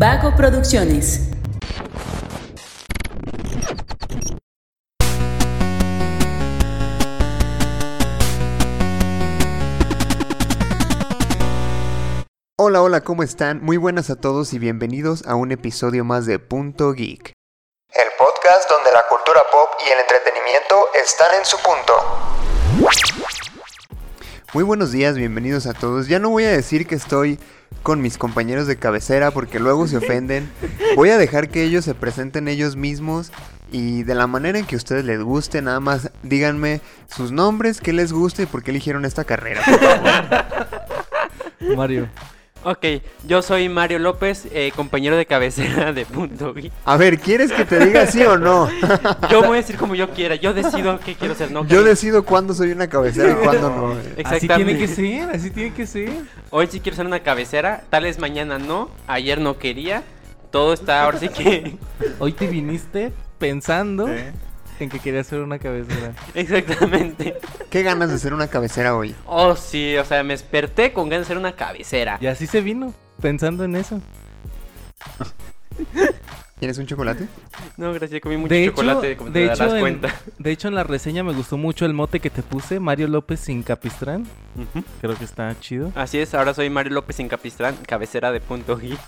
Vago Producciones. Hola, hola, ¿cómo están? Muy buenas a todos y bienvenidos a un episodio más de Punto Geek. El podcast donde la cultura pop y el entretenimiento están en su punto. Muy buenos días, bienvenidos a todos. Ya no voy a decir que estoy con mis compañeros de cabecera porque luego se ofenden. Voy a dejar que ellos se presenten ellos mismos y de la manera en que a ustedes les guste, nada más díganme sus nombres, qué les gusta y por qué eligieron esta carrera. por favor. Mario. Ok, yo soy Mario López, eh, compañero de cabecera de Punto Geek. A ver, ¿quieres que te diga sí o no? Yo voy a decir como yo quiera, yo decido qué quiero ser, ¿no? Yo decido cuándo soy una cabecera y cuándo no. Así tiene que ser, así tiene que ser. Hoy sí quiero ser una cabecera, tal vez mañana no, ayer no quería, todo está ahora sí que... Hoy te viniste pensando en que querías ser una cabecera. Exactamente. ¿Qué ganas de ser una cabecera hoy? Oh, sí, o sea, me desperté con ganas de ser una cabecera. Y así se vino, pensando en eso. ¿Quieres un chocolate? No, gracias, comí mucho De hecho, chocolate, como te de, darás hecho en, cuenta. de hecho, en la reseña me gustó mucho el mote que te puse, Mario López sin capistrán. Creo que está chido. Así es, ahora soy Mario López en Capistrán, cabecera de Punto Geek.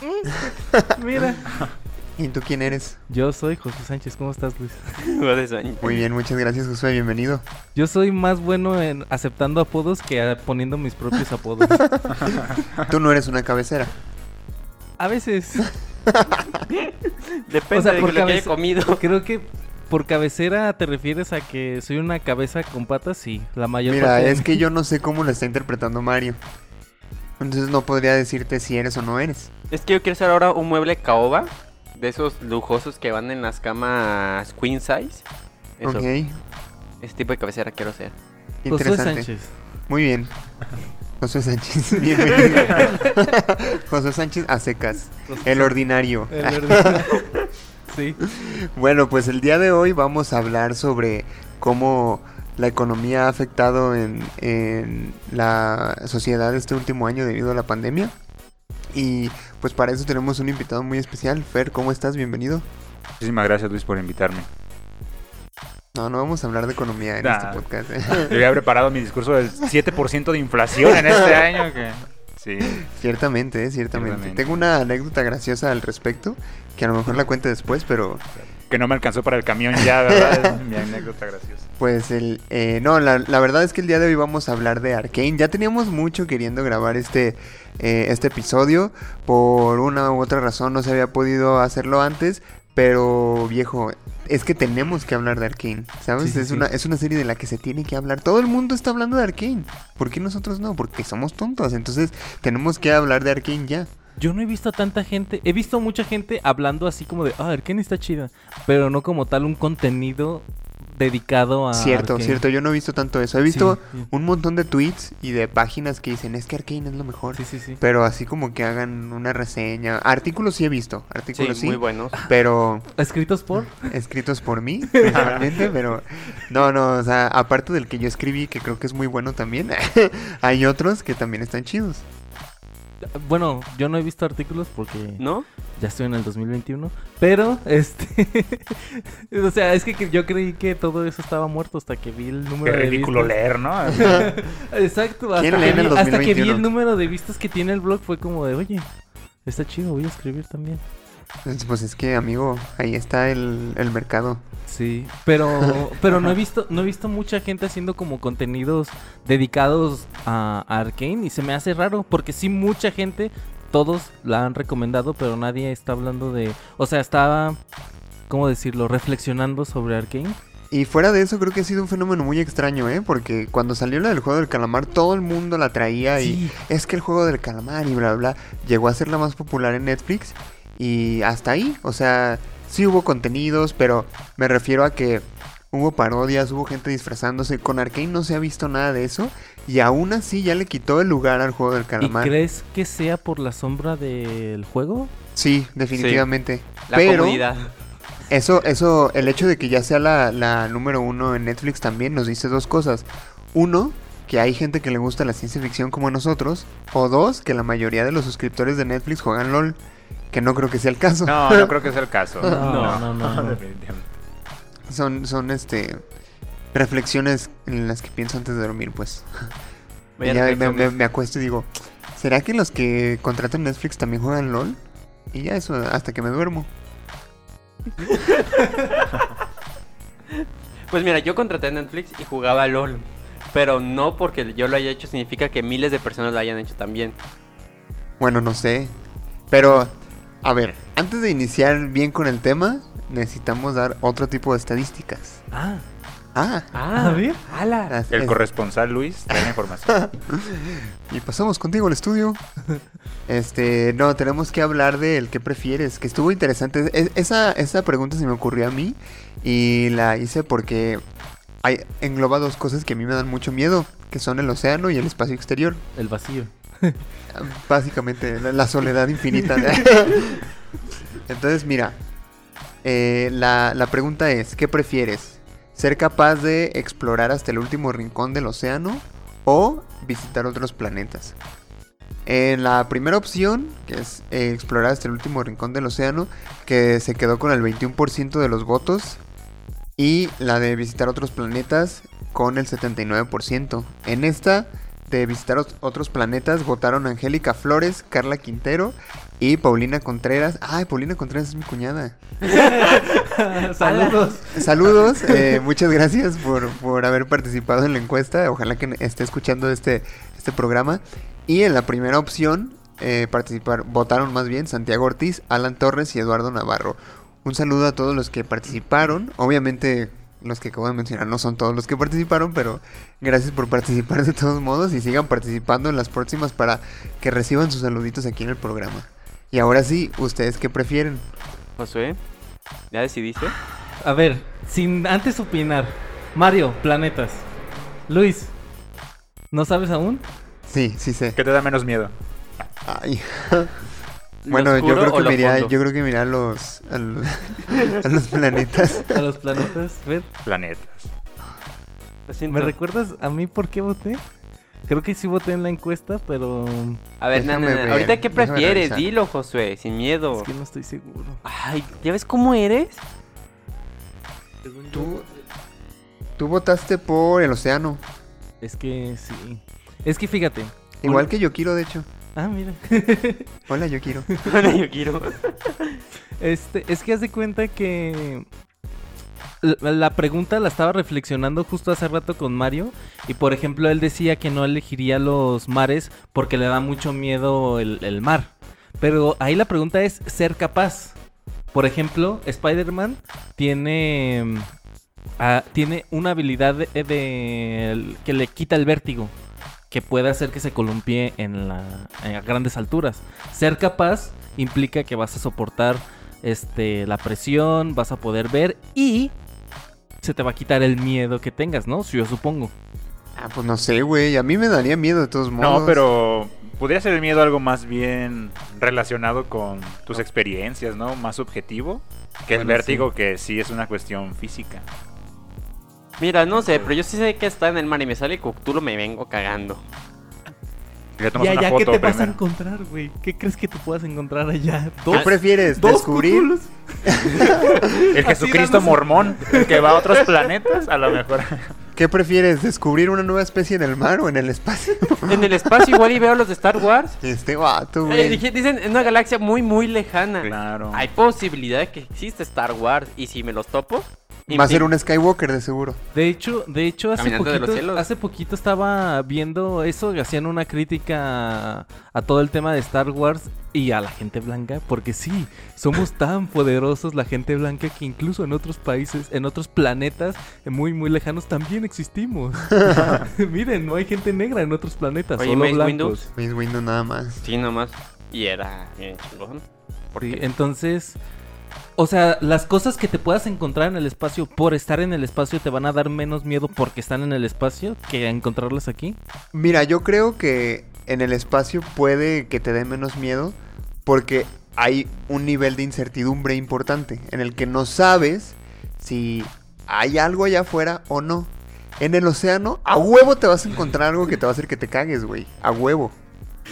Mira. ¿Y tú quién eres? Yo soy José Sánchez, ¿cómo estás, Luis? Muy bien, muchas gracias Josué, bienvenido. Yo soy más bueno en aceptando apodos que poniendo mis propios apodos. Tú no eres una cabecera. A veces. Depende O sea, de por lo que haya comido. Creo que por cabecera te refieres a que soy una cabeza con patas, sí. La mayor Mira, parte es que yo no sé cómo lo está interpretando Mario. Entonces no podría decirte si eres o no eres. Es que yo quiero hacer ahora un mueble caoba. De esos lujosos que van en las camas queen size. Eso, Ok, ese tipo de cabecera quiero ser. Interesante. Sánchez. Muy bien. Josué Sánchez, bienvenido. Josué Sánchez a secas. El ordinario. El ordinario. sí. Bueno, pues el día de hoy vamos a hablar sobre cómo la economía ha afectado en, en la sociedad este último año debido a la pandemia. Y pues para eso tenemos un invitado muy especial. Fer, ¿cómo estás? Bienvenido. Muchísimas gracias Luis por invitarme. No, no vamos a hablar de economía en Nah. este podcast. ¿eh? Yo había preparado mi discurso del 7% de inflación en este año. Que... Sí, ciertamente, ¿eh? ciertamente. Ciertamente. Tengo una anécdota graciosa al respecto, que a lo mejor la cuente después, pero que no me alcanzó para el camión ya, ¿verdad? Es mi anécdota graciosa. Pues el... eh, no, la, la verdad es que el día de hoy vamos a hablar de Arkane. Ya teníamos mucho queriendo grabar este, eh, este episodio. Por una u otra razón no se había podido hacerlo antes. Pero viejo, es que tenemos que hablar de Arkane. ¿Sabes? Sí, sí, es, sí. Una, es una serie de la que se tiene que hablar. Todo el mundo está hablando de Arkane. ¿Por qué nosotros no? Porque somos tontos. Entonces tenemos que hablar de Arkane ya. Yo no he visto a tanta gente. He visto mucha gente hablando así como de, ah, Arkane está chida. Pero no como tal un contenido dedicado a. cierto, Arcane. cierto. Yo no he visto tanto eso. He visto Sí, sí. un montón de tweets y de páginas que dicen es que Arkane es lo mejor. Sí, sí, sí. Pero así como que hagan una reseña. Artículos sí he visto, artículos sí, muy buenos. pero ¿Escritos por? escritos por mí, personalmente, pero no, no, o sea, aparte del que yo escribí, que creo que es muy bueno también, hay otros que también están chidos. Bueno, yo no he visto artículos porque ¿No? ya estoy en el 2021. Pero, este. o sea, es que yo creí que todo eso estaba muerto hasta que vi el número Qué de ridículo vistas. leer, ¿no? ¿Quién Exacto, hasta, lee que en el vi, hasta que vi 2021? el número de vistas que tiene el blog fue como de, oye, está chido, voy a escribir también. Entonces, Pues es que, amigo, ahí está el, el mercado. Sí, pero pero no he visto no he visto mucha gente haciendo como contenidos dedicados a, a Arkane y se me hace raro porque sí mucha gente todos la han recomendado, pero nadie está hablando de, o sea, estaba ¿cómo decirlo? reflexionando sobre Arkane. Y fuera de eso, creo que ha sido un fenómeno muy extraño, ¿eh? Porque cuando salió la del juego del calamar, todo el mundo la traía y Sí, es que el juego del calamar y bla, bla, llegó a ser la más popular en Netflix y hasta ahí, o sea, sí hubo contenidos, pero me refiero a que hubo parodias, hubo gente disfrazándose, con Arkane no se ha visto nada de eso y aún así ya le quitó el lugar al juego del ¿Y calamar. crees que sea por la sombra del juego? Sí, definitivamente. La pero comunidad. eso, eso, el hecho de que ya sea la, la número uno en Netflix también nos dice dos cosas. Uno, que hay gente que le gusta la ciencia ficción como nosotros, o dos, que la mayoría de los suscriptores de Netflix juegan LOL, que no creo que sea el caso. No, no creo que sea el caso. No, no, no, no. definitivamente. Son, son este reflexiones en las que pienso antes de dormir, pues. Voy a Y ya me, reflexionar. me- me acuesto y digo, ¿será que los que contratan Netflix también juegan LOL? Y ya eso, hasta que me duermo. Pues mira, yo contraté Netflix y jugaba LOL. Pero no porque yo lo haya hecho significa que miles de personas lo hayan hecho también. Bueno, no sé. Pero, a ver, antes de iniciar bien con el tema, necesitamos dar otro tipo de estadísticas. Ah, Ah, a ver. Las- El es- corresponsal Luis la información. y pasamos contigo al estudio. Este, no, tenemos que hablar del que prefieres, que estuvo interesante. Es- esa, esa pregunta se me ocurrió a mí y la hice porque hay, engloba dos cosas que a mí me dan mucho miedo, que son el océano y el espacio exterior. El vacío. Básicamente, la, la soledad infinita. Entonces, mira, eh, la, la pregunta es, ¿qué prefieres? ¿Ser capaz de explorar hasta el último rincón del océano o visitar otros planetas? En la primera opción, que es eh, explorar hasta el último rincón del océano, que se quedó con el 21% de los votos, y la de visitar otros planetas con el 79%. En esta de visitar ot- otros planetas votaron Angélica Flores, Carla Quintero y Paulina Contreras. Ay, Paulina Contreras es mi cuñada. Saludos. Saludos, eh, muchas gracias por, por haber participado en la encuesta. Ojalá que esté escuchando este, este programa. Y en la primera opción, eh, participar, votaron más bien Santiago Ortiz, Alan Torres y Eduardo Navarro. Un saludo a todos los que participaron. Obviamente, los que acabo de mencionar no son todos los que participaron, pero gracias por participar de todos modos y sigan participando en las próximas para que reciban sus saluditos aquí en el programa. Y ahora sí, ¿ustedes qué prefieren? Josué, ¿ya decidiste? A ver, sin antes opinar. Mario, planetas. Luis, ¿no sabes aún? Sí, sí sé. ¿Qué te da menos miedo? Ay. ¿Lo Bueno, yo creo que fondo? yo creo que me iría a los, a los, a los planetas. A los planetas. Ver, Planetas. ¿me recuerdas a mí por qué voté? Creo que sí voté en la encuesta, pero A ver, no, no, Déjame no, ver, ahorita qué prefieres, dilo, Josué, sin miedo. es que no estoy seguro. Ay, ¿ya ves cómo eres? Tú, tú votaste por el océano. Es que sí. Es que fíjate. Igual un- que Yokiro, de hecho. Ah, mira. Hola, Yokiro. Bueno, yo quiero. Este, es que haz de cuenta que la, pregunta la estaba reflexionando justo hace rato con Mario y por ejemplo él decía que no elegiría los mares porque le da mucho miedo el, el mar. Pero ahí la pregunta es ser capaz. Por ejemplo, Spider-Man tiene mm, ah, tiene una habilidad de, de- que le quita el vértigo, que puede hacer que se columpie en la a grandes alturas. Ser capaz implica que vas a soportar este la presión, vas a poder ver y se te va a quitar el miedo que tengas, ¿no? Yo supongo. Ah, pues no sé, güey. A mí me daría miedo de todos modos. No, pero podría ser el miedo algo más bien relacionado con tus experiencias, ¿no? Más subjetivo que el vértigo, que sí es una cuestión física. Mira, no sé, pero yo sí sé que está en el mar y me sale Cthulhu, me vengo cagando. Una foto ¿qué te vas a encontrar, güey? ¿Qué crees que te puedas encontrar allá? ¿Qué prefieres? dos ¿Descubrir? El Jesucristo dándose- mormón, el que va a otros planetas, a lo mejor. ¿Qué prefieres? ¿Descubrir una nueva especie en el mar o en el espacio? En el espacio igual y veo los de Star Wars. Este vato, Eh, güey. dije- dicen en una galaxia muy, muy lejana. Claro. Hay posibilidad de que exista Star Wars. Y si me los topo, Va a ser un Skywalker, de seguro. De hecho, de hecho hace poquito, hace poquito estaba viendo eso, hacían una crítica a, todo el tema de Star Wars y a la gente blanca, porque sí, somos tan poderosos la gente blanca que incluso en otros países, en otros planetas muy muy lejanos también existimos. Miren, no hay gente negra en otros planetas, Oye, solo Mace blancos. Windows. Mace Windu nada más. Sí, nomás. Y era entonces, o sea, las cosas que te puedas encontrar en el espacio por estar en el espacio te van a dar menos miedo porque están en el espacio que encontrarlas aquí. Mira, yo creo que en el espacio puede que te dé menos miedo porque hay un nivel de incertidumbre importante en el que no sabes si hay algo allá afuera o no. En el océano, a huevo te vas a encontrar algo que te va a hacer que te cagues, güey. A huevo.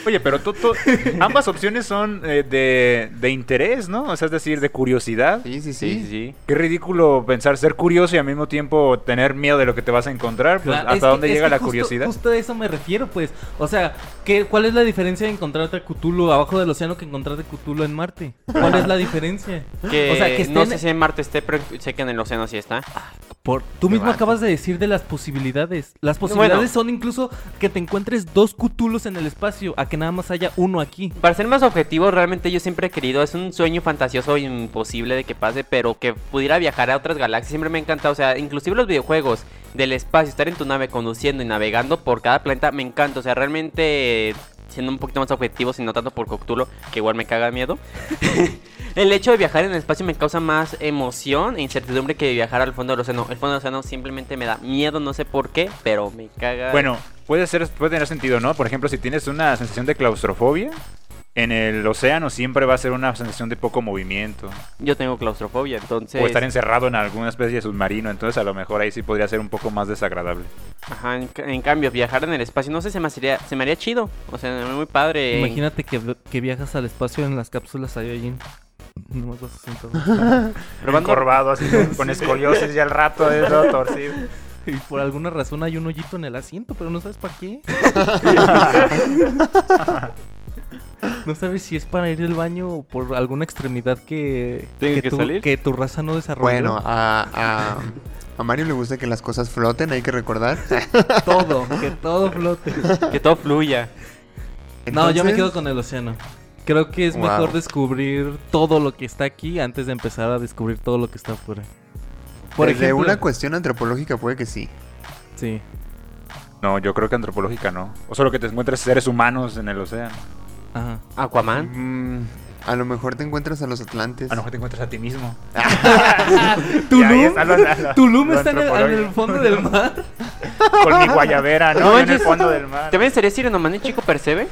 Oye, pero tú, tú- ambas opciones son eh, de, de interés, ¿no? O sea, es decir, de curiosidad. Sí, sí, Sí, sí. sí, sí. Qué ridículo pensar ser curioso y al mismo tiempo tener miedo de lo que te vas a encontrar. Pues, Claro, ¿Hasta es que- dónde es llega que la justo- curiosidad? Justo a eso me refiero, pues. O sea, ¿qué, ¿cuál es la diferencia de encontrarte a Cthulhu abajo del océano que encontrarte Cthulhu en Marte? ¿Cuál es la diferencia? Que, o sea, que no sé si en Marte esté, pero sé que en el océano sí está. Por, tú mismo acabas de decir de las posibilidades. Las posibilidades Bueno. son incluso que te encuentres dos Cthulhus en el espacio, a que nada más haya uno aquí. Para ser más objetivo, realmente yo siempre he querido, es un sueño fantasioso imposible de que pase, pero que pudiera viajar a otras galaxias, siempre me ha encantado, o sea, inclusive los videojuegos del espacio, estar en tu nave conduciendo y navegando por cada planeta, me encanta, o sea, realmente siendo un poquito más objetivo, y no tanto por Cthulhu, que igual me caga miedo. el hecho de viajar en el espacio me causa más emoción e incertidumbre que viajar al fondo del océano. El fondo del océano simplemente me da miedo, no sé por qué, pero me caga. Bueno, puede, ser, puede tener sentido, ¿no? Por ejemplo, si tienes una sensación de claustrofobia, en el océano siempre va a ser una sensación de poco movimiento. yo tengo claustrofobia, entonces... O estar encerrado en alguna especie de submarino, entonces a lo mejor ahí sí podría ser un poco más desagradable. Ajá, en, ca- en cambio, viajar en el espacio, no sé, se me haría, se me haría chido. O sea, muy padre. Imagínate que, que viajas al espacio en las cápsulas Saiyajin. Nomás vas sentado. Probando- Encorvado, así con, con escoliosis y al rato de todo torcido. y por alguna razón hay un hoyito en el asiento, pero no sabes para qué. No sabes si es para ir al baño o por alguna extremidad que, Tenga que tu, salir. que tu raza no desarrolló. Bueno, a, a, a Mario le gusta que las cosas floten, hay que recordar. todo, que todo flote. Que todo fluya. No, yo me quedo con el océano. Creo que es Wow. mejor descubrir todo lo que está aquí antes de empezar a descubrir todo lo que está afuera. Por desde ejemplo, una cuestión antropológica puede que sí. sí. No, yo creo que antropológica no. O solo que te encuentres seres humanos en el océano. Ajá. Aquaman. Mm, a lo mejor te encuentras a los atlantes. A lo mejor te encuentras a ti mismo. Tulum, Y ahí está lo- lo- Tulum está en el, en el fondo del mar. Con mi guayabera, ¿no? No en el fondo del mar. ¿También sería Sirenoman y Chico Percebe?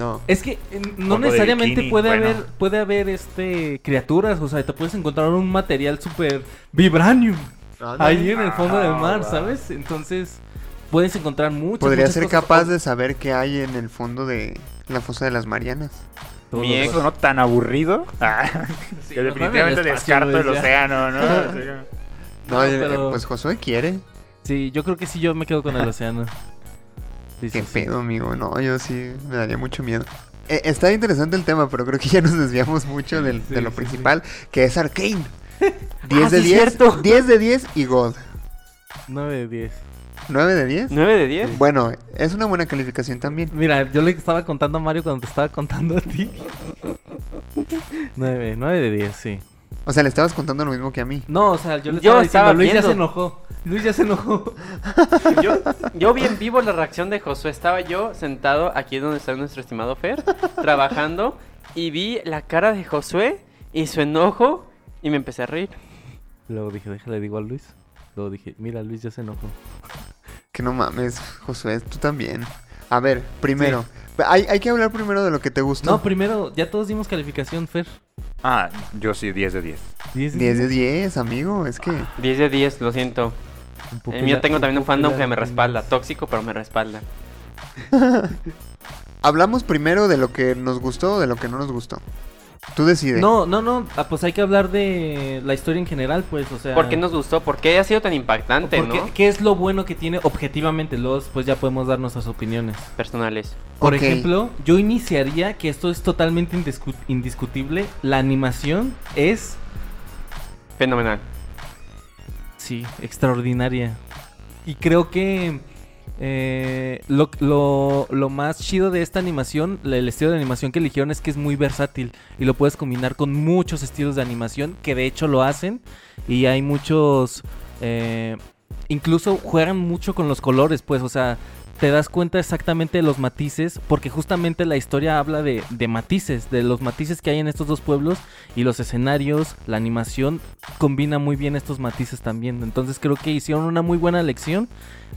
No. Es que eh, no necesariamente bikini, puede bueno. haber puede haber este criaturas, o sea, te puedes encontrar un material super vibranium ahí en el fondo del mar, Ah, va. ¿sabes? Entonces puedes encontrar muchas Podría muchas ser cosas. capaz de saber qué hay en el fondo de la fosa de las Marianas. Todo Mi ex- no tan aburrido. Ah, Sí, van definitivamente espacio, descarto el océano, ¿no? No, No, eh, pero- pues Josué quiere. Sí, yo creo que sí yo me quedo con el océano. Sí, Qué sí, sí. pedo, amigo. No, yo sí me daría mucho miedo. Eh, está interesante el tema, pero creo que ya nos desviamos mucho del- Sí, de lo sí, principal, que es Arcane. 10 Ah, de sí, 10, cierto. 10 de 10 y God. 9 de 10. 9 de 10. 9 de 10. Bueno, es una buena calificación también. Mira, yo le estaba contando a Mario cuando te estaba contando a ti. 9, 9 de 10, sí. O sea, le estabas contando lo mismo que a mí. No, o sea, yo le Yo estaba diciendo, estaba Luis ya se enojó. Luis ya se enojó. Yo, yo vi en vivo la reacción de Josué. Estaba yo sentado aquí donde está nuestro estimado Fer, trabajando, y vi la cara de Josué y su enojo, y me empecé a reír. Luego dije, déjale digo a Luis. Luego dije, mira, Luis ya se enojó. Que no mames, Josué, tú también. A ver, primero. Hay, hay que hablar primero de lo que te gustó. No, primero, ya todos dimos calificación, Fer. Ah, yo sí, 10 de 10. 10 10 de 10, amigo. Es que 10 de 10, lo siento. El mío tengo también un fandom que me respalda. Tóxico, pero me respalda. hablamos primero de lo que nos gustó o de lo que no nos gustó. Tú decides. No, no, no. ah, pues hay que hablar de la historia en general, pues, o sea. ¿Por qué nos gustó? ¿Por qué ha sido tan impactante, no? ¿Qué es lo bueno que tiene objetivamente? Luego después ya podemos dar nuestras opiniones. Personales. Por ejemplo, yo iniciaría que esto es totalmente indiscu- indiscutible. La animación es, Fenomenal. sí, extraordinaria. Y creo que eh, lo, lo- lo más chido de esta animación, el estilo de animación que eligieron es que es muy versátil y lo puedes combinar con muchos estilos de animación que de hecho lo hacen y hay muchos... eh, incluso juegan mucho con los colores, pues, o sea, te das cuenta exactamente de los matices, porque justamente la historia habla de, de matices, de los matices que hay en estos dos pueblos y los escenarios, la animación combina muy bien estos matices también. Entonces creo que hicieron una muy buena lección,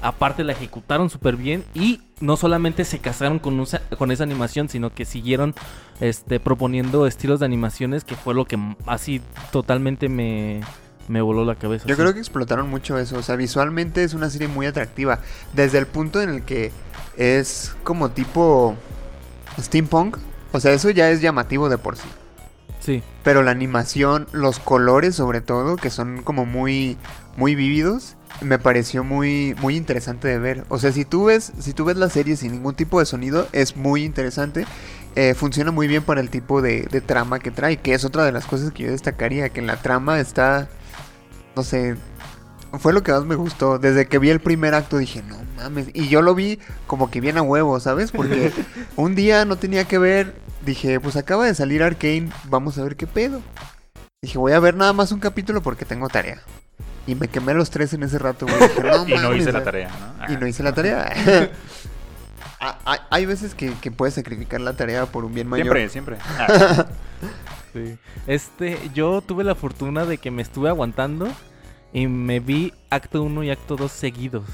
aparte la ejecutaron súper bien y no solamente se casaron con, con esa animación, sino que siguieron este, proponiendo estilos de animaciones que fue lo que así totalmente me, me voló la cabeza. Yo sí. creo que explotaron mucho eso. O sea, visualmente es una serie muy atractiva. Desde el punto en el que es como tipo steampunk. O sea, eso ya es llamativo de por sí. Sí, Pero la animación, los colores sobre todo, que son como muy, muy vívidos, me pareció muy, muy interesante de ver. O sea, si tú ves, si tú ves la serie sin ningún tipo de sonido, es muy interesante. Eh, funciona muy bien para el tipo de, de trama que trae, que es otra de las cosas que yo destacaría, que en la trama está, no sé, fue lo que más me gustó. Desde que vi el primer acto dije, no mames. Y yo lo vi como que bien a huevo, ¿sabes? Porque un día no tenía que ver. Dije, pues acaba de salir Arkane, vamos a ver qué pedo. Dije, voy a ver nada más un capítulo porque tengo tarea. Y me quemé los tres en ese rato, güey. Dije, no Y no hice la ah". tarea, ¿no? Y no hice la tarea. Hay- Hay veces que, que puedes sacrificar la tarea por un bien mayor. Siempre, siempre. Ah, sí. Este, yo tuve la fortuna de que me estuve aguantando y me vi acto 1 y acto 2 seguidos.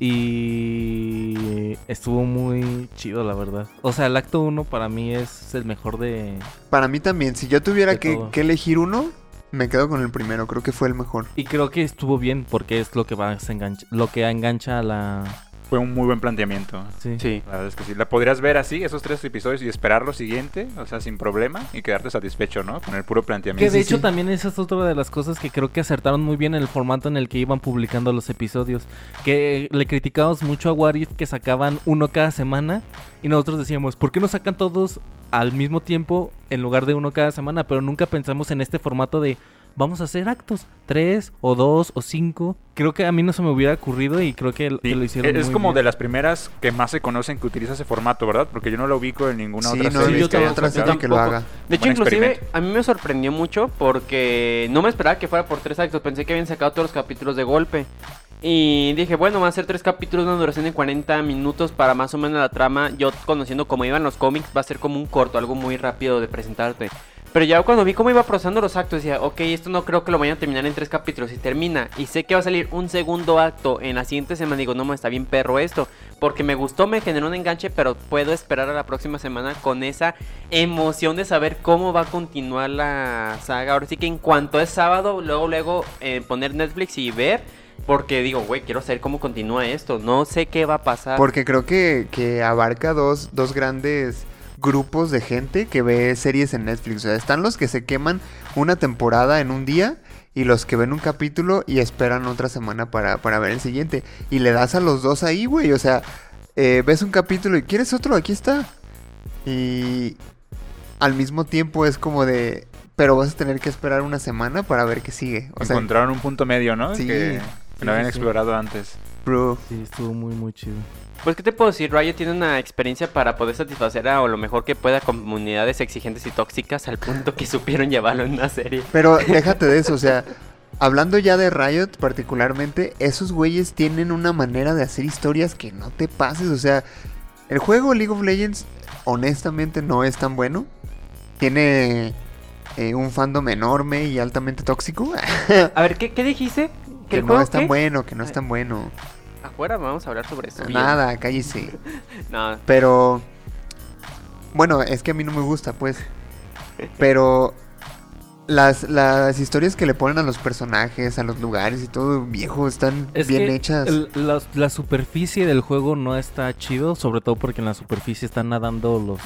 Y estuvo muy chido, la verdad. O sea, el acto 1 para mí es el mejor de... Para mí también, si yo tuviera que elegir uno, me quedo con el primero. Creo que fue el mejor. Y creo que estuvo bien porque es lo que va a engancha, lo que engancha a la... Fue un muy buen planteamiento. Sí. Sí. La verdad es que sí. La podrías ver así, esos tres episodios, y esperar lo siguiente, o sea, sin problema, y quedarte satisfecho, ¿no? Con el puro Que planteamiento. de sí, hecho sí. también esa es otra de las cosas que creo que acertaron muy bien en el formato en el que iban publicando los episodios. Que le criticamos mucho a What If que sacaban uno cada semana y nosotros decíamos, ¿por qué no sacan todos al mismo tiempo en lugar de uno cada semana? Pero nunca pensamos en este formato de vamos a hacer actos, tres o dos o cinco. Creo que a mí no se me hubiera ocurrido y creo que, lo hicieron es muy como bien. de las primeras que más se conocen que utiliza ese formato, ¿verdad? Porque yo no lo ubico en ninguna Sí, otra no he serie. yo que otra serie que lo haga. De hecho, inclusive a mí me sorprendió mucho porque no me esperaba que fuera por tres actos. Pensé que habían sacado todos los capítulos de golpe. Y dije, bueno, van a ser tres capítulos de una duración de 40 minutos para más o menos la trama. Yo conociendo cómo iban los cómics, va a ser como un corto, algo muy rápido de presentarte. Pero ya cuando vi cómo iba procesando los actos, decía, ok, esto no creo que lo vayan a terminar en tres capítulos. Y termina, y sé que va a salir un segundo acto en la siguiente semana. Digo, no, está bien perro esto. Porque me gustó, me generó un enganche, pero puedo esperar a la próxima semana con esa emoción de saber cómo va a continuar la saga. Ahora sí que en cuanto es sábado, luego, luego eh, poner Netflix y ver. Porque digo, güey, quiero saber cómo continúa esto. No sé qué va a pasar. Porque creo que, que abarca dos, dos grandes grupos de gente que ve series en Netflix. O sea, están los que se queman una temporada en un día y los que ven un capítulo y esperan otra semana para, para ver el siguiente. Y le das a los dos ahí, güey. O sea, eh, ves un capítulo y quieres otro, aquí está. Y al mismo tiempo es como de... Pero vas a tener que esperar una semana para ver qué sigue. O sea, Encontraron un punto medio, ¿no? Sí. Que, que Sí, no habían sí. explorado antes. bro. Sí, estuvo muy, muy chido. Pues, ¿qué te puedo decir? Riot tiene una experiencia para poder satisfacer a o lo mejor que pueda comunidades exigentes y tóxicas al punto que supieron llevarlo en una serie. Pero déjate de eso, o sea, hablando ya de Riot particularmente, esos güeyes tienen una manera de hacer historias que no te pases, o sea, el juego League of Legends honestamente no es tan bueno. Tiene eh, un fandom enorme y altamente tóxico. A ver, ¿qué, qué dijiste? que no es tan qué? bueno, que no es tan bueno. Afuera vamos a hablar sobre eso. bien. Nada, cállese. No, Pero bueno, es que a mí no me gusta, pues. Pero las, las historias que le ponen a los personajes, a los lugares y todo, viejo, están Es bien que hechas. el- la, la superficie del juego no está chido, sobre todo porque en la superficie están nadando los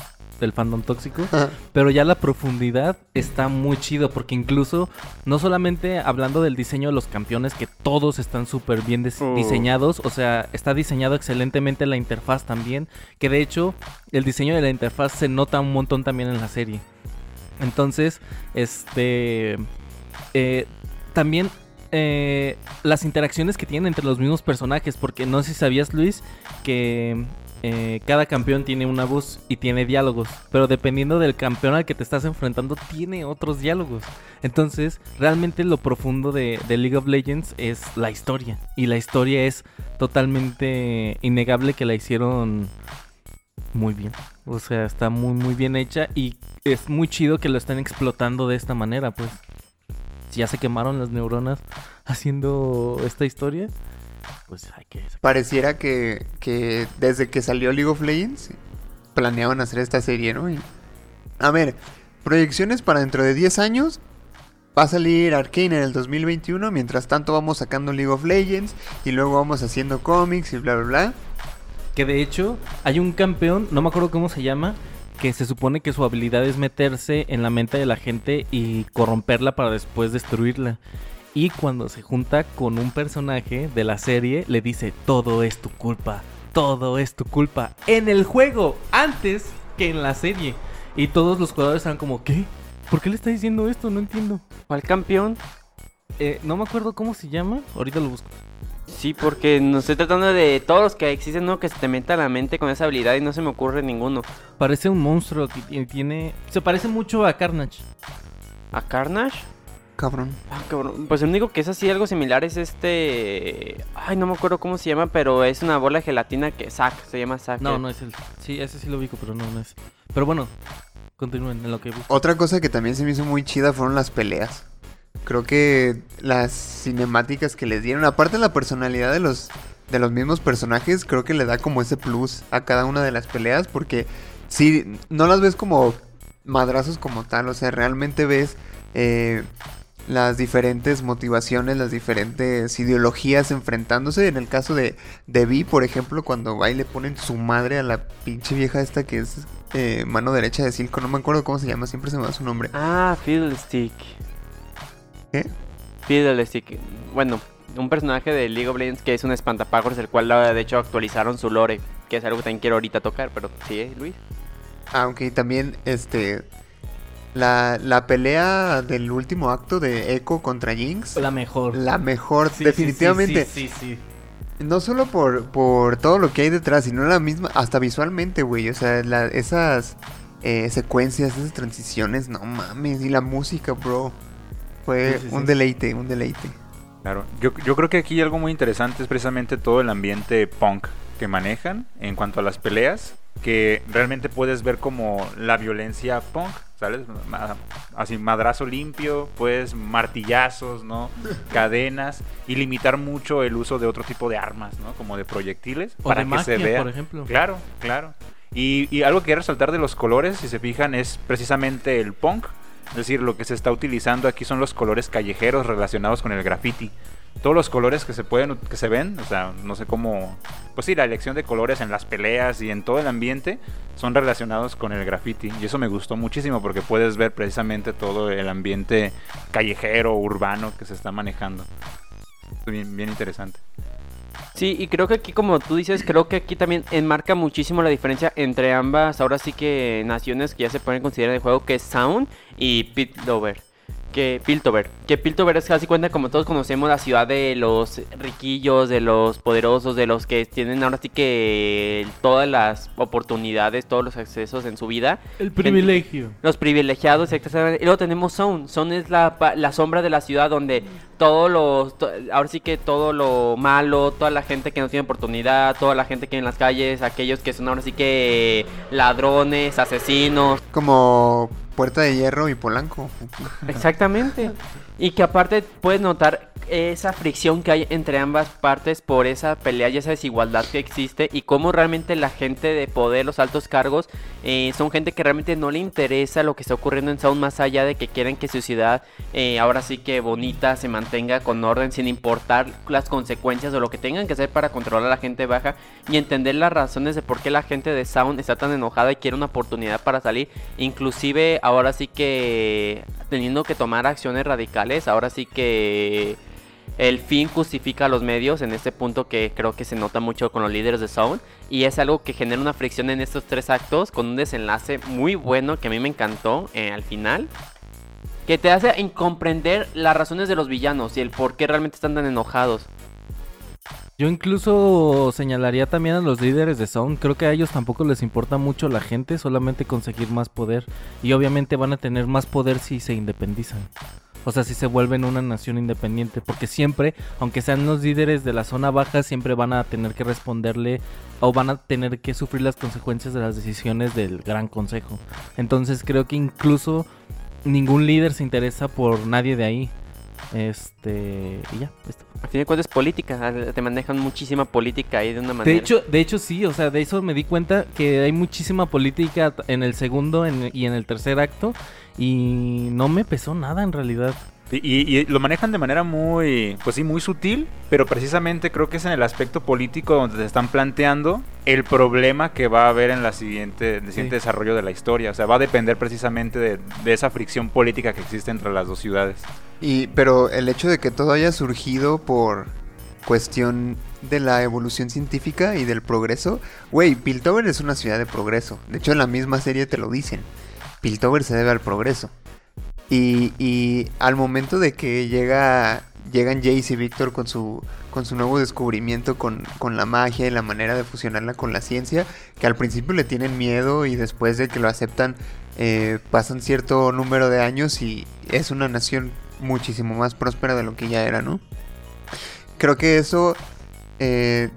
del fandom tóxico, Ajá. pero ya la profundidad está muy chido porque incluso no solamente hablando del diseño de los campeones que todos están súper bien Uh. diseñados, o sea, está diseñado excelentemente la interfaz también, que de hecho el diseño de la interfaz se nota un montón también en la serie. Entonces, este eh, también eh, las interacciones que tienen entre los mismos personajes, porque no sé si sabías, Luis, que eh, cada campeón tiene una voz y tiene diálogos, pero dependiendo del campeón al que te estás enfrentando, tiene otros diálogos. Entonces, realmente lo profundo de, de League of Legends es la historia, y la historia es totalmente innegable que la hicieron muy bien. O sea, está muy, muy bien hecha y es muy chido que lo estén explotando de esta manera, pues. Ya se quemaron las neuronas haciendo esta historia, pues hay que... Pareciera que, que desde que salió League of Legends planeaban hacer esta serie, ¿no? Y- a ver, proyecciones para dentro de 10 años, va a salir Arkane en el 2021. Mientras tanto vamos sacando League of Legends y luego vamos haciendo cómics y bla, bla, bla. Que de hecho hay un campeón, no me acuerdo cómo se llama, que se supone que su habilidad es meterse en la mente de la gente y corromperla para después destruirla. Y cuando se junta con un personaje de la serie, le dice, todo es tu culpa, todo es tu culpa. En el juego, antes que en la serie. Y todos los jugadores están como, ¿qué? ¿Por qué le está diciendo esto? No entiendo. ¿Cuál campeón? Eh, no me acuerdo cómo se llama. Ahorita lo busco. Sí, porque no estoy tratando de todos los que existen, ¿no? Que se te meta a la mente con esa habilidad y no se me ocurre ninguno. Parece un monstruo que ti- tiene... Se parece mucho a Carnage. ¿A Carnage? Cabrón. Ah, cabrón. Pues el único que es así algo similar es este... Ay, no me acuerdo cómo se llama, pero es una bola de gelatina que... Zack, se llama Zack. No, no es el... Sí, ese sí lo ubico, pero no, no es. Pero bueno, continúen en lo que busco. Otra cosa que también se me hizo muy chida fueron las peleas. Creo que las cinemáticas que les dieron, aparte de la personalidad de los de los mismos personajes, creo que le da como ese plus a cada una de las peleas porque si no las ves como madrazos como tal, o sea, realmente ves eh, las diferentes motivaciones, las diferentes ideologías enfrentándose. En el caso de, de Vi, por ejemplo, cuando va y le ponen su madre a la pinche vieja esta que es eh, mano derecha de Silco, no me acuerdo cómo se llama, siempre se me da su nombre. Ah, Fiddlestick. ¿Qué? Fiddlestick. Bueno, un personaje de League of Legends que es un espantapájaros, el cual ah, de hecho actualizaron su lore, que es algo que también quiero ahorita tocar, pero sí, Luis. Aunque también, este. La, la pelea del último acto de Echo contra Jinx. La mejor. La mejor, Sí, sí, definitivamente. Sí, sí, sí, sí. No solo por, por todo lo que hay detrás, sino la misma, hasta visualmente, güey. O sea, la- esas eh, secuencias, esas transiciones, no mames. Y la música, bro. Fue Sí, sí, un sí. deleite, un deleite. Claro, yo, yo creo que aquí algo muy interesante es precisamente todo el ambiente punk que manejan en cuanto a las peleas, que realmente puedes ver como la violencia punk, ¿sabes? Así madrazo limpio, pues martillazos, ¿no? Cadenas y limitar mucho el uso de otro tipo de armas, ¿no? Como de proyectiles O para de que magia, se vea. por ejemplo. Claro, claro. Y, y algo que quiero resaltar de los colores, si se fijan, es precisamente el punk. Es decir, lo que se está utilizando aquí son los colores callejeros relacionados con el graffiti. Todos los colores que se pueden, que se ven, o sea, no sé cómo, pues sí, la elección de colores en las peleas y en todo el ambiente son relacionados con el graffiti. Y eso me gustó muchísimo porque puedes ver precisamente todo el ambiente callejero, urbano que se está manejando. Bien, bien interesante. Sí, y creo que aquí, como tú dices, creo que aquí también enmarca muchísimo la diferencia entre ambas, ahora sí que naciones que ya se pueden considerar el juego, que es Sound y Piltover. Que Piltover, que Piltover es casi cuenta como todos conocemos la ciudad de los riquillos, de los poderosos, de los que tienen ahora sí que todas las oportunidades, todos los accesos en su vida. El privilegio. Los privilegiados, exactamente. Y luego tenemos Zone. Zone es la, pa- la sombra de la ciudad donde todo lo, to- ahora sí que todo lo malo, toda la gente que no tiene oportunidad, toda la gente que en las calles, aquellos que son ahora sí que ladrones, asesinos. Como Puerta de Hierro y Polanco. Exactamente. Y que aparte puedes notar esa fricción que hay entre ambas partes por esa pelea y esa desigualdad que existe y cómo realmente la gente de poder, los altos cargos, eh, son gente que realmente no le interesa lo que está ocurriendo en Sound más allá de que quieren que su ciudad eh, ahora sí que bonita se mantenga con orden sin importar las consecuencias o lo que tengan que hacer para controlar a la gente baja y entender las razones de por qué la gente de Sound está tan enojada y quiere una oportunidad para salir. Inclusive ahora sí que teniendo que tomar acciones radicales, ahora sí que el fin justifica a los medios en este punto que creo que se nota mucho con los líderes de Sound y es algo que genera una fricción en estos tres actos con un desenlace muy bueno que a mí me encantó eh, al final que te hace en comprender las razones de los villanos y el por qué realmente están tan enojados. Yo incluso señalaría también a los líderes de Sound. Creo que a ellos tampoco les importa mucho la gente, solamente conseguir más poder. Y obviamente van a tener más poder si se independizan. O sea, si se vuelven una nación independiente. Porque siempre, aunque sean los líderes de la zona baja, siempre van a tener que responderle o van a tener que sufrir las consecuencias de las decisiones del Gran Consejo. Entonces creo que incluso ningún líder se interesa por nadie de ahí. Este... Y ya, esto. A fin de cuentas es política, te manejan muchísima política ahí de una manera. De hecho, de hecho sí, o sea, de eso me di cuenta que hay muchísima política en el segundo en- y en el tercer acto y no me pesó nada en realidad. Y, y lo manejan de manera muy, pues sí, muy sutil, pero precisamente creo que es en el aspecto político donde te están planteando el problema que va a haber en la siguiente, el siguiente desarrollo de la historia. O sea, va a depender precisamente de, de esa fricción política que existe entre las dos ciudades. Y, pero el hecho de que todo haya surgido por cuestión de la evolución científica y del progreso, güey, Piltover es una ciudad de progreso. De hecho, en la misma serie te lo dicen. Piltover se debe al progreso. Y, al momento de que llega llegan Jace y Víctor con su, con su nuevo descubrimiento con, con, la magia y la manera de fusionarla con la ciencia, que al principio le tienen miedo y después de que lo aceptan eh, pasan cierto número de años y es una nación muchísimo más próspera de lo que ya era, ¿no? Creo que eso, eh,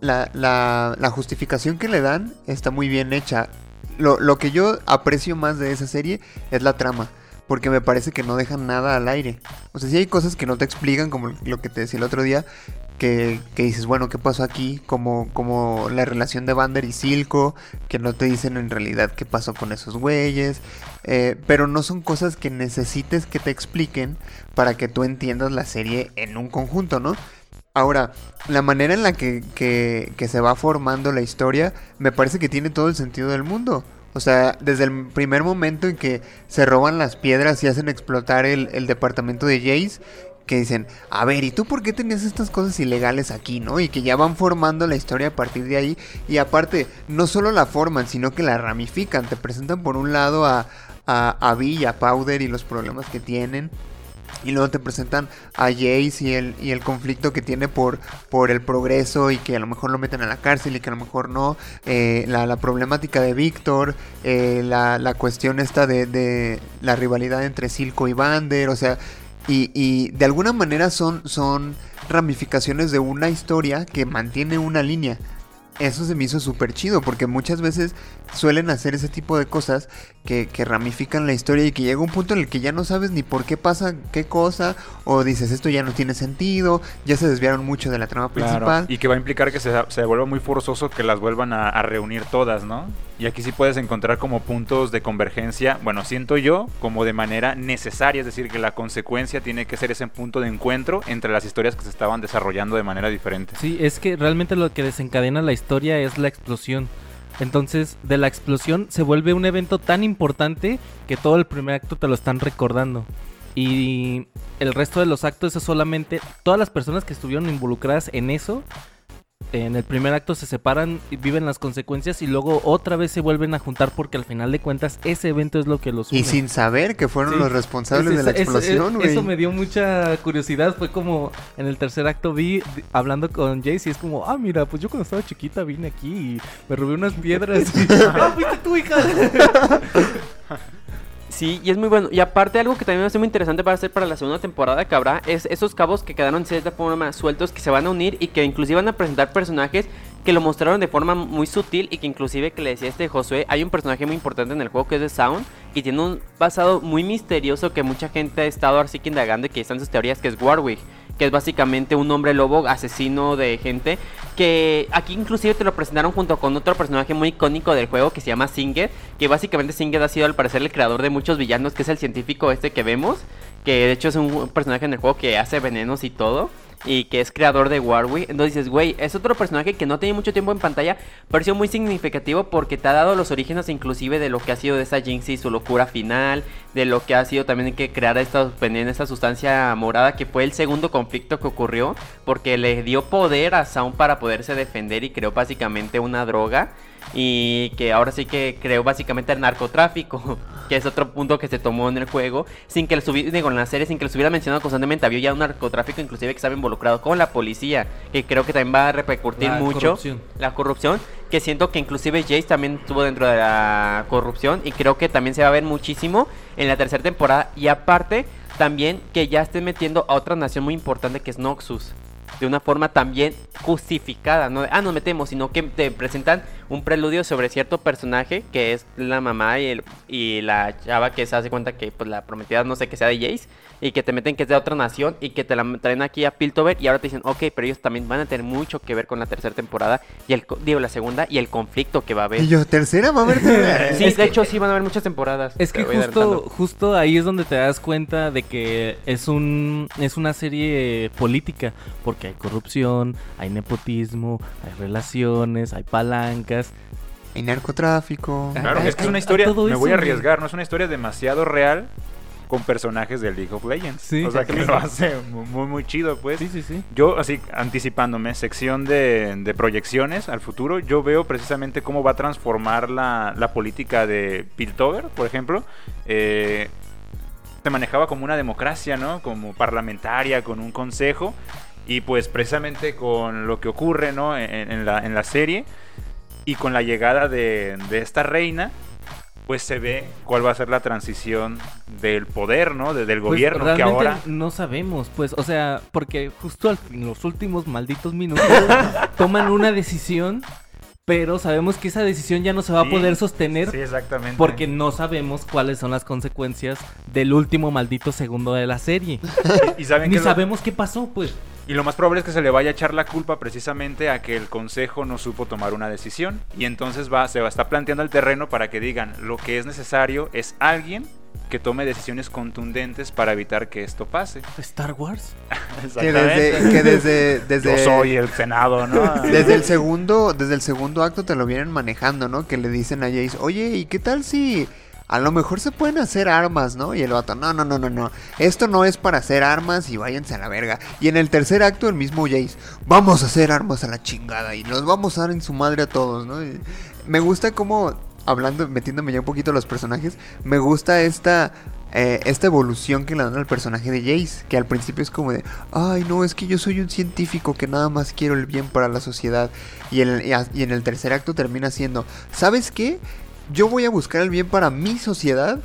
la, la, justificación que le dan está muy bien hecha. Lo, que yo aprecio más de esa serie es la trama porque me parece que no dejan nada al aire. O sea, si hay cosas que no te explican, como lo que te decía el otro día, que, que dices, bueno, ¿qué pasó aquí? Como, como la relación de Vander y Silco, que no te dicen en realidad qué pasó con esos güeyes. Eh, pero no son cosas que necesites que te expliquen para que tú entiendas la serie en un conjunto, ¿no? Ahora, la manera en la que, que, que se va formando la historia me parece que tiene todo el sentido del mundo. O sea, desde el primer momento en que se roban las piedras y hacen explotar el, el, departamento de Jace, que dicen, a ver, ¿y tú por qué tenías estas cosas ilegales aquí, no? Y que ya van formando la historia a partir de ahí. Y aparte, no solo la forman, sino que la ramifican. Te presentan por un lado a, a, a Vi y a Powder y los problemas que tienen. Y luego te presentan a Jace y el, y el conflicto que tiene por, por el progreso y que a lo mejor lo meten a la cárcel y que a lo mejor no. Eh, la, problemática de Víctor, eh, la, la, cuestión esta de, de, la rivalidad entre Silco y Vander, o sea, y, y de alguna manera son, son ramificaciones de una historia que mantiene una línea eso se me hizo súper chido porque muchas veces suelen hacer ese tipo de cosas que, que, ramifican la historia y que llega un punto en el que ya no sabes ni por qué pasa qué cosa o dices esto ya no tiene sentido, ya se desviaron mucho de la trama principal. Claro, y que va a implicar que se, se vuelva muy forzoso que las vuelvan a, a, reunir todas, ¿no? Y aquí sí puedes encontrar como puntos de convergencia, bueno, siento yo, como de manera necesaria, es decir, que la consecuencia tiene que ser ese punto de encuentro entre las historias que se estaban desarrollando de manera diferente. Sí, es que realmente lo que desencadena la historia historia es la explosión. Entonces, de la explosión se vuelve un evento tan importante que todo el primer acto te lo están recordando. Y el resto de los actos es solamente todas las personas que estuvieron involucradas en eso en el primer acto se separan y viven las consecuencias y luego otra vez se vuelven a juntar porque al final de cuentas ese evento es lo que los une. Y sin saber que fueron sí. los responsables es, es, de la explosión, es, Eso me dio mucha curiosidad, fue como en el tercer acto vi hablando con Jace y es como, ah, mira, pues yo cuando estaba chiquita vine aquí y me robé unas piedras y, ah, fuiste tu hija. Sí, y es muy bueno. Y aparte, algo que también me hace muy interesante para hacer para la segunda temporada que habrá es esos cabos que quedaron de cierta forma sueltos que se van a unir y que inclusive van a presentar personajes que lo mostraron de forma muy sutil y que inclusive que le decía este Josué, hay un personaje muy importante en el juego que es de Sound y tiene un pasado muy misterioso que mucha gente ha estado así que indagando y que están sus teorías que es Warwick que es básicamente un hombre lobo asesino de gente, que aquí inclusive te lo presentaron junto con otro personaje muy icónico del juego que se llama Singer, que básicamente Singer ha sido al parecer el creador de muchos villanos, que es el científico este que vemos, que de hecho es un personaje en el juego que hace venenos y todo y que es creador de Warwick. Entonces dices, güey, es otro personaje que no tiene mucho tiempo en pantalla, pero ha sido muy significativo porque te ha dado los orígenes inclusive de lo que ha sido de esa Jinx y su locura final, de lo que ha sido también que crear esta, esta sustancia morada que fue el segundo conflicto que ocurrió porque le dio poder a Sound para poderse defender y creó básicamente una droga y que ahora sí que creó básicamente el narcotráfico, que es otro punto que se tomó en el juego, sin que le digo, en la serie, sin que lo estuviera mencionado constantemente, había ya un narcotráfico inclusive que estaba involucrado con la policía, que creo que también va a repercutir la mucho corrupción. la corrupción, que siento que inclusive Jace también estuvo dentro de la corrupción y creo que también se va a ver muchísimo en la tercera temporada y aparte también que ya estén metiendo a otra nación muy importante que es Noxus de una forma también justificada, no de, ah, nos metemos, sino que te presentan un preludio sobre cierto personaje que es la mamá y, el, y la chava que se hace cuenta que pues la prometida no sé que sea de Jace y que te meten que es de otra nación y que te la traen aquí a Piltover y ahora te dicen, ok, pero ellos también van a tener mucho que ver con la tercera temporada y el, co- digo, la segunda y el conflicto que va a haber. Y yo, tercera va a haber. Sí, de hecho sí van a haber muchas temporadas. Es que justo, justo ahí es donde te das cuenta de que es un es una serie política, porque hay corrupción, hay nepotismo, hay relaciones, hay palancas. Y narcotráfico. Claro, Hay- es que es hay- una hay historia, me voy a arriesgar, no es una historia demasiado real con personajes de League of Legends. Sí. o sea que lo hace mu- muy, muy chido, pues. Sí, sí, sí. Yo, así, anticipándome, sección de, de proyecciones al futuro, yo veo precisamente cómo va a transformar la, la política de Piltover, por ejemplo. Eh, se manejaba como una democracia, ¿no? Como parlamentaria, con un consejo. Y pues precisamente con lo que ocurre, ¿no? En, en la, en la serie y con la llegada de, de esta reina, pues se ve cuál va a ser la transición del poder, ¿no? De- del Pues, gobierno, que ahora... no sabemos, pues, o sea, porque justo en los últimos malditos minutos toman una decisión, pero sabemos que esa decisión ya no se va Sí, a poder sostener Sí, exactamente. porque no sabemos cuáles son las consecuencias del último maldito segundo de la serie. Y saben Ni lo- sabemos qué pasó, pues. Y lo más probable es que se le vaya a echar la culpa precisamente a que el consejo no supo tomar una decisión. Y entonces va, se va a estar planteando el terreno para que digan lo que es necesario es alguien que tome decisiones contundentes para evitar que esto pase. Star Wars. Que desde, que desde, desde, Yo soy el Senado, ¿no? desde el segundo, desde el segundo acto te lo vienen manejando, ¿no? Que le dicen a Jace, oye, ¿y qué tal si a lo mejor se pueden hacer armas, ¿no? Y el vato, no, no, no, no, no. Esto no es para hacer armas y váyanse a la verga. Y en el tercer acto el mismo Jace, vamos a hacer armas a la chingada y nos vamos a dar en su madre a todos, ¿no? Me gusta como, hablando, metiéndome ya un poquito a los personajes, me gusta esta eh, esta evolución que le dan al personaje de Jace, que al principio es como de, ay no, es que yo soy un científico que nada más quiero el bien para la sociedad. Y en, y en el tercer acto termina siendo, ¿sabes qué? Yo voy a buscar el bien para mi sociedad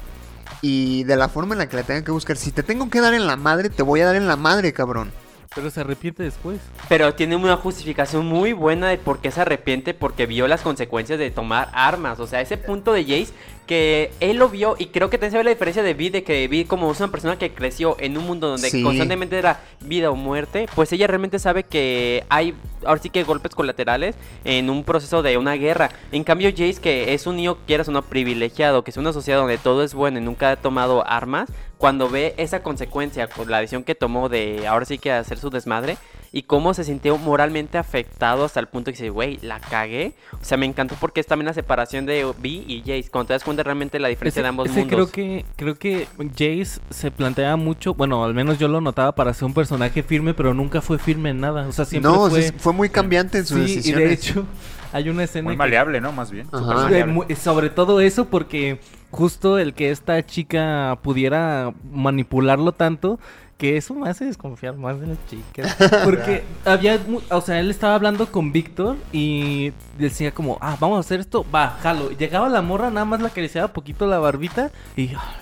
y de la forma en la que la tenga que buscar. Si te tengo que dar en la madre, te voy a dar en la madre, cabrón. Pero se arrepiente después. Pero tiene una justificación muy buena de por qué se arrepiente porque vio las consecuencias de tomar armas. O sea, ese punto de Jace que él lo vio y creo que también se ve la diferencia de Vi de que Vi como es una persona que creció en un mundo donde Sí. constantemente era vida o muerte, pues ella realmente sabe que hay ahora sí que golpes colaterales en un proceso de una guerra. En cambio Jace que es un niño quieras o no privilegiado, que es una sociedad donde todo es bueno y nunca ha tomado armas, cuando ve esa consecuencia con la decisión que tomó de ahora sí que hacer su desmadre y cómo se sintió moralmente afectado hasta el punto que dice, güey, la cagué. O sea, me encantó porque es también la separación de Vi y Jace, cuando te das cuenta realmente la diferencia Ese, de ambos ese mundos. creo que creo que Jace se plantea mucho, bueno, al menos yo lo notaba para ser un personaje firme, pero nunca fue firme en nada. O sea, siempre no, fue fue muy cambiante en sus Sí, y de hecho hay una escena Muy que- maleable, ¿no? Más bien. Maleable. sobre todo eso porque justo el que esta chica pudiera manipularlo tanto que eso me hace desconfiar más de las chicas. Porque había, o sea, él estaba hablando con Víctor y decía como, ah, vamos a hacer esto, va, jalo. Llegaba la morra, nada más la acariciaba poquito la barbita y, "Ah,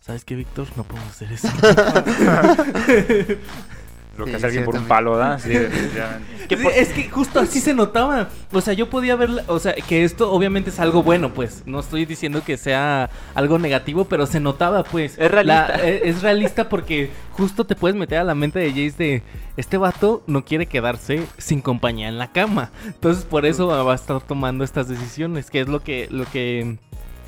¿sabes qué, Víctor? No podemos hacer eso. Lo que Sí, hace alguien sí, por un palo, ¿da? Sí, por- Es que justo así se notaba. O sea, yo podía ver, o sea, que esto obviamente es algo bueno, pues. No estoy diciendo que sea algo negativo, pero se notaba, pues. Es realista. La- e- es realista porque justo te puedes meter a la mente de Jace de este vato no quiere quedarse sin compañía en la cama. Entonces por eso va a estar tomando estas decisiones, que es lo que, lo que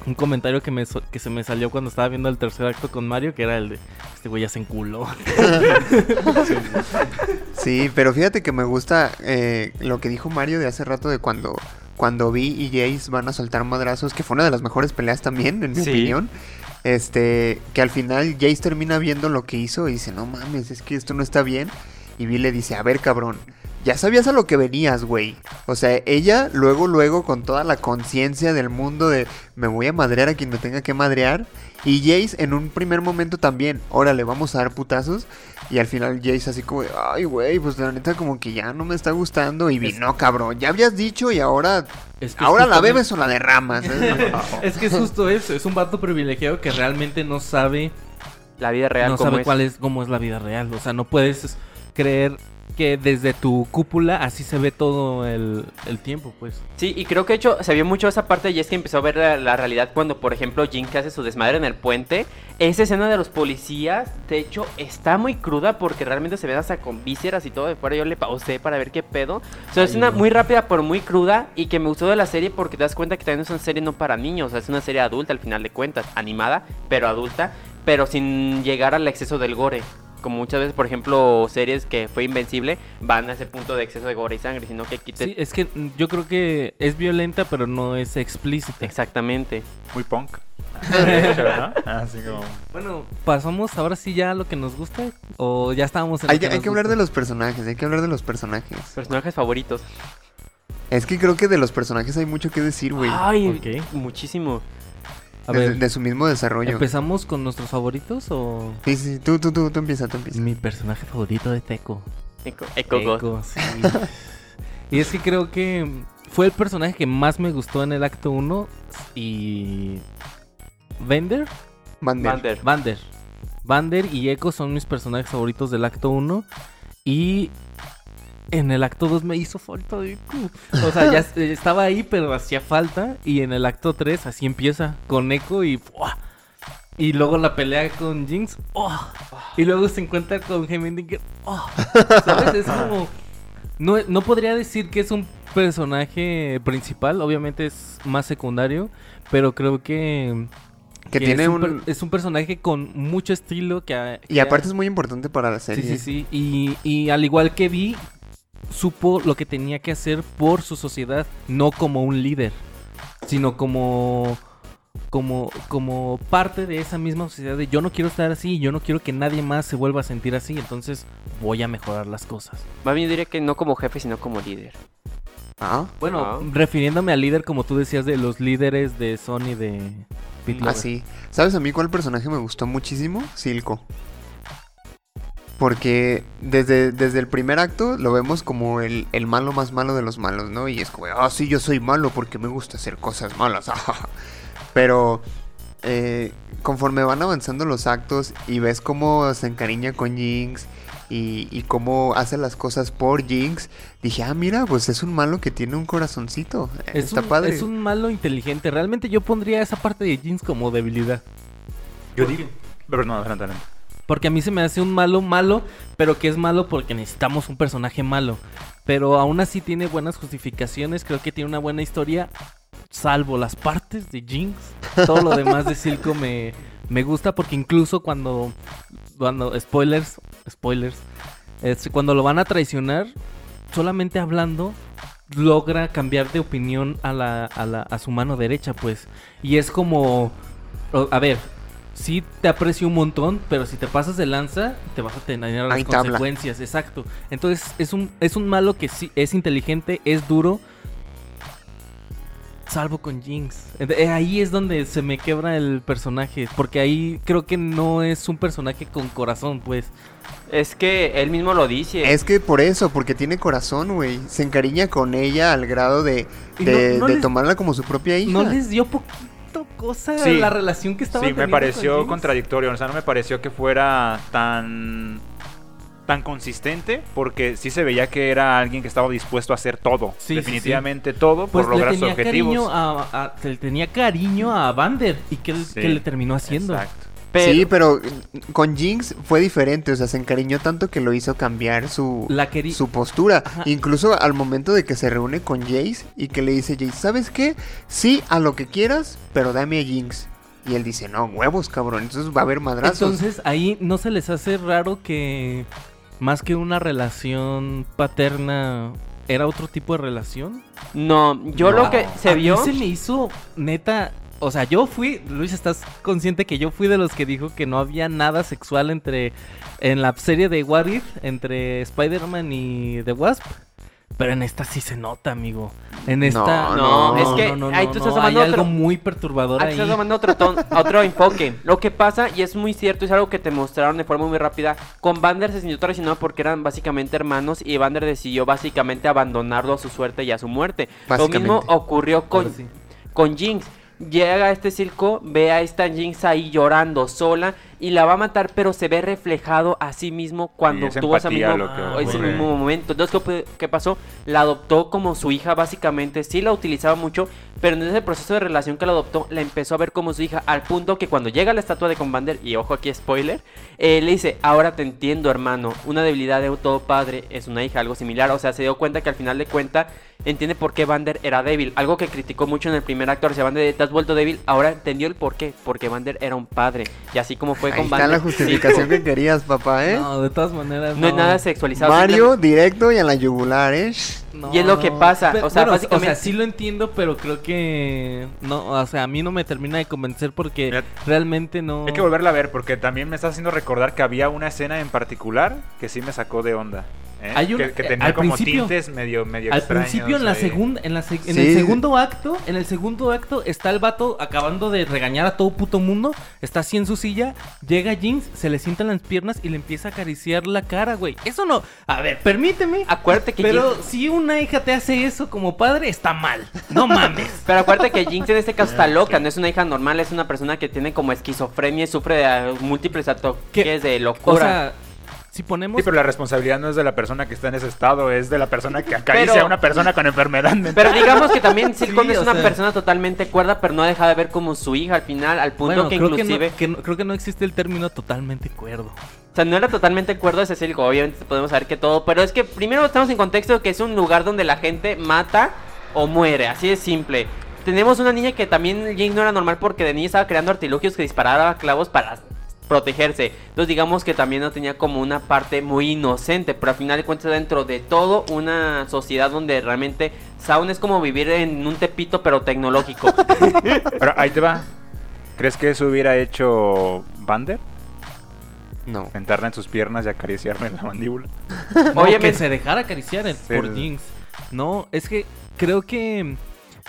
un comentario que me que se me salió cuando estaba viendo el tercer acto con Mario, que era el de este güey ya se enculó. Sí, pero fíjate que me gusta eh, lo que dijo Mario de hace rato de cuando, cuando Vi y Jace van a soltar madrazos, que fue una de las mejores peleas también, en mi Sí. opinión. Este, que al final Jace termina viendo lo que hizo y dice, no mames, es que esto no está bien. Y Vi le dice, a ver cabrón, ya sabías a lo que venías, güey. O sea, ella luego, luego, con toda la conciencia del mundo de me voy a madrear a quien me tenga que madrear. Y Jace en un primer momento también, órale, vamos a dar putazos. Y al final Jace así como, de, ay, güey, pues la neta como que ya no me está gustando. Y vi, Es- no, cabrón, ya habías dicho y ahora, Es que ahora la justamente- bebes o la derramas. ¿eh? es que es justo eso, es un vato privilegiado que realmente no sabe la vida real no sabe es. cuál es cómo es la vida real. O sea, no puedes creer que desde tu cúpula así se ve todo el, el tiempo, pues. Sí, y creo que de hecho se vio mucho esa parte y es que empezó a ver la, la realidad cuando, por ejemplo, Jinx hace su desmadre en el puente. Esa escena de los policías, de hecho, está muy cruda porque realmente se ven hasta con vísceras y todo de fuera. Yo le pausé para ver qué pedo. O sea, es una no. muy rápida pero muy cruda y que me gustó de la serie porque te das cuenta que también es una serie no para niños, o sea, es una serie adulta al final de cuentas, animada, pero adulta, pero sin llegar al exceso del gore. Como muchas veces, por ejemplo, series que fue Invencible van a ese punto de exceso de gore y sangre, sino que quite Sí, es que yo creo que es violenta, pero no es explícita. exactamente. Muy punk. De hecho, ¿no? Así como... Bueno, pasamos ahora sí ya a lo que nos gusta o ya estábamos en Hay lo que, hay nos que hablar de los personajes, hay que hablar de los personajes. Personajes favoritos. Es que creo que de los personajes hay mucho que decir, güey. Ay, Ok. muchísimo. A de, ver, de su mismo desarrollo. ¿empezamos con nuestros favoritos o...? Sí, sí, tú, tú, tú, tú empieza, tú empieza. Mi personaje favorito de Teco. Eco, Eco sí. y es que creo que fue el personaje que más me gustó en el acto 1 y... ¿Vender? Vander. Vander. Vander. Vander y Echo son mis personajes favoritos del acto 1. Y en el acto 2 me hizo falta Echo. O sea, ya es- estaba ahí, pero hacía falta. Y en el acto 3 así empieza con Echo y... Y luego la pelea con Jinx. ¡oh! Y luego se encuentra con Heimendinger. ¡oh! ¿Sabes? Es como... No, no podría decir que es un personaje principal. Obviamente es más secundario. Pero creo que... Que que tiene es un... per- es un personaje con mucho estilo que... Y aparte ha- es muy importante para la Sí, serie. sí, sí. Y, y al igual que Vi, supo lo que tenía que hacer por su sociedad. No como un líder, sino como... Como, como parte de esa misma sociedad de yo no quiero estar así, yo no quiero que nadie más se vuelva a sentir así, entonces voy a mejorar las cosas. Más bien yo diría que no como jefe, sino como líder. Ah, Bueno, Ah. refiriéndome al líder como tú decías de los líderes de Sony de Pete ah, sí. ¿Sabes a mí cuál personaje me gustó muchísimo? Silco. Porque desde, desde el primer acto lo vemos como el, el malo más malo de los malos, ¿no? Y es como, ah, sí, yo soy malo porque me gusta hacer cosas malas. Pero eh, conforme van avanzando los actos y ves cómo se encariña con Jinx y, y cómo hace las cosas por Jinx, dije, ah, mira, pues es un malo que tiene un corazoncito. Es Está un, padre. es un malo inteligente. Realmente yo pondría esa parte de Jeans como debilidad. Yo ¿Por digo... Pero no, adelante, adelante. Porque a mí se me hace un malo malo, pero que es malo porque necesitamos un personaje malo. Pero aún así tiene buenas justificaciones, creo que tiene una buena historia, salvo las partes de Jinx. Todo lo demás de Silco me, me gusta porque incluso cuando, cuando spoilers, spoilers, este, cuando lo van a traicionar, solamente hablando logra cambiar de opinión a, la, a, la, a su mano derecha, pues. Y es como, a ver, sí te aprecio un montón, pero si te pasas de lanza, te vas a tener las Hay tabla. consecuencias, exacto. Entonces es un, es un malo que sí es inteligente, es duro. Salvo con Jinx. Eh, Ahí es donde se me quebra el personaje. Porque ahí creo que no es un personaje con corazón, pues. Es que él mismo lo dice. Es que por eso, porque tiene corazón, güey. Se encariña con ella al grado de, de, no- no de les- tomarla como su propia hija. ¿No les dio poquito cosa Sí. la relación que estaba Sí, me pareció contradictorio. O sea, no me pareció que fuera tan tan consistente porque sí se veía que era alguien que estaba dispuesto a hacer todo, Sí, sí, definitivamente todo Pues por le lograr sus objetivos. cariño a, a- le tenía cariño a Vander. ¿Y qué, Sí, le terminó haciendo? Exacto. Pero, Sí, pero con Jinx fue diferente. O sea, se encariñó tanto que lo hizo cambiar su, La quería... su postura. Ajá. Incluso al momento de que se reúne con Jace y que le dice Jace, ¿sabes qué? Sí, a lo que quieras, pero dame a Jinx. Y él dice, no, huevos, cabrón. Entonces va a haber madrazos. Entonces ahí no se les hace raro que más que una relación paterna era otro tipo de relación. no, yo No, lo que se a mí vio. se me hizo neta. O sea, yo fui, Luis, estás consciente que yo fui de los que dijo que no había nada sexual entre en la serie de What If entre Spider-Man y The Wasp. Pero en esta sí se nota, amigo. En esta no, es que ahí tú estás hay tomando algo otro- muy perturbador Ah, ahí. estás tomando otro, ton- otro enfoque. Lo que pasa, y es muy cierto, es algo que te mostraron de forma muy rápida. Con Vander se sintió traicionado porque eran básicamente hermanos y Vander decidió básicamente abandonarlo a su suerte y a su muerte. Lo mismo ocurrió con, sí. con Jinx. Llega a este circo, ve a esta Jinx ahí llorando sola y la va a matar, pero se ve reflejado a sí mismo cuando tuvo Ah, ese ocurre. mismo momento. Entonces, ¿qué, qué pasó? La adoptó como su hija, básicamente. Sí la utilizaba mucho, pero en ese proceso de relación que la adoptó, la empezó a ver como su hija, al punto que cuando llega la estatua de Commander, y ojo aquí spoiler, eh, le dice, ahora te entiendo, hermano. Una debilidad de todo padre es una hija, algo similar. O sea, se dio cuenta que al final de cuenta entiende por qué Vander era débil. Algo que criticó mucho en el primer acto. Decía, Vander, te has vuelto débil. Ahora entendió el por qué. Porque Vander era un padre. Y así como fue Ahí con está Vander. la justificación que querías, papá, ¿eh? No, de todas maneras. No es nada sexualizado. Mario directo y a la yugular, ¿eh? No, Y es lo que no. pasa, o sea, bueno, básicamente- O sea, sí lo entiendo, pero creo que. No, o sea, a mí no me termina de convencer porque Mira, realmente no. Hay que volverla a ver porque también me está haciendo recordar que había una escena en particular que sí me sacó de onda. ¿Eh? Hay un- que, que eh, tenía al como principio- tintes medio, medio Al extraños principio, en la segunda, en, la en Sí. el segundo acto, en el segundo acto está el vato acabando de regañar a todo puto mundo, está así en su silla, llega Jinx, se le sientan las piernas y le empieza a acariciar la cara, güey. Eso no, a ver, permíteme. Acuérdate que Pero Jinx- si una hija te hace eso como padre, está mal. No mames. Pero acuérdate que Jinx en este caso está loca, no es una hija normal, es una persona que tiene como esquizofrenia y sufre de múltiples ataques de O locura. sea, si ponemos Sí, pero la responsabilidad no es de la persona que está en ese estado, es de la persona que acaricia Pero- a una persona con enfermedad mental. Pero digamos que también Silcon Sí, es una sea- persona totalmente cuerda, pero no deja de ver como su hija al final, al punto bueno, que creo inclusive... que, no, que no- creo que no existe el término totalmente cuerdo. O sea, no era totalmente cuerdo ese Silco, obviamente podemos saber que todo, pero es que primero estamos en contexto de que es un lugar donde la gente mata o muere, así de simple. Tenemos una niña que también Jane no era normal porque de niña estaba creando artilugios que disparaba clavos para protegerse. Entonces digamos que también no tenía como una parte muy inocente, pero al final de cuentas dentro de todo una sociedad donde realmente Sound es como vivir en un tepito pero tecnológico. Pero ahí te va. ¿Crees que eso hubiera hecho Vander? No. Sentarla en sus piernas y acariciarme en la mandíbula. No, Obviamente- que se dejara acariciar el- Sí, por Jinx. No, es que creo que.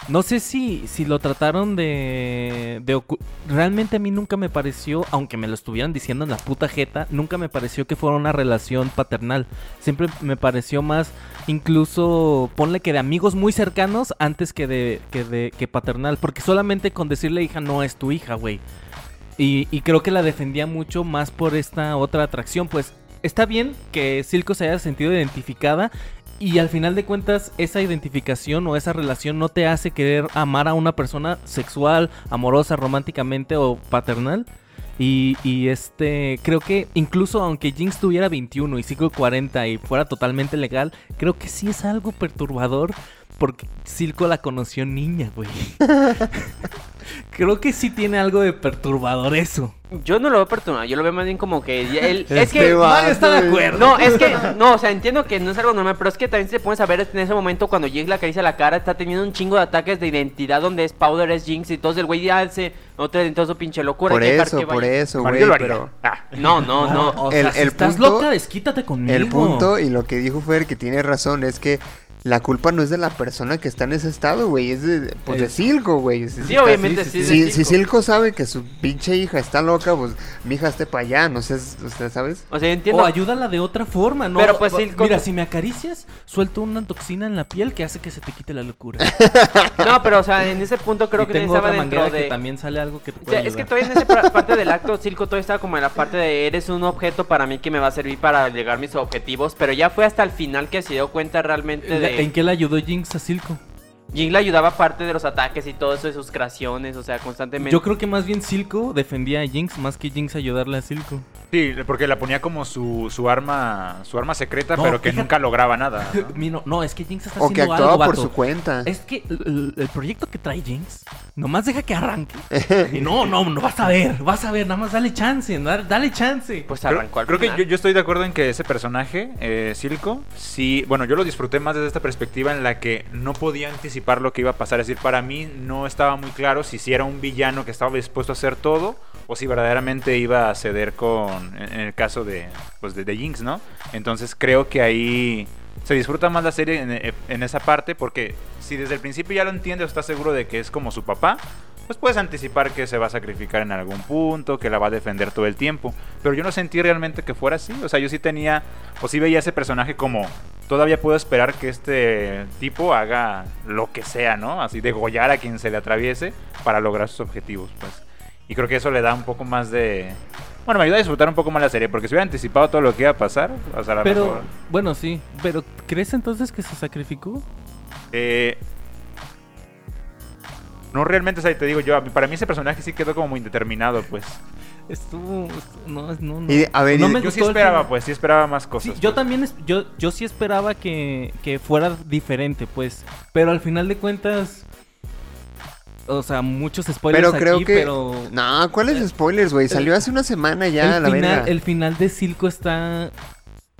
No sé si, si lo trataron de, de Realmente a mí nunca me pareció, aunque me lo estuvieran diciendo en la puta jeta, nunca me pareció que fuera una relación paternal. Siempre me pareció más, incluso, ponle que de amigos muy cercanos antes que de, que de que paternal. Porque solamente con decirle hija no es tu hija, güey. Y, y creo que la defendía mucho más por esta otra atracción. Pues está bien que Silco se haya sentido identificada. Y al final de cuentas, esa identificación o esa relación no te hace querer amar a una persona sexual, amorosa, románticamente o paternal. Y, este, creo que incluso aunque Jinx tuviera 21 y Silco 40 y fuera totalmente legal, creo que sí es algo perturbador porque Silco la conoció niña, güey. creo que sí tiene algo de perturbador eso. Yo no lo veo personal, yo lo veo más bien como que él, es Este que Mario está de acuerdo. No, es que, no, o sea, entiendo que no es algo normal, pero es que también pones a ver en ese momento cuando Jinx le acaricia la cara, está teniendo un chingo de ataques de identidad donde es Powder, es Jinx y todo, el güey ya hace otra de su pinche locura. Por eso, que por vaya. eso, güey. Pero Ah, No, no, no. o El- sea, si el estás punto- loca, desquítate conmigo. el punto y lo que dijo Fer que tiene razón es que la culpa no es de la persona que está en ese estado, güey, es de, pues, de Silco, güey. Si- Sí, si- obviamente sí, sí. sí, es Si, si Silco. Sabe que su pinche hija está loca, pues mi hija esté para allá, no sé, usted sabes. O sea, yo entiendo. O ayúdala de otra forma, ¿no? Pero, pues, Silco- Mira, si me acaricias, suelto una toxina en la piel que hace que se te quite la locura. No, pero o sea, en ese punto creo y que tengo estaba otra dentro manguera de. que también sale algo que te O sea, es que todavía en esa parte del acto, Silco todavía estaba como en la parte de eres un objeto para mí que me va a servir para llegar a mis objetivos, pero ya fue hasta el final que se dio cuenta realmente de... ¿En qué le ayudó Jinx a Silco? Jing le ayudaba parte de los ataques y todo eso de sus creaciones, o sea, constantemente. Yo creo que más bien Silco defendía a Jinx más que Jinx ayudarle a Silco. sí, porque la ponía como su, su arma su arma secreta, No, pero que fíjate- nunca lograba nada. ¿no? No, es que Jinx está O que haciendo actuaba algo, por vato. su cuenta. Es que el, el proyecto que trae Jinx, nomás deja que arranque. y no, no, no vas a ver, vas a ver, nada más dale chance, dale, dale chance. Pues Creo, arrancó al creo que final. yo, yo estoy de acuerdo en que ese personaje, eh, Silco, sí, bueno, yo lo disfruté más desde esta perspectiva en la que no podía anticipar lo que iba a pasar. Es decir, para mí no estaba muy claro si, era un villano que estaba dispuesto a hacer todo o si verdaderamente iba a ceder con, en, el caso de, pues de, de Jinx, ¿no? Entonces creo que ahí se disfruta más la serie en, esa parte porque si desde el principio ya lo entiendes o estás seguro de que es como su papá, pues puedes anticipar que se va a sacrificar en algún punto, que la va a defender todo el tiempo. Pero yo no sentí realmente que fuera así. O sea, yo sí tenía, o sí veía ese personaje como, todavía puedo esperar que este tipo haga lo que sea, ¿no? Así degollar a quien se le atraviese para lograr sus objetivos, pues. Y creo que eso le da un poco más de, Bueno, me ayuda a disfrutar un poco más la serie, porque si hubiera anticipado todo lo que iba a pasar, o sea, a lo Pero, mejor, bueno, sí. Pero, ¿crees entonces que se sacrificó? eh, no realmente, o sea, te digo yo, para mí ese personaje sí quedó como muy indeterminado, pues. Estuvo. estu- No, no, no. Y, a ver, No y- me Yo sí gustó esperaba, pues, sí esperaba más cosas. Sí, yo pues. también, es- yo, yo sí esperaba que, que fuera diferente, pues. Pero al final de cuentas. O sea, muchos spoilers pero creo aquí, que... pero. No, ¿cuáles spoilers, güey? Salió hace una semana ya, el, la final, verga. el final de Silco está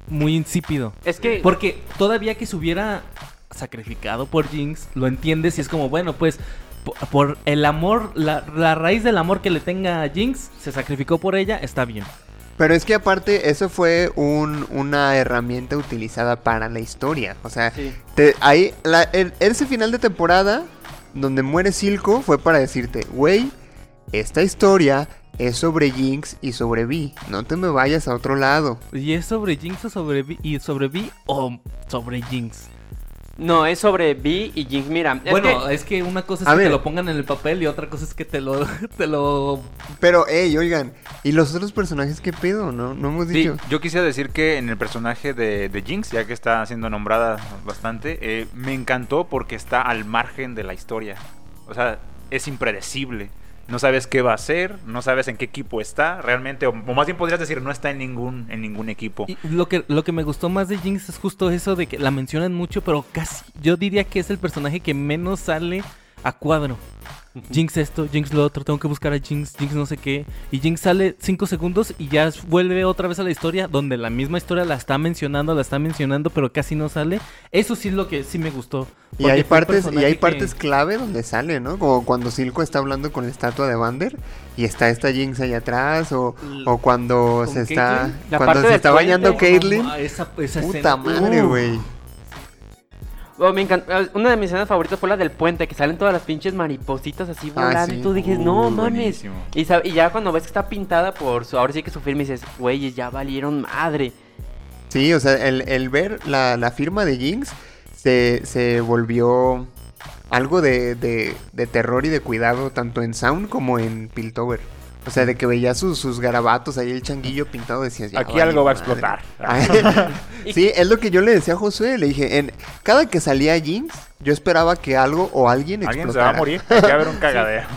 muy insípido. Es que Porque todavía que se hubiera sacrificado por Jinx, lo entiendes y es como, bueno, pues po- por, el amor, la, la raíz del amor que le tenga a Jinx, se sacrificó por ella, está bien. Pero es que aparte, eso fue un- una herramienta utilizada para la historia. O sea, Sí. te- ahí, la- el- ese final de temporada, donde muere Silco, fue para decirte, güey, esta historia es sobre Jinx y sobre Vi. No te me vayas a otro lado. ¿Y es sobre Jinx o sobre Vi? ¿Y sobre Vi o sobre Jinx? No, es sobre Vi y Jinx. Mira, es bueno, que- es que una cosa es A que ver. te lo pongan en el papel y otra cosa es que te lo, te lo Pero, hey, oigan, ¿y los otros personajes qué pedo? No, no hemos Sí, dicho. yo quisiera decir que en el personaje de, de Jinx, ya que está siendo nombrada bastante, eh, me encantó porque está al margen de la historia. O sea, es impredecible. No sabes qué va a hacer, no sabes en qué equipo está, realmente, o, más bien podrías decir, no está en ningún, en ningún equipo. Lo que, lo que me gustó más de Jinx es justo eso de que la mencionan mucho, pero casi yo diría que es el personaje que menos sale a cuadro. Jinx esto, Jinx lo otro, tengo que buscar a Jinx, Jinx no sé qué. Y Jinx sale 5 segundos y ya vuelve otra vez a la historia, donde la misma historia la está mencionando, la está mencionando, pero casi no sale. Eso sí es lo que sí me gustó. Y hay partes, y hay que- partes clave donde sale, ¿no? Como cuando Silco está hablando con la estatua de Vander y está esta Jinx allá atrás, o, o cuando ¿Con se está? La cuando se está bañando. Caitlyn. Ah, esa, esa Puta escena. madre, Uh. Güey. Oh, me encanta. Una de mis escenas favoritas fue la del puente, que salen todas las pinches maripositas así Ah, volando. sí. Y tú dices, no Uh, mames. Y, ya cuando ves que está pintada por su. Ahora sí que su firma, dices, güeyes, ya valieron madre. Sí, o sea, el, el ver la, la firma de Jinx se, se volvió algo de, de, de terror y de cuidado, tanto en Sound como en Piltover. O sea, de que veías sus, sus garabatos ahí, el changuillo pintado, decías, ya Aquí algo va a madre". explotar. Sí, es lo que yo le decía a Josué. Le dije, en cada que salía Jinx, yo esperaba que algo o alguien Alguien explotara. se va a morir, va a haber un cagadero.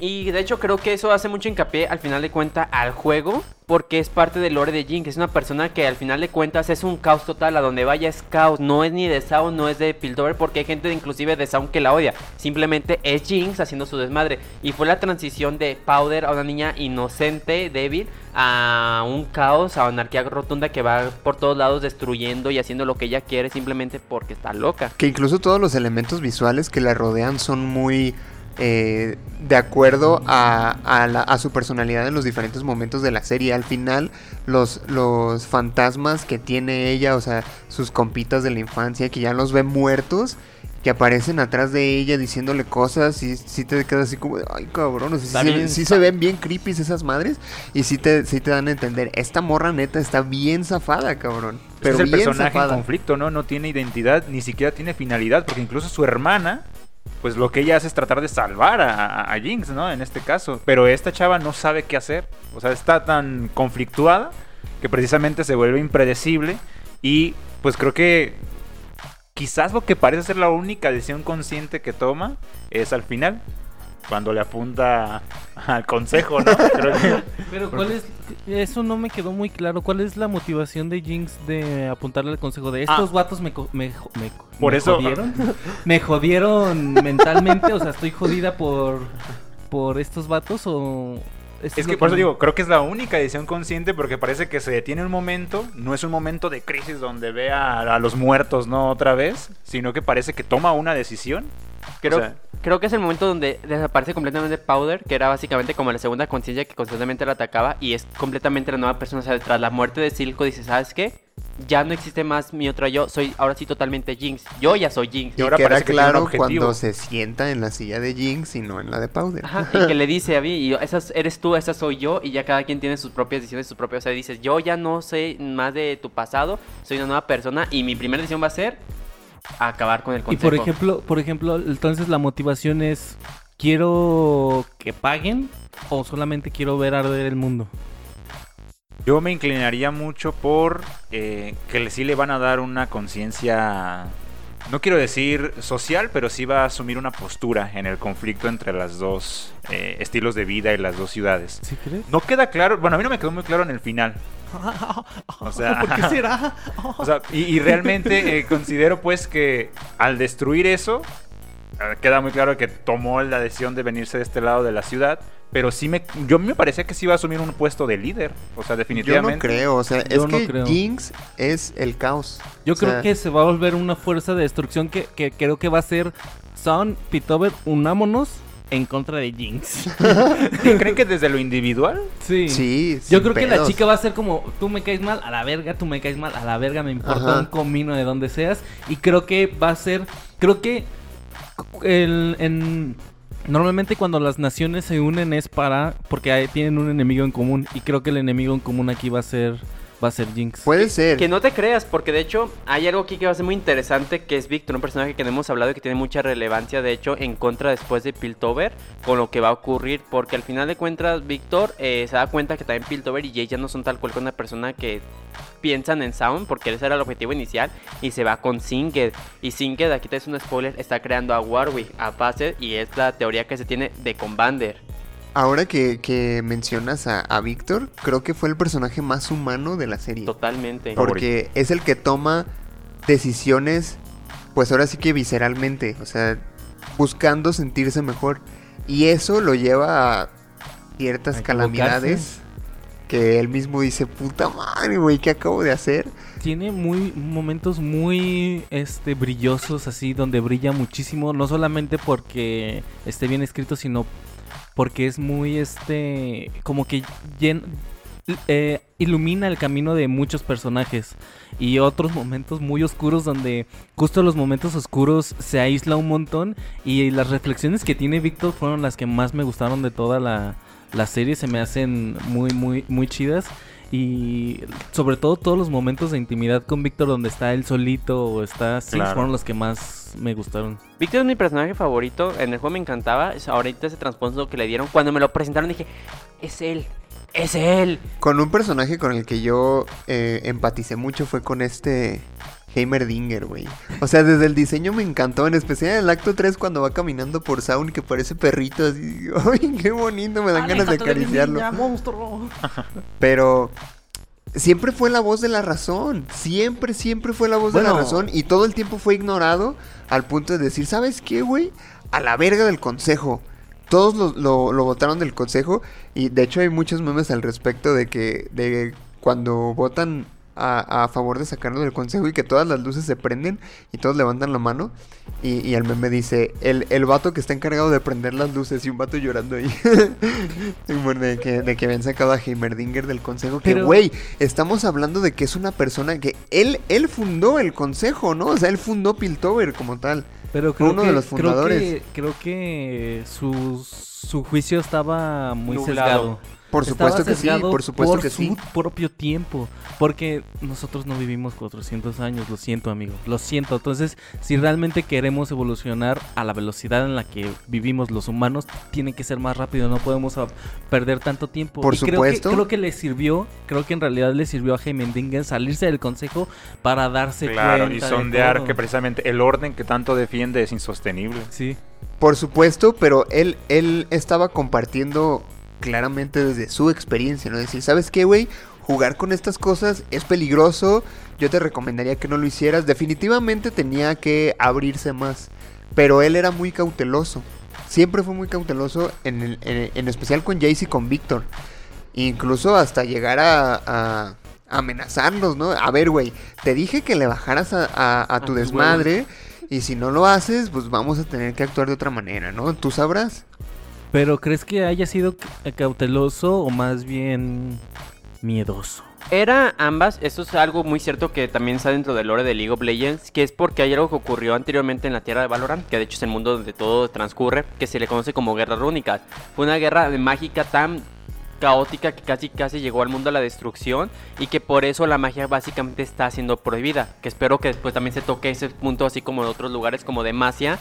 Y de hecho creo que eso hace mucho hincapié al final de cuenta al juego, porque es parte del lore de Jinx. Es una persona que al final de cuentas es un caos total, a donde vaya es caos. No es ni de Sound, no es de Piltover, porque hay gente inclusive de Sound que la odia. Simplemente es Jinx haciendo su desmadre. Y fue la transición de Powder a una niña inocente, débil, a un caos, a anarquía rotunda que va por todos lados destruyendo y haciendo lo que ella quiere simplemente porque está loca. Que incluso todos los elementos visuales que la rodean son muy eh, de acuerdo a, a la- a su personalidad en los diferentes momentos de la serie. Al final, los, los fantasmas que tiene ella, o sea, sus compitas de la infancia, que ya los ve muertos, que aparecen atrás de ella diciéndole cosas, y si te quedas así como, ay cabrón, o sea, sí, Está se, ven- sí está- se ven bien creepy esas madres, y sí te, sí te dan a entender, esta morra neta está bien zafada, cabrón. Pero es el bien personaje en conflicto, ¿no? No tiene identidad, ni siquiera tiene finalidad, porque incluso su hermana, pues lo que ella hace es tratar de salvar a, Jinx, ¿no? En este caso. Pero esta chava no sabe qué hacer. O sea, está tan conflictuada que precisamente se vuelve impredecible. Y pues creo que quizás lo que parece ser la única decisión consciente que toma es al final. Cuando le apunta al consejo, ¿no? Creo que- Pero ¿cuál es? Eso no me quedó muy claro. ¿Cuál es la motivación de Jinx de apuntarle al consejo de estos vatos me, me, me Por me eso- jodieron? ¿Me jodieron mentalmente? O sea, ¿estoy jodida por, por estos vatos o...? eso Es lo que por eso no- digo, creo que es la única decisión consciente porque parece que se detiene un momento, no es un momento de crisis donde ve a, a los muertos, ¿no? Otra vez, sino que parece que toma una decisión. Creo, O sea- creo que es el momento donde desaparece completamente Powder, que era básicamente como la segunda conciencia que constantemente la atacaba y es completamente la nueva persona. O sea, tras la muerte de Silco dice, ¿sabes qué? Ya no existe más mi otra yo, soy ahora sí totalmente Jinx. Yo ya soy Jinx. Y Y ahora queda parece que claro objetivo. cuando se sienta en la silla de Jinx y no en la de Powder. Ajá, y que le dice a mí, y yo, esa es- eres tú, esa soy yo, y ya cada quien tiene sus propias decisiones, sus propias, o sea, dices, yo ya no sé más de tu pasado, soy una nueva persona, y mi primera decisión va a ser acabar con el Y consejo. por ejemplo, por ejemplo, entonces la motivación es... ¿Quiero que paguen o solamente quiero ver arder el mundo? Yo me inclinaría mucho por eh, que sí le van a dar una conciencia, no quiero decir social, pero sí va a asumir una postura en el conflicto entre las dos eh, estilos de vida y las dos ciudades. ¿Sí crees? No queda claro, bueno, a mí no me quedó muy claro en el final. O sea, ¿Por qué será? O sea, y, y realmente eh, considero pues que al destruir eso, eh, queda muy claro que tomó la decisión de venirse de este lado de la ciudad, pero sí me, yo me parecía que sí iba a asumir un puesto de líder, o sea, Yo definitivamente. no creo, o sea, Yo es no que creo. Jinx es el caos. Yo O sea, creo que se va a volver una fuerza de destrucción que, que creo que va a ser Sound, Pitover, unámonos en contra de Jinx. ¿Y ¿Creen que desde lo individual? Sí. Sí, Yo creo que la chica va a ser como, tú me caes mal, a la verga, tú me caes mal, a la verga, me importa Ajá. un comino de donde seas. Y creo que va a ser, creo que el, en, normalmente cuando las naciones se unen es para, porque tienen un enemigo en común. Y creo que el enemigo en común aquí va a ser, va a ser Jinx. Puede ser. Que no te creas, porque de hecho hay algo aquí que va a ser muy interesante, que es Víctor, un personaje que no hemos hablado y que tiene mucha relevancia, de hecho, en contra después de Piltover, con lo que va a ocurrir, porque al final de cuentas Víctor eh, se da cuenta que también Piltover y Jay ya no son tal cual con una persona que piensan en Sound, porque ese era el objetivo inicial, y se va con Singed. Y Singed, aquí te es un spoiler, está creando a Warwick, a Facet, y es la teoría que se tiene de Commander. Ahora que, que mencionas a, a Víctor, creo que fue el personaje más humano de la serie. Totalmente. Porque es el que toma decisiones, pues ahora sí que visceralmente, o sea, buscando sentirse mejor. Y eso lo lleva a ciertas A calamidades que él mismo dice, puta madre, güey, ¿qué acabo de hacer? Tiene muy momentos muy este brillosos así donde brilla muchísimo, no solamente porque esté bien escrito, sino porque es muy este como que eh, ilumina el camino de muchos personajes y otros momentos muy oscuros donde justo los momentos oscuros se aísla un montón y las reflexiones que tiene Víctor fueron las que más me gustaron de toda la, la serie, se me hacen muy muy muy chidas y sobre todo todos los momentos de intimidad con Víctor donde está él solito o está así Claro. fueron los que más me gustaron. Víctor es mi personaje favorito. En el juego me encantaba. Ahorita ese trasfondo que le dieron. Cuando me lo presentaron dije, es él. Es él. Con un personaje con el que yo eh, empaticé mucho fue con este Heimerdinger, güey. O sea, desde el diseño me encantó, en especial en el acto 3 cuando va caminando por Sound que parece perrito así. ¡Ay, qué bonito! Me dan ganas de acariciarlo. Pero siempre fue la voz de la razón. Siempre, siempre fue la voz de la razón. Y todo el tiempo fue ignorado al punto de decir, ¿sabes qué, güey? A la verga del consejo. Todos lo, lo, lo votaron del consejo. Y de hecho hay muchos memes al respecto de que de cuando votan a, a favor de sacarlo del consejo y que todas las luces se prenden y todos levantan la mano. Y, y el meme dice, el, el vato que está encargado de prender las luces y un vato llorando ahí. Bueno, de, que, de que habían sacado a Heimerdinger del consejo. Que, güey, estamos hablando de que es una persona que él, él fundó el consejo, ¿no? O sea, él fundó Piltover como tal. Pero Fue creo uno que, de los creo fundadores. que- Creo que, su, su juicio estaba muy Nublado. sesgado. Por Estaba supuesto que sí, por supuesto por que su sí. propio tiempo. Porque nosotros no vivimos 400 años, lo siento, amigo. Lo siento. Entonces, si realmente queremos evolucionar a la velocidad en la que vivimos los humanos, tiene que ser más rápido. No podemos perder tanto tiempo. Por Y creo que- supuesto. Creo que, le sirvió, creo que en realidad le sirvió a Heimendingen salirse del consejo para darse Claro, y cuenta de sondear todo. que precisamente el orden que tanto defiende es insostenible. Sí. Por supuesto, pero él, él estaba compartiendo claramente desde su experiencia, ¿no? Decir, ¿sabes qué, güey? Jugar con estas cosas es peligroso. Yo te recomendaría que no lo hicieras. Definitivamente tenía que abrirse más. Pero él era muy cauteloso. Siempre fue muy cauteloso, en, el- en- en especial con Jace y con Víctor. Incluso hasta llegar a, a amenazarlos, ¿no? A ver, güey, te dije que le bajaras a, a- a tu desmadre. Y si no lo haces, pues vamos a tener que actuar de otra manera, ¿no? Tú sabrás. Pero ¿crees que haya sido ca- cauteloso o más bien miedoso? Era ambas, esto es algo muy cierto que también está dentro del lore de League of Legends, que es porque hay algo que ocurrió anteriormente en la Tierra de Valorant, que de hecho es el mundo donde todo transcurre, que se le conoce como guerras rúnicas. Fue una guerra de mágica tan caótica que casi casi llegó al mundo a la destrucción y que por eso la magia básicamente está siendo prohibida, que espero que después también se toque ese punto así como en otros lugares como Demacia,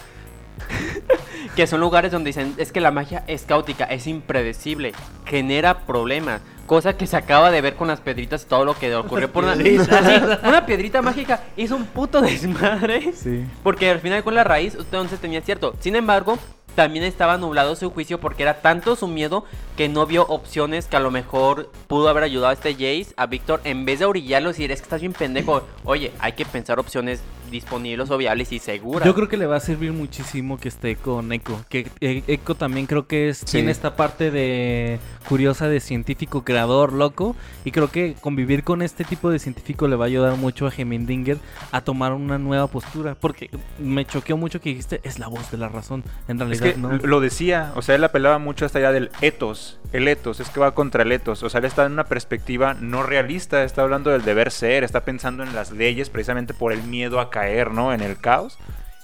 que son lugares donde dicen, es que la magia es caótica, es impredecible, genera problemas. Cosa que se acaba de ver con las piedritas todo lo que ocurrió por una, así, una piedrita mágica hizo un puto desmadre. Sí. Porque al final con la raíz, entonces tenía cierto. Sin embargo, también estaba nublado su juicio porque era tanto su miedo que no vio opciones que a lo mejor pudo haber ayudado a este Jace, a Víctor, en vez de orillarlo y decir, es que estás bien pendejo. Oye, hay que pensar opciones disponibles o viables y seguras. Yo creo que le va a servir muchísimo que esté con Echo. Que eh, Echo también creo que es, Sí. tiene esta parte de curiosa de científico creador loco. Y creo que convivir con este tipo de científico le va a ayudar mucho a Gemindinger a tomar una nueva postura. Porque me choqueó mucho que dijiste, es la voz de la razón. En Es realidad que no. lo decía, o sea, él apelaba mucho hasta allá del etos. El etos, es que va contra el etos. O sea, él está en una perspectiva no realista, está hablando del deber ser, está pensando en las leyes precisamente por el miedo a caer, ¿no? En el caos.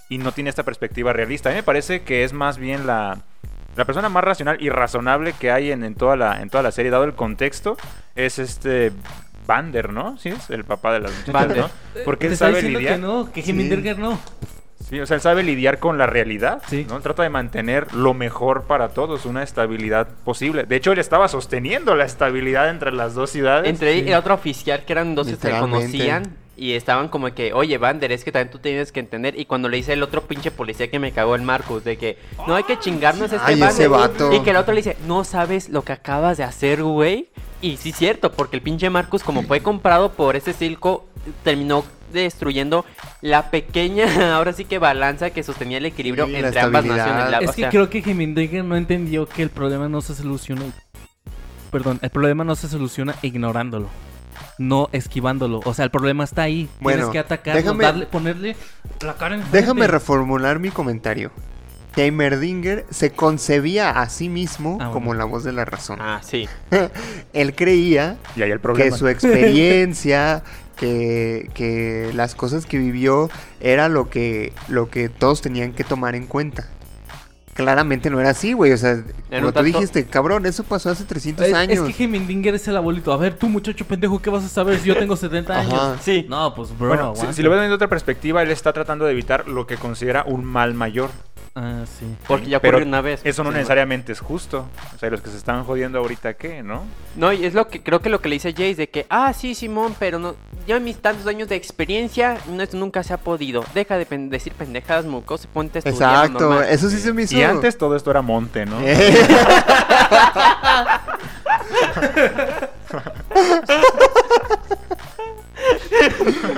Y no tiene esta perspectiva realista. A mí me parece que es más bien la, la persona más racional y razonable que hay en, en toda la, en toda la serie, dado el contexto, es este Vander, ¿no? Sí, es el papá de las muchachas, Vander. ¿no? Porque él sabe lidiar. que no, que Sí. No. Sí, o sea, él sabe lidiar con la realidad, Sí. ¿no? Trata de mantener lo mejor para todos, una estabilidad posible. De hecho, él estaba sosteniendo la estabilidad entre las dos ciudades. Entre él Sí. y el otro oficial que eran dos que se conocían y estaban como que, oye, Vander, es que también tú tienes que entender. Y cuando le dice el otro pinche policía que me cagó el Marcus, de que no hay que chingarnos a este Ay, Vander. vato. Y que el otro le dice, no sabes lo que acabas de hacer, güey. Y sí, cierto, porque el pinche Marcus, como fue comprado por ese circo, terminó destruyendo la pequeña, ahora sí que balanza que sostenía el equilibrio Sí, entre ambas naciones. La- Es que sea, creo que Gemindinger no entendió que el problema no se soluciona. Perdón, el problema no se soluciona ignorándolo. No esquivándolo. O sea, el problema está ahí. Bueno, Tienes que atacarlo, déjame- darle, ponerle la cara en Déjame reformular mi comentario. Heimerdinger se concebía a sí mismo Ah, bueno. como la voz de la razón. Ah, sí. Él creía Y ahí el que su experiencia, que, que las cosas que vivió era lo que, lo que todos tenían que tomar en cuenta. Claramente no era así, güey. O sea, como tú tanto- dijiste, cabrón, eso pasó hace 300 Es, es años. que Gemindinger es el abuelito. A ver, tú, muchacho pendejo, ¿qué vas a saber si yo tengo 70 años? Ajá. Sí. No, pues, bro. Bueno, si, lo ves desde otra perspectiva, él está tratando de evitar lo que considera un mal mayor. Ah, sí. Porque ya Pero ocurrió una vez. Eso no Sí, necesariamente es justo. O sea, los que se están jodiendo ahorita, ¿qué? ¿No? No, y es lo que creo que lo que le dice Jace de que, ah, sí, Simón, pero no, ya mis tantos años de experiencia, no, esto nunca se ha podido. Deja de pen- decir pendejadas, mucos, ponte a estudiar Exacto, normal". eso sí se me hizo. Y antes todo esto era monte, ¿no? Eh,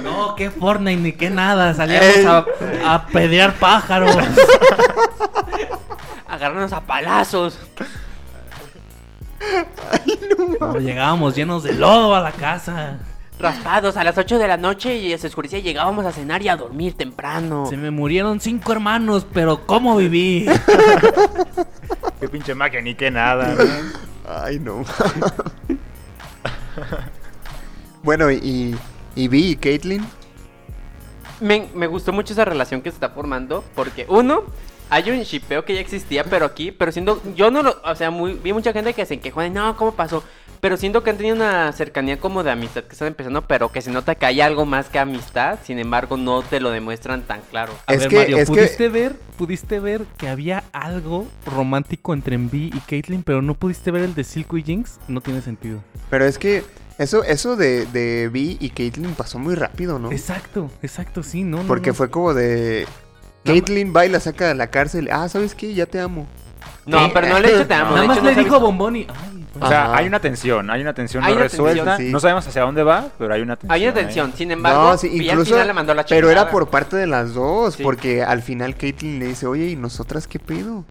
No, qué Fortnite ni qué nada. Salíamos Ey. a, a pedrear pájaros. Agarrarnos a palazos. No, llegábamos llenos de lodo a la casa. Raspados a las 8 de la noche y se oscurecía y llegábamos a cenar y a dormir temprano. Se me murieron cinco hermanos, pero ¿cómo viví? Qué pinche magia, ni qué nada. ¿no? Ay, no. bueno, y, y Vi y Caitlyn. Me, me gustó mucho esa relación que se está formando porque, uno, hay un shipeo que ya existía, pero aquí, pero siendo, yo no lo, o sea, muy, vi mucha gente que se quejó de, no, ¿cómo pasó? Pero siento que han tenido una cercanía como de amistad que están empezando, pero que se nota que hay algo más que amistad, sin embargo, no te lo demuestran tan claro. A Es ver, que- Mario, es que- ¿pudiste ver, pudiste ver que había algo romántico entre Envy y Caitlyn, pero no pudiste ver el de Silco y Jinx? No tiene sentido. Pero es que eso, eso de, de Vi y Caitlyn pasó muy rápido, ¿no? Exacto, exacto, sí, no, Porque no. fue como de. Caitlyn va y la saca de la cárcel. Ah, ¿sabes qué? Ya te amo. No, ¿Qué? pero no le he dicho te amo. Nada más le dijo a. Ay, pues. O sea, Ajá. hay una tensión, hay una tensión Hay no una resuelta. tensión, sí. No sabemos hacia dónde va, pero hay una tensión. Hay una ahí. tensión, sin embargo, No, sí, al incluso. final le mandó la pero era por parte de las dos. Sí. Porque al final Caitlyn le dice, oye, ¿y nosotras qué pedo?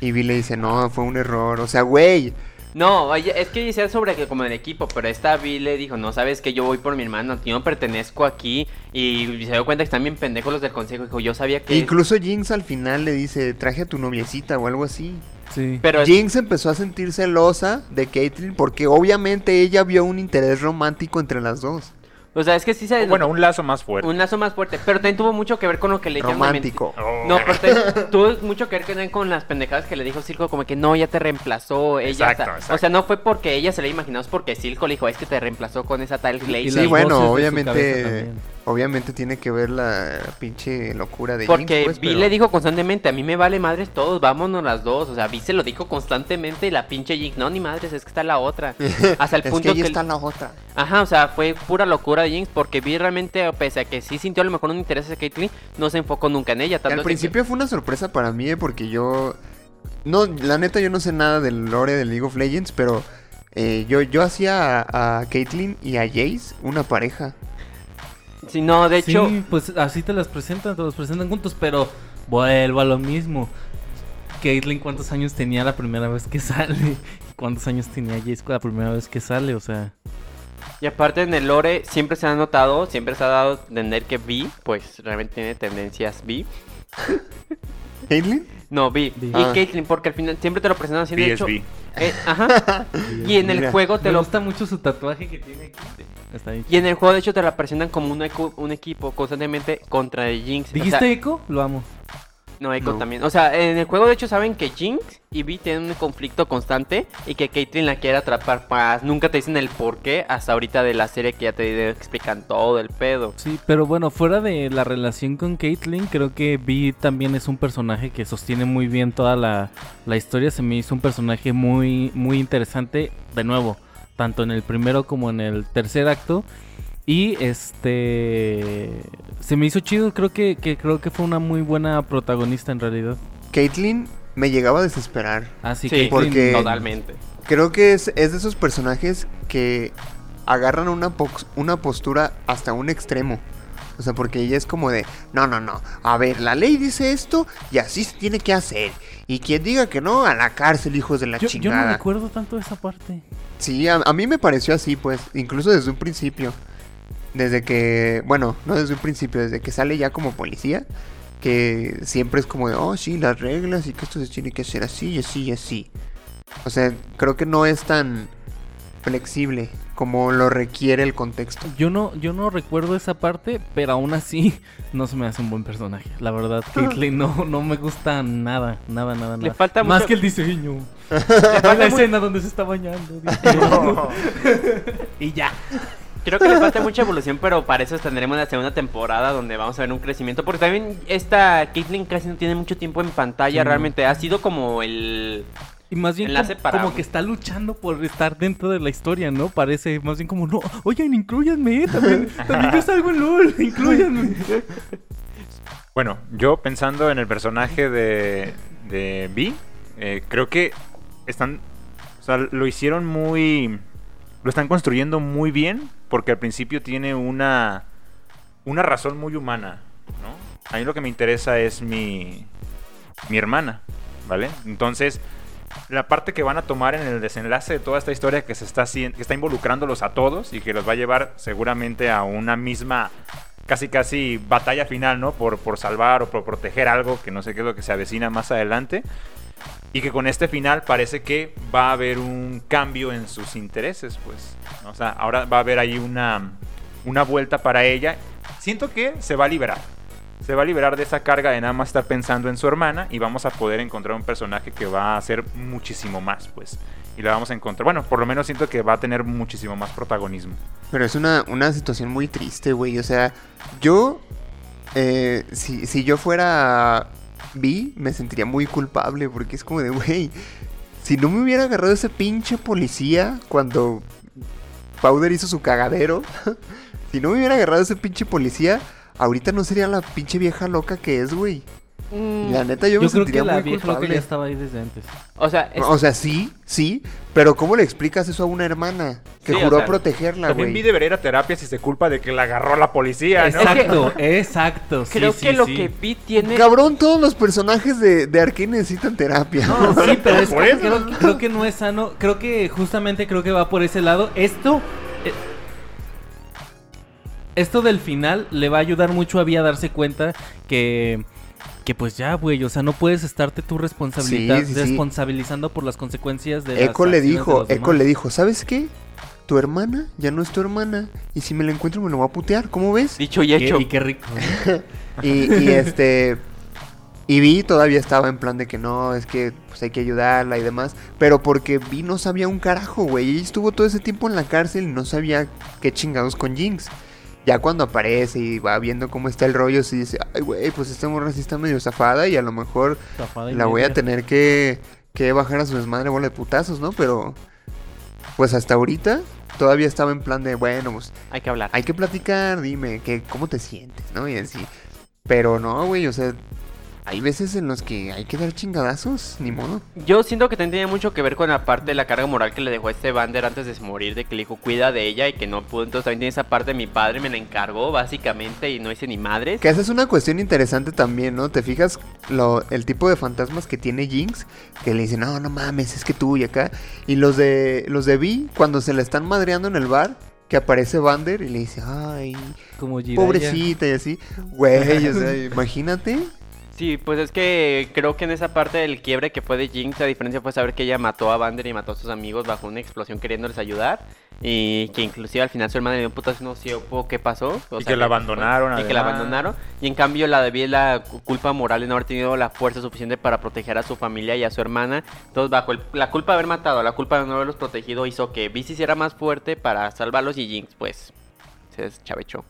Y Vi le dice, no, fue un error. O sea, güey. No, oye, es que decía sobre que como el equipo, pero esta Vi le dijo, no, sabes que yo voy por mi hermano, yo no pertenezco aquí. Y se dio cuenta que están bien pendejos los del consejo. Dijo, yo sabía que... Incluso Jinx al final le dice, traje a tu noviecita o algo así. Sí. Pero es- Jinx empezó a sentir celosa de Caitlyn porque obviamente ella vio un interés romántico entre las dos. O sea, es que sí se... Bueno, un lazo más fuerte. un lazo más fuerte. Pero también tuvo mucho que ver con lo que le Romántico. Oh. No, pero también tuvo mucho que ver también con las pendejadas que le dijo Silco, como que no, ya te reemplazó, ella... Exacto, o sea- exacto. O sea, no fue porque ella se le imaginó, es porque Silco le dijo, es que te reemplazó con esa tal Glaze. Sí, bueno, voces de su obviamente-. Obviamente tiene que ver la pinche locura de Porque Jinx, pues, Vi pero- le dijo constantemente, a mí me vale madres todos, vámonos las dos. O sea, Vi se lo dijo constantemente y la pinche Jinx, no, ni madres, es que está la otra. Hasta el es punto que ahí que... está la otra. Ajá, o sea, fue pura locura de Jinx porque Vi realmente, pese a que sí sintió a lo mejor un interés hacia Caitlyn, no se enfocó nunca en ella. tanto Al que- principio fue una sorpresa para mí, eh, porque yo... No, la neta yo no sé nada del lore de League of Legends, pero eh, yo, yo hacía a, a Caitlyn y a Jace una pareja. Sí, no, de hecho... Sí, pues así te las presentan, te los presentan juntos, pero vuelvo a lo mismo. Caitlyn, ¿cuántos años tenía la primera vez que sale? ¿Cuántos años tenía Jace la primera vez que sale? O sea, Y aparte en el lore siempre se ha notado, siempre se ha dado a entender que Vi, pues realmente tiene tendencias Vi. ¿Caitlyn? No, Vi. Y Ah. Caitlyn, porque al final siempre te lo presentan así de hecho. Eh, ajá. y en el Mira, juego te me lo gusta mucho su tatuaje que tiene aquí. Está ahí. y en el juego de hecho te la presentan como un, eco- un equipo constantemente contra el Jinx. O ¿Dijiste sea, Echo? Lo amo. No, Echo No. también. O sea, en el juego de hecho saben que Jinx y Vi tienen un conflicto constante y que Caitlyn la quiere atrapar más. Nunca te dicen el por qué hasta ahorita de la serie que ya te explican todo el pedo. Sí, pero bueno, fuera de la relación con Caitlyn, creo que Vi también es un personaje que sostiene muy bien toda la, la historia. Se me hizo un personaje muy, muy interesante, de nuevo, tanto en el primero como en el tercer acto. Y este se me hizo chido, creo que, que creo que fue una muy buena protagonista en realidad. Caitlyn me llegaba a desesperar. Así Sí, que porque- Totalmente. Creo que es, es de esos personajes que agarran una, una postura hasta un extremo. O sea, porque ella es como de, no, no, no, a ver, la ley dice esto y así se tiene que hacer. Y quien diga que no, a la cárcel, hijos de la yo, yo no chingada. recuerdo tanto esa parte. Sí, a, a mí me pareció así, pues, incluso desde un principio. Desde que, bueno, no desde un principio, desde que sale ya como policía, que siempre es como de, oh, sí, las reglas y que esto se tiene que hacer así y así y así. O sea, creo que no es tan flexible como lo requiere el contexto. Yo no, yo no recuerdo esa parte, pero aún así no se me hace un buen personaje. La verdad, Caitlyn no, no me gusta nada, nada, nada, Le nada. falta Más mucho- que el diseño. Le la falta mu- escena donde se está bañando. Y ya. Creo que le falta mucha evolución, pero para eso tendremos la segunda temporada donde vamos a ver un crecimiento. Porque también esta Caitlyn casi no tiene mucho tiempo en pantalla. Sí. Realmente ha sido como el. Y más bien como, para- como que está luchando por estar dentro de la historia, ¿no? Parece más bien como, no, oigan, incluyanme, también, también yo salgo en LOL, incluyanme. Bueno, yo pensando en el personaje de, de Vi, eh, creo que están, o sea, lo hicieron muy, lo están construyendo muy bien, porque al principio tiene una, una razón muy humana, ¿no? A mí lo que me interesa es mi, mi hermana, ¿vale? Entonces, la parte que van a tomar en el desenlace de toda esta historia que se está haciendo, que está involucrándolos a todos y que los va a llevar seguramente a una misma casi casi batalla final, ¿no? Por, por salvar o por proteger algo que no sé qué es lo que se avecina más adelante. Y que con este final parece que va a haber un cambio en sus intereses, pues. O sea, ahora va a haber ahí una, una vuelta para ella. Siento que se va a liberar. Se va a liberar de esa carga de nada más estar pensando en su hermana y vamos a poder encontrar un personaje que va a hacer muchísimo más, pues. Y la vamos a encontrar. Bueno, por lo menos siento que va a tener muchísimo más protagonismo. Pero es una, una situación muy triste, güey. O sea, yo, eh, si, si yo fuera Vi, me sentiría muy culpable porque es como de, güey, si no me hubiera agarrado ese pinche policía cuando Powder hizo su cagadero, si no me hubiera agarrado ese pinche policía, ahorita no sería la pinche vieja loca que es, güey. Mm, La neta, yo, me creo sentiría que la muy vieja loca culpable. ya estaba ahí desde antes. o sea, es- O sea, sí, sí, pero ¿cómo le explicas eso a una hermana que Sí, o juró sea, protegerla, También güey? Vi debería ir a terapia si se culpa de que la agarró la policía, ¿no? Exacto, exacto. sí, creo sí, que lo sí. que Vi tiene. Cabrón, todos los personajes de, de Arkane necesitan terapia. No, sí, pero es Por que eso. creo, creo que no es sano. Creo que justamente creo que va por ese lado. Esto. eh, esto del final le va a ayudar mucho a Vi a darse cuenta que. Que pues ya, güey, o sea, no puedes estarte tú responsabilidad, Sí, sí, sí. responsabilizando por las consecuencias de las Echo le de dijo, los Echo demás. le dijo, ¿sabes qué? Tu hermana ya no es tu hermana. Y si me la encuentro me lo voy a putear, ¿cómo ves? Dicho y hecho. y qué rico. Y, y este... Y Vi todavía estaba en plan de que no, es que pues hay que ayudarla y demás. Pero porque Vi no sabía un carajo, güey. Ella estuvo todo ese tiempo en la cárcel y no sabía qué chingados con Jinx. Ya cuando aparece y va viendo cómo está el rollo, sí dice, ay, güey, pues esta morra sí está medio zafada y a lo mejor la voy a tener que, que bajar a su desmadre bola de putazos, ¿no? Pero, pues hasta ahorita todavía estaba en plan de, bueno, pues Hay que hablar. hay que platicar, dime, que, ¿cómo te sientes, no? Y así. Pero no, güey, o sea, hay veces en los que hay que dar chingadazos, ni modo. Yo siento que también tenía mucho que ver con la parte de la carga moral que le dejó este Vander antes de morir, de que le dijo cuida de ella y que no pudo. Entonces también tiene esa parte de mi padre me la encargó básicamente y no hice ni madres. Que esa es una cuestión interesante también, ¿no? Te fijas lo, el tipo de fantasmas que tiene Jinx, que le dicen, no, no mames, es que tú y acá. Y los de los de Vi, cuando se la están madreando en el bar, que aparece Vander y le dice, ay, Como pobrecita y así. Güey, o sea, imagínate. Sí, pues es que creo que en esa parte del quiebre que fue de Jinx, la diferencia fue saber que ella mató a Vander y mató a sus amigos bajo una explosión queriéndoles ayudar. Y que inclusive al final su hermana le dio un putazo y no supo qué pasó. o Y sea, que la abandonaron, Y que la abandonaron. Y en cambio la de Vi es la cu- culpa moral de no haber tenido la fuerza suficiente para proteger a su familia y a su hermana. Entonces bajo el- la culpa de haber matado, la culpa de no haberlos protegido hizo que se hiciera más fuerte para salvarlos y Jinx pues se deschavechó.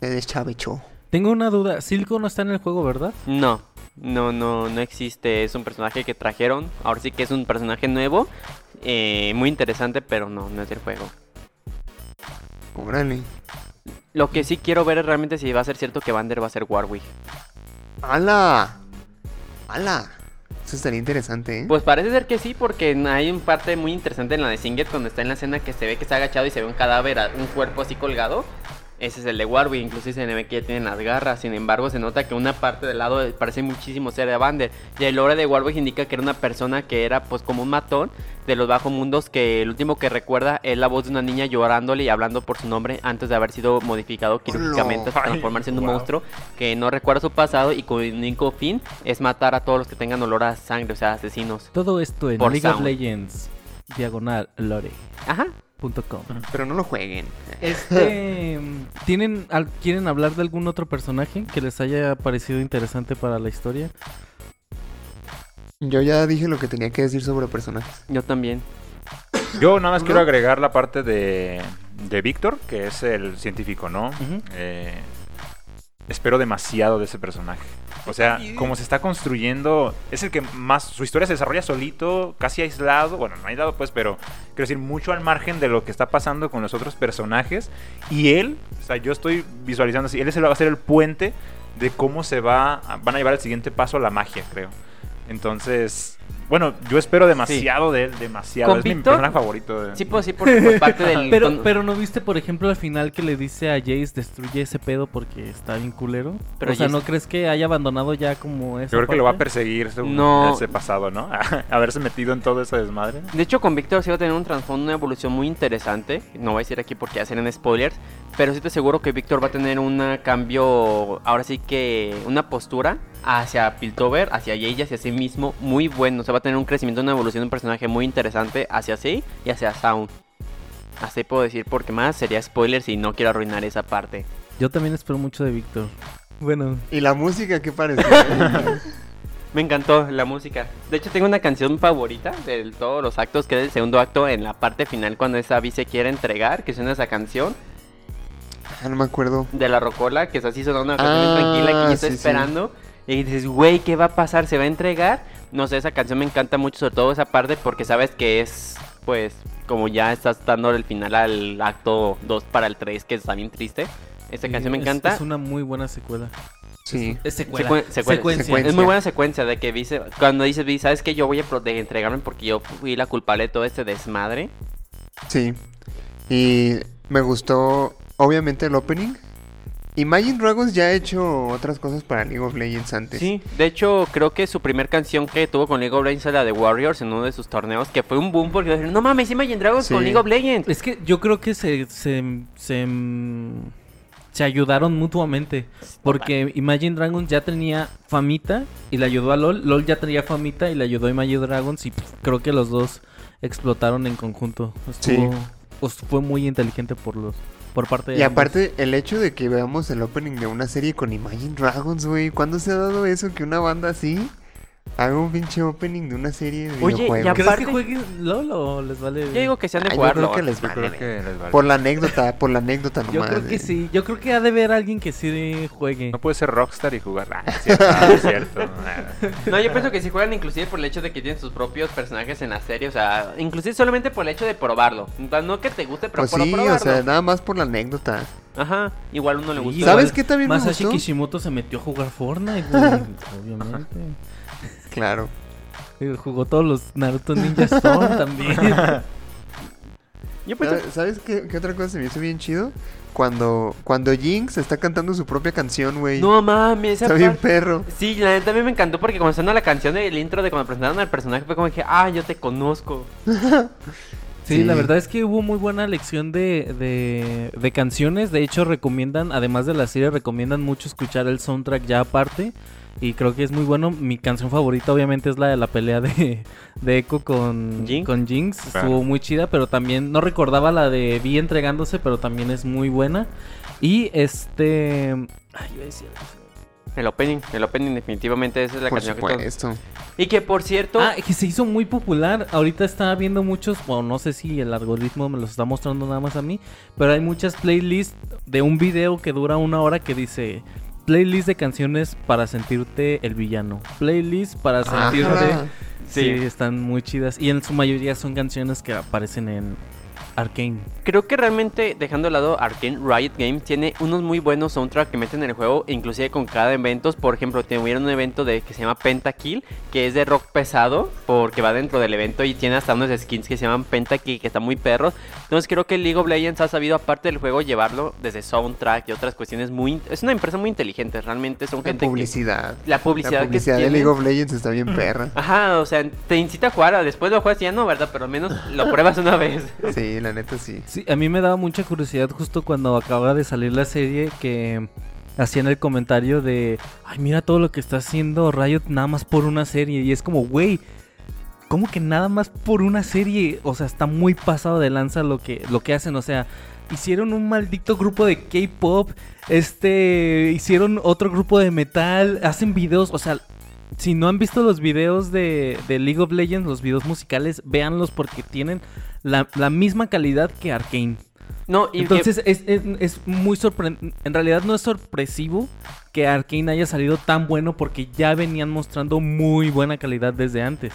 Se deschavechó. Tengo una duda. Silco no está en el juego, ¿verdad? No, no, no, no existe. Es un personaje que trajeron. Ahora sí que es un personaje nuevo. eh, muy interesante, pero no, no es del juego. Órale. Lo que sí quiero ver es realmente si va a ser cierto que Vander va a ser Warwick. ¡Hala! ¡Hala! Eso estaría interesante, ¿eh? Pues parece ser que sí, porque hay un parte muy interesante en la de Singed cuando está en la escena que se ve que está agachado y se ve un cadáver, un cuerpo así colgado. Ese es el de Warwick, inclusive se ve que ya tienen las garras. Sin embargo, se nota que una parte del lado parece muchísimo ser de Vander. Y el lore de Warwick indica que era una persona que era pues como un matón de los bajos mundos que el último que recuerda es la voz de una niña llorándole y hablando por su nombre antes de haber sido modificado quirúrgicamente hasta transformarse en un wow. monstruo que no recuerda su pasado y cuyo único fin es matar a todos los que tengan olor a sangre, o sea, asesinos. Todo esto en Por League of sound. Legends. Diagonal lore.com. Ajá. Pero no lo jueguen. Este, ¿tienen, al- ¿Quieren hablar de algún otro personaje que les haya parecido interesante para la historia? Yo ya dije lo que tenía que decir sobre personajes. Yo también. Yo nada más ¿No? quiero agregar la parte de, de Víctor, que es el científico, ¿no? Ujú. Eh, espero demasiado de ese personaje. O sea, como se está construyendo, es el que más, su historia se desarrolla solito, casi aislado, bueno, no aislado pues, pero quiero decir, mucho al margen de lo que está pasando con los otros personajes. Y él, o sea, yo estoy visualizando así, él es el- va a ser el puente de cómo se va, van a llevar el siguiente paso a la magia, creo. Entonces, bueno, yo espero demasiado de él, demasiado. ¿Con es mi personaje favorito. de- Sí, pues sí, porque por parte del... Pero, con- pero no viste, por ejemplo, al final que le dice a Jace destruye ese pedo porque está bien culero. Pero o sea, Jace- ¿no crees que haya abandonado ya como esa Yo creo que lo va a perseguir su- No. ese pasado, ¿no? Haberse metido en todo ese desmadre. De hecho, con Víctor sí va a tener un trasfondo, una evolución muy interesante. No voy a decir aquí porque serán spoilers. Pero sí te aseguro que Víctor va a tener un cambio, ahora sí que una postura hacia Piltover, hacia ella, hacia sí mismo, muy bueno. O sea, va a tener un crecimiento, una evolución de un personaje muy interesante hacia sí y hacia Sound. Así puedo decir porque más sería spoilers y no quiero arruinar esa parte. Yo también espero mucho de Víctor. Bueno, ¿Y la música qué pareció? Me encantó la música. De hecho, tengo una canción favorita de todos los actos, que es el segundo acto en la parte final cuando esa Vi se quiere entregar, que suena esa canción. ah, no me acuerdo. de la rocola, que es así sonando una canción Ah, tranquila que yo estoy sí, sí. Y dices, güey, ¿qué va a pasar? ¿Se va a entregar? No sé, esa canción me encanta mucho, sobre todo esa parte, porque sabes que es, pues, como ya estás dando el final al acto 2 para el 3, que está bien triste. Esta canción me encanta. Es, una muy buena secuela. Sí. Es Secuen- secuen- Secuencia. Secuencia. Es muy buena secuencia de que dice, cuando dices, ¿sabes que Yo voy a entregarme porque yo fui la culpable de todo este desmadre. Sí. Y me gustó, obviamente, el opening. Imagine Dragons ya ha hecho otras cosas para League of Legends antes. Sí, de hecho, creo que su primer canción que tuvo con League of Legends era la de Warriors en uno de sus torneos, que fue un boom porque dijeron, no mames, Imagine Dragons con Sí. League of Legends. Es que yo creo que se, se, se, se ayudaron mutuamente. Porque Imagine Dragons ya tenía famita y le ayudó a LOL. LOL ya tenía famita y le ayudó a Imagine Dragons. Y pff, creo que los dos explotaron en conjunto. Estuvo, pues, fue muy inteligente por los por parte de Y aparte, el hecho de que veamos el opening de una serie con Imagine Dragons, güey. ¿Cuándo se ha dado eso? Que una banda así Haga un pinche opening de una serie de Oye, videojuegos. ¿Crees Aparte- que jueguen LOL o les vale? Yo digo que se han de Ah, yo jugarlo. creo que les Yo vale. creo que les vale. Por la anécdota, por la anécdota Yo nomás. creo que eh. sí. Yo creo que ha de ver alguien que sí juegue. No puede ser Rockstar y jugar. Ah, es cierto, no es cierto. Ah. No, yo pienso que si juegan inclusive por el hecho de que tienen sus propios personajes en la serie, o sea, inclusive solamente por el hecho de probarlo. No que te guste, pero Pues por sí, probarlo. o sea, nada más por la anécdota. Ajá, igual uno le gusta. ¿Sabes qué también me Masashi gustó? Kishimoto se metió a jugar Fortnite, güey. Obviamente. Claro. Jugó todos los Naruto Ninja Storm también. Yo pienso... ¿Sabes, qué, qué otra cosa se me hizo bien chido? Cuando, cuando Jinx está cantando su propia canción, güey. No mames, esa Está bien parte- perro. Sí, la neta a mí me encantó porque cuando sonó la canción del intro de cuando presentaron al personaje fue como que, ah, yo te conozco. Sí, Sí. la verdad es que hubo muy buena lección de, de, de canciones. De hecho, recomiendan, además de la serie, recomiendan mucho escuchar el soundtrack ya aparte. Y creo que es muy bueno. Mi canción favorita, obviamente, es la de la pelea de, de Echo con Jinx. con Jinx. Claro. Estuvo muy chida, pero también no recordaba la de Vi entregándose, pero también es muy buena. Y este. Ay, iba a decir. El opening, el opening definitivamente esa es la Por canción que todos- supuesto. Y que por cierto, Ah, que se hizo muy popular. Ahorita está viendo muchos, bueno, no sé si el algoritmo me los está mostrando nada más a mí, pero hay muchas playlists de un video que dura una hora que dice playlist de canciones para sentirte el villano, playlist para sentirte. Ajá. Sí, están muy chidas y en su mayoría son canciones que aparecen en Arcane. creo que realmente dejando de lado Arkane, Riot Games tiene unos muy buenos soundtracks que meten en el juego, inclusive con cada evento. Por ejemplo, tuvieron un evento de que se llama Pentakill, que es de rock pesado, porque va dentro del evento y tiene hasta unos skins que se llaman Pentakill, que están muy perros. Entonces creo que League of Legends ha sabido, aparte del juego, llevarlo desde soundtrack y otras cuestiones muy... Es una empresa muy inteligente, realmente son La gente que- publicidad. La publicidad, La publicidad que de tiene. League of Legends está bien perra. Ajá, o sea, te incita a jugar, después lo juegas y ya no, ¿verdad? Pero al menos lo pruebas una vez. Sí, la neta sí. Sí, a mí me daba mucha curiosidad justo cuando acaba de salir la serie que hacían el comentario de, ay, mira todo lo que está haciendo Riot nada más por una serie. Y es como, güey, ¿cómo que nada más por una serie? O sea, está muy pasado de lanza lo que, lo que hacen. O sea, hicieron un maldito grupo de K-pop, este, hicieron otro grupo de metal, hacen videos, o sea... Si no han visto los videos de, de League of Legends, los videos musicales, véanlos porque tienen la, la misma calidad que Arkane. No, y que- Entonces es, es, es muy sorprendente. En realidad no es sorpresivo que Arkane haya salido tan bueno porque ya venían mostrando muy buena calidad desde antes.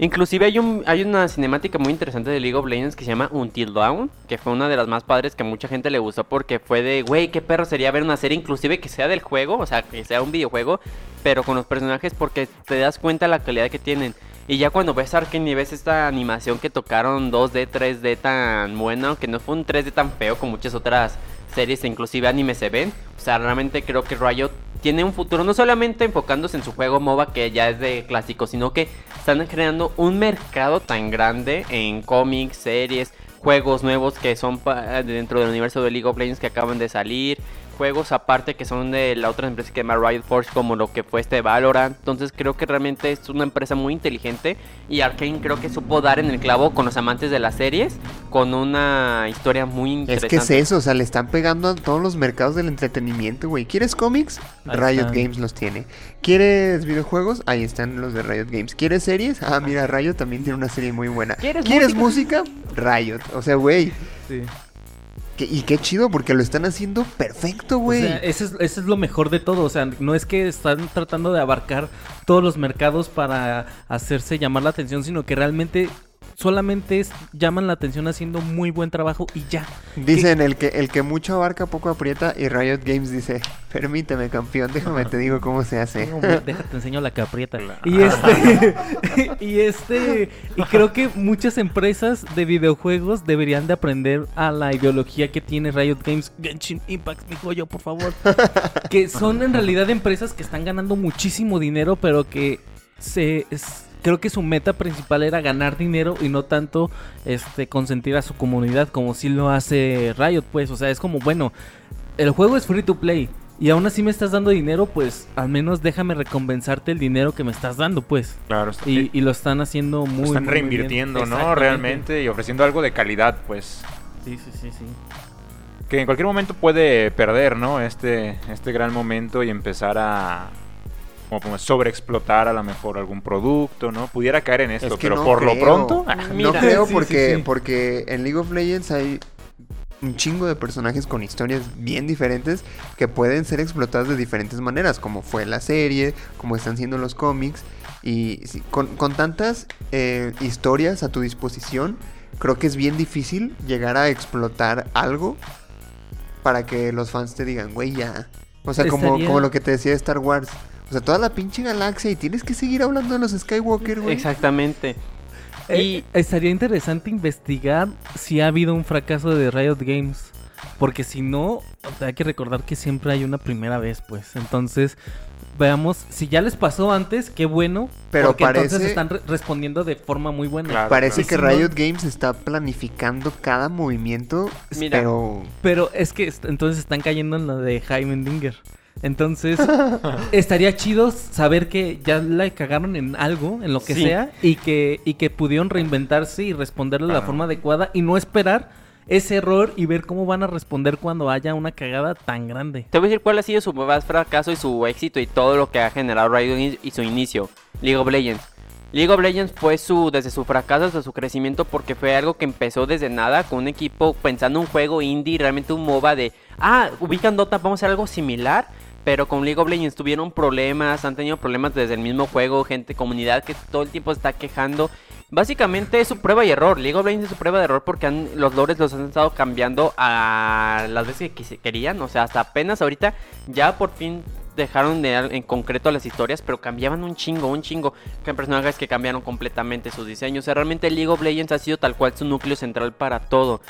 Inclusive hay, un, hay una cinemática muy interesante de League of Legends que se llama Until Dawn, que fue una de las más padres que mucha gente le gustó porque fue de, güey, qué perro sería ver una serie inclusive que sea del juego, o sea, que sea un videojuego, pero con los personajes porque te das cuenta la calidad que tienen. Y ya cuando ves Arkane y ves esta animación que tocaron 2D, 3D tan bueno, que no fue un 3D tan feo como muchas otras series, inclusive animes se ven. O sea, realmente creo que Riot tiene un futuro, no solamente enfocándose en su juego MOBA, que ya es de clásico, sino que están creando un mercado tan grande en cómics, series, juegos nuevos que son dentro del universo de League of Legends que acaban de salir, juegos aparte que son de la otra empresa que se llama Riot Forge, como lo que fue este Valorant. Entonces creo que realmente es una empresa muy inteligente y Arkane creo que supo dar en el clavo con los amantes de las series, con una historia muy Es interesante. que es eso, o sea, le están pegando a todos los mercados del entretenimiento, güey. ¿Quieres cómics? Riot. Games los tiene. ¿Quieres videojuegos? Ahí están los de Riot Games. ¿Quieres series? Ah, mira, Riot también tiene una serie muy buena. ¿Quieres música? Riot. O sea, güey. Sí. Que- y qué chido porque lo están haciendo perfecto, güey. O sea, eso es, eso es lo mejor de todo. O sea, no es que están tratando de abarcar todos los mercados para hacerse llamar la atención, sino que realmente solamente es- llaman la atención haciendo muy buen trabajo y ya. Dicen el que el que mucho abarca poco aprieta y Riot Games dice, permíteme campeón, déjame te digo cómo se hace. No, déjate enseño la que aprieta. Y este, y este, y creo que muchas empresas de videojuegos deberían de aprender a la ideología que tiene Riot Games, Genshin Impact, mi joyo, por favor. Que son en realidad empresas que están ganando muchísimo dinero, pero que se es- creo que su meta principal era ganar dinero y no tanto este consentir a su comunidad como si lo hace Riot, pues, o sea, es como, bueno, el juego es free to play y aún así me estás dando dinero, pues al menos déjame recompensarte el dinero que me estás dando, pues. Claro, está- Y, y lo están haciendo muy están muy, muy bien. reinvirtiendo, ¿no? Realmente y ofreciendo algo de calidad, pues. Sí, sí, sí, sí. Que en cualquier momento puede perder, ¿no? Este, este gran momento y empezar a, como sobreexplotar a lo mejor algún producto, ¿no? Pudiera caer en esto, Es que pero no por lo pronto, ah, No Mira. creo Sí, sí, porque, sí. porque en League of Legends hay un chingo de personajes con historias bien diferentes que pueden ser explotadas de diferentes maneras, como fue la serie, como están siendo los cómics. Y con, con tantas eh, historias a tu disposición, creo que es bien difícil llegar a explotar algo para que los fans te digan, güey, ya. O sea, como, como lo que te decía de Star Wars. O sea, toda la pinche galaxia y tienes que seguir hablando de los Skywalker, güey. Exactamente. Eh, Y estaría interesante investigar si ha habido un fracaso de Riot Games. Porque si no, hay que recordar que siempre hay una primera vez, pues. Entonces, veamos, si ya les pasó antes, qué bueno. Pero porque entonces parece- están re- respondiendo de forma muy buena. Claro. Parece que si no- Riot Games está planificando cada movimiento, Mira. pero Pero es que entonces están cayendo en lo de Jaime Dinger. Entonces, estaría chido saber que ya la cagaron en algo, en lo que Sí. sea, y que, y que pudieron reinventarse y responderle de la Ah. forma adecuada y no esperar ese error y ver cómo van a responder cuando haya una cagada tan grande. Te voy a decir cuál ha sido su más fracaso y su éxito y todo lo que ha generado Riot y su inicio. League of Legends. League of Legends fue su desde su fracaso hasta su crecimiento porque fue algo que empezó desde nada con un equipo pensando un juego indie, realmente un MOBA de, ah, ubican Dota, vamos a hacer algo similar. Pero con League of Legends tuvieron problemas, han tenido problemas desde el mismo juego, gente, comunidad que todo el tiempo está quejando. Básicamente es su prueba y error. League of Legends es su prueba de error porque los lores los han estado cambiando a las veces que querían. O sea, hasta apenas ahorita ya por fin dejaron de en concreto las historias, pero cambiaban un chingo, un chingo. Que personajes que cambiaron completamente sus diseños. O sea, realmente League of Legends ha sido tal cual su núcleo central para todo.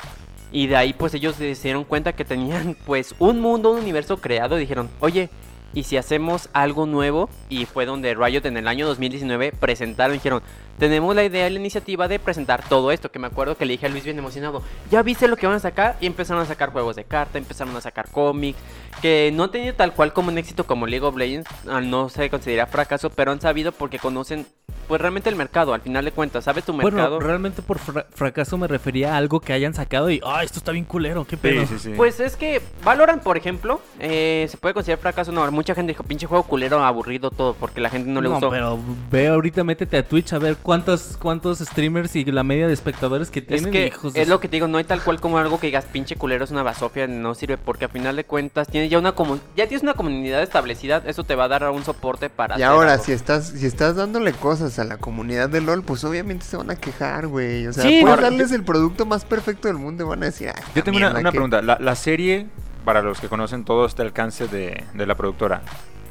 Y de ahí pues ellos se dieron cuenta que tenían pues un mundo, un universo creado y dijeron, oye, ¿y si hacemos algo nuevo? Y fue donde Riot en el año 2019 presentaron, dijeron, tenemos la idea y la iniciativa de presentar todo esto, que me acuerdo que le dije a Luis bien emocionado, ¿ya viste lo que van a sacar? Y empezaron a sacar juegos de carta, empezaron a sacar cómics, que no han tenido tal cual como un éxito como League of Legends, no se considera fracaso, pero han sabido porque conocen pues realmente el mercado, al final de cuentas, ¿sabes tu mercado? Bueno, realmente por fra- fracaso me refería a algo que hayan sacado y, ah, esto está bien culero, qué pedo. Sí, sí, sí. Pues es que Valorant, por ejemplo, eh, se puede considerar fracaso. No, mucha gente dijo, pinche juego culero, aburrido, todo, porque la gente no le gustó. pero ve ahorita, métete a Twitch a ver cuántos, cuántos streamers y la media de espectadores que Es tienen. que hijos de es lo que te digo, no hay tal cual como algo que digas pinche culero es una basofia, no sirve porque a final de cuentas tienes ya una comu- ya tienes una comunidad establecida, eso te va a dar un soporte para y ahora algo. si estás si estás dándole cosas a la comunidad de LoL, pues obviamente se van a quejar, güey. O sea, Sí, puedes darles el producto más perfecto del mundo y van a decir, "Ay, Yo tengo una, mierda una que-". pregunta. La, la serie, para los que conocen todo este alcance de, de la productora,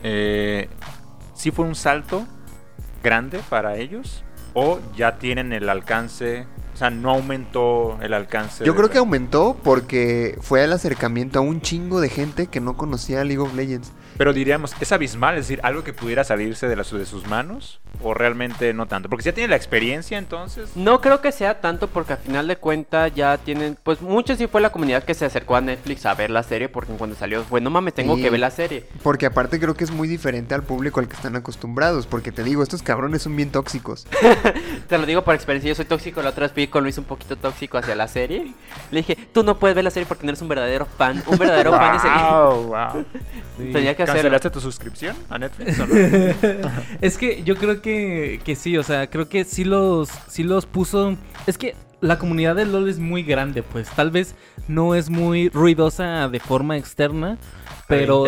eh, ¿sí fue un salto grande para ellos? ¿O ya tienen el alcance? O sea, no aumentó el alcance. Yo creo que aumentó porque fue el acercamiento a un chingo de gente que no conocía League of Legends. Pero diríamos, ¿es abismal? Es decir, algo que pudiera salirse de, las, de sus manos. ¿O realmente no tanto? Porque si ya tiene la experiencia, entonces. No creo que sea tanto porque al final de cuentas ya tienen, pues mucho sí fue la comunidad que se acercó a Netflix a ver la serie porque cuando salió, bueno mames, tengo Sí. que ver la serie. Porque aparte creo que es muy diferente al público al que están acostumbrados. Porque te digo, estos cabrones son bien tóxicos. Te lo digo por experiencia, yo soy tóxico, la otra vez fui con Luis un poquito tóxico hacia la serie. Le dije, tú no puedes ver la serie porque no eres un verdadero fan, un verdadero fan de serie. Wow, wow. Sí. Tenía que. ¿Cancelaste tu suscripción a Netflix o no? Es que yo creo que, que sí, o sea, creo que sí los, sí los puso. Es que la comunidad de LOL es muy grande, pues. Tal vez no es muy ruidosa de forma externa. Pero,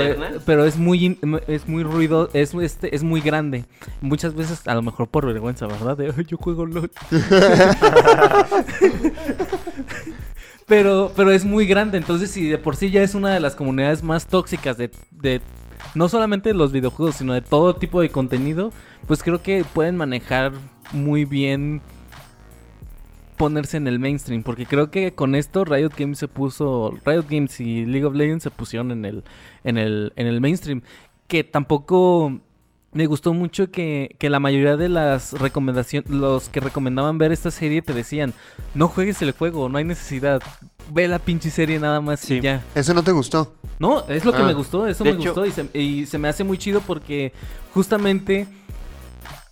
¿Pero es muy es muy ruido, es este es muy grande. Muchas veces a lo mejor por vergüenza, ¿verdad? De "Ay, yo juego LOL. pero pero es muy grande, entonces si de por sí ya es una de las comunidades más tóxicas de, de no solamente de los videojuegos, sino de todo tipo de contenido, pues creo que pueden manejar muy bien ponerse en el mainstream, porque creo que con esto Riot Games se puso, Riot Games y League of Legends se pusieron en el, en el, en el mainstream, que tampoco me gustó mucho que, que la mayoría de las recomendaciones, los que recomendaban ver esta serie te decían, no juegues el juego, no hay necesidad, ve la pinche serie nada más y ya. ¿Eso no te gustó? No, es lo que Ah. me gustó, eso De me hecho- gustó y se, y se me hace muy chido porque justamente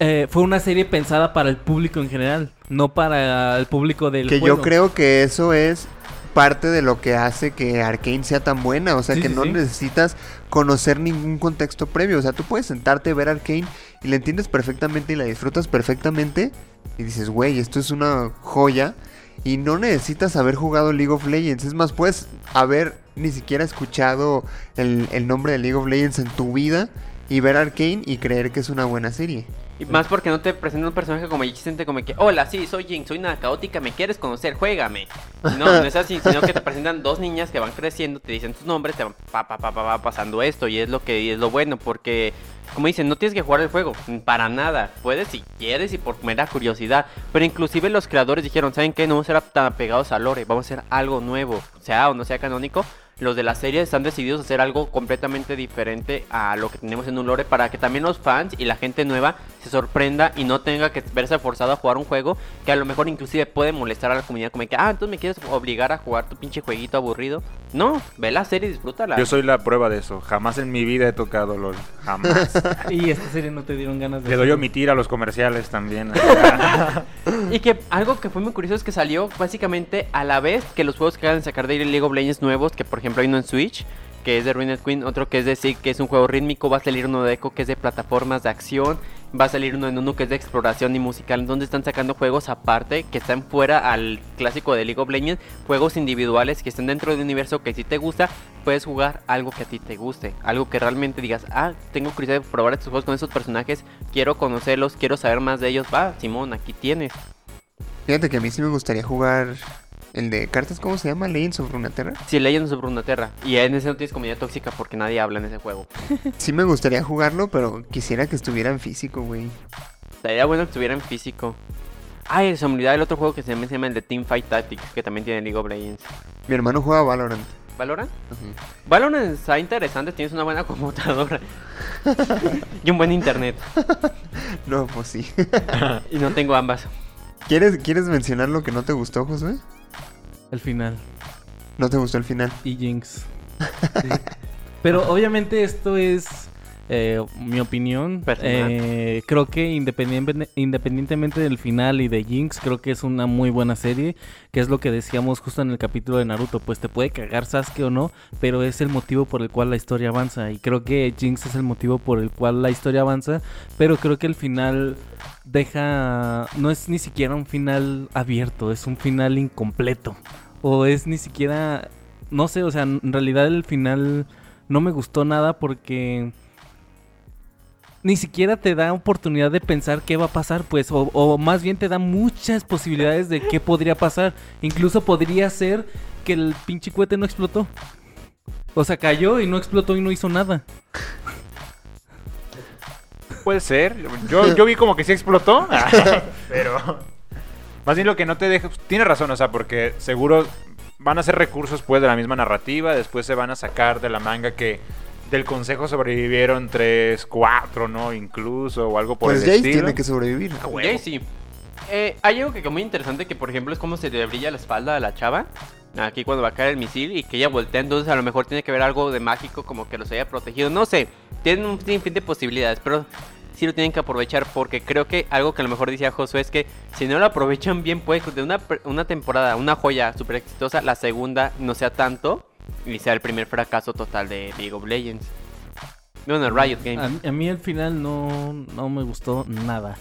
eh, fue una serie pensada para el público en general, no para el público del que juego. yo creo que eso es parte de lo que hace que Arkane sea tan buena. O sea, Sí, que sí, no sí. necesitas conocer ningún contexto previo. O sea, tú puedes sentarte, ver Arkane y la entiendes perfectamente y la disfrutas perfectamente. Y dices, güey, esto es una joya. Y no necesitas haber jugado League of Legends. Es más, puedes haber ni siquiera escuchado el, el nombre de League of Legends en tu vida y ver Arkane y creer que es una buena serie. Y más porque no te presenta un personaje como Jinx, como que, hola, sí, soy Jinx, soy una caótica, ¿me quieres conocer? Juégame. No, no es así, sino que te presentan dos niñas que van creciendo, te dicen tus nombres, te van pa, pa, pa, pa, pasando esto, y es lo que es lo bueno, porque, como dicen, no tienes que jugar el juego, para nada. Puedes si quieres y por mera curiosidad. Pero inclusive los creadores dijeron, ¿saben qué? No vamos a ser tan apegados al lore, vamos a hacer algo nuevo, sea o no sea canónico. Los de la serie están decididos a hacer algo completamente diferente a lo que tenemos en un lore para que también los fans y la gente nueva se sorprenda y no tenga que verse forzado a jugar un juego que a lo mejor inclusive puede molestar a la comunidad como que, ah, entonces me quieres obligar a jugar tu pinche jueguito aburrido. No, ve la serie y disfrútala. Yo soy la prueba de eso. Jamás en mi vida he tocado LOL. Jamás. Y esta serie no te dieron ganas de... Le doy omitir a los comerciales también. Y que algo que fue muy curioso es que salió básicamente a la vez que los juegos que acaban de sacar de League of Legends nuevos, que por ejemplo hay uno en Switch, que es de Ruined Queen, otro que es de Sig, que es un juego rítmico, va a salir uno de Echo, que es de plataformas de acción, va a salir uno en uno que es de exploración y musical, donde están sacando juegos aparte, que están fuera al clásico de League of Legends, juegos individuales que estén dentro de un universo que si te gusta, puedes jugar algo que a ti te guste, algo que realmente digas, ah, tengo curiosidad de probar estos juegos con esos personajes, quiero conocerlos, quiero saber más de ellos, va, Simón, aquí tienes. Fíjate que a mí sí me gustaría jugar el de cartas, ¿cómo se llama? Legends of Runeterra. Sí, Legends of Runeterra. Y en ese no tienes comunidad tóxica porque nadie habla en ese juego. Sí me gustaría jugarlo, pero quisiera que estuviera en físico, güey. Sería bueno que estuviera en físico. Ay, se me olvidaba el otro juego que se llama, se llama el de Teamfight Tactics, que también tiene League of Legends. Mi hermano juega Valorant. ¿Valorant? Valorant está interesante, tienes una buena computadora. y un buen internet. No, pues sí. Y no tengo ambas. ¿Quieres, ¿Quieres mencionar lo que no te gustó, Josué? El final. ¿No te gustó el final? y Jinx. Sí. Pero obviamente esto es eh, mi opinión. Eh, creo que independientemente del final y de Jinx, creo que es una muy buena serie. Que es lo que decíamos justo en el capítulo de Naruto. Pues te puede cagar Sasuke o no, pero es el motivo por el cual la historia avanza. Y creo que Jinx es el motivo por el cual la historia avanza. Pero creo que el final deja... No es ni siquiera un final abierto, es un final incompleto. O es ni siquiera... No sé, o sea, en realidad el final no me gustó nada porque ni siquiera te da oportunidad de pensar qué va a pasar, pues, o, o más bien te da muchas posibilidades de qué podría pasar. Incluso podría ser que el pinche cohete no explotó. O sea, cayó y no explotó y no hizo nada. Puede ser. Yo, yo vi como que sí explotó. pero. Más bien lo que no te deja. Tiene razón, o sea, porque seguro van a ser recursos pues de la misma narrativa. Después se van a sacar de la manga que del consejo sobrevivieron tres, cuatro, ¿no? Incluso, o algo por pues el Jace estilo. tiene que sobrevivir. Ok, sí. Eh, hay algo que que muy interesante que por ejemplo es como se le brilla la espalda a la chava. Aquí cuando va a caer el misil y que ella voltea, entonces a lo mejor tiene que ver algo de mágico como que los haya protegido. No sé, tienen un sinfín de posibilidades, pero sí lo tienen que aprovechar porque creo que algo que a lo mejor decía Josué es que si no lo aprovechan bien puede que de una, una temporada, una joya súper exitosa, la segunda no sea tanto y sea el primer fracaso total de League of Legends. Bueno, Riot Games. A, mí- a mí el final no, no me gustó nada.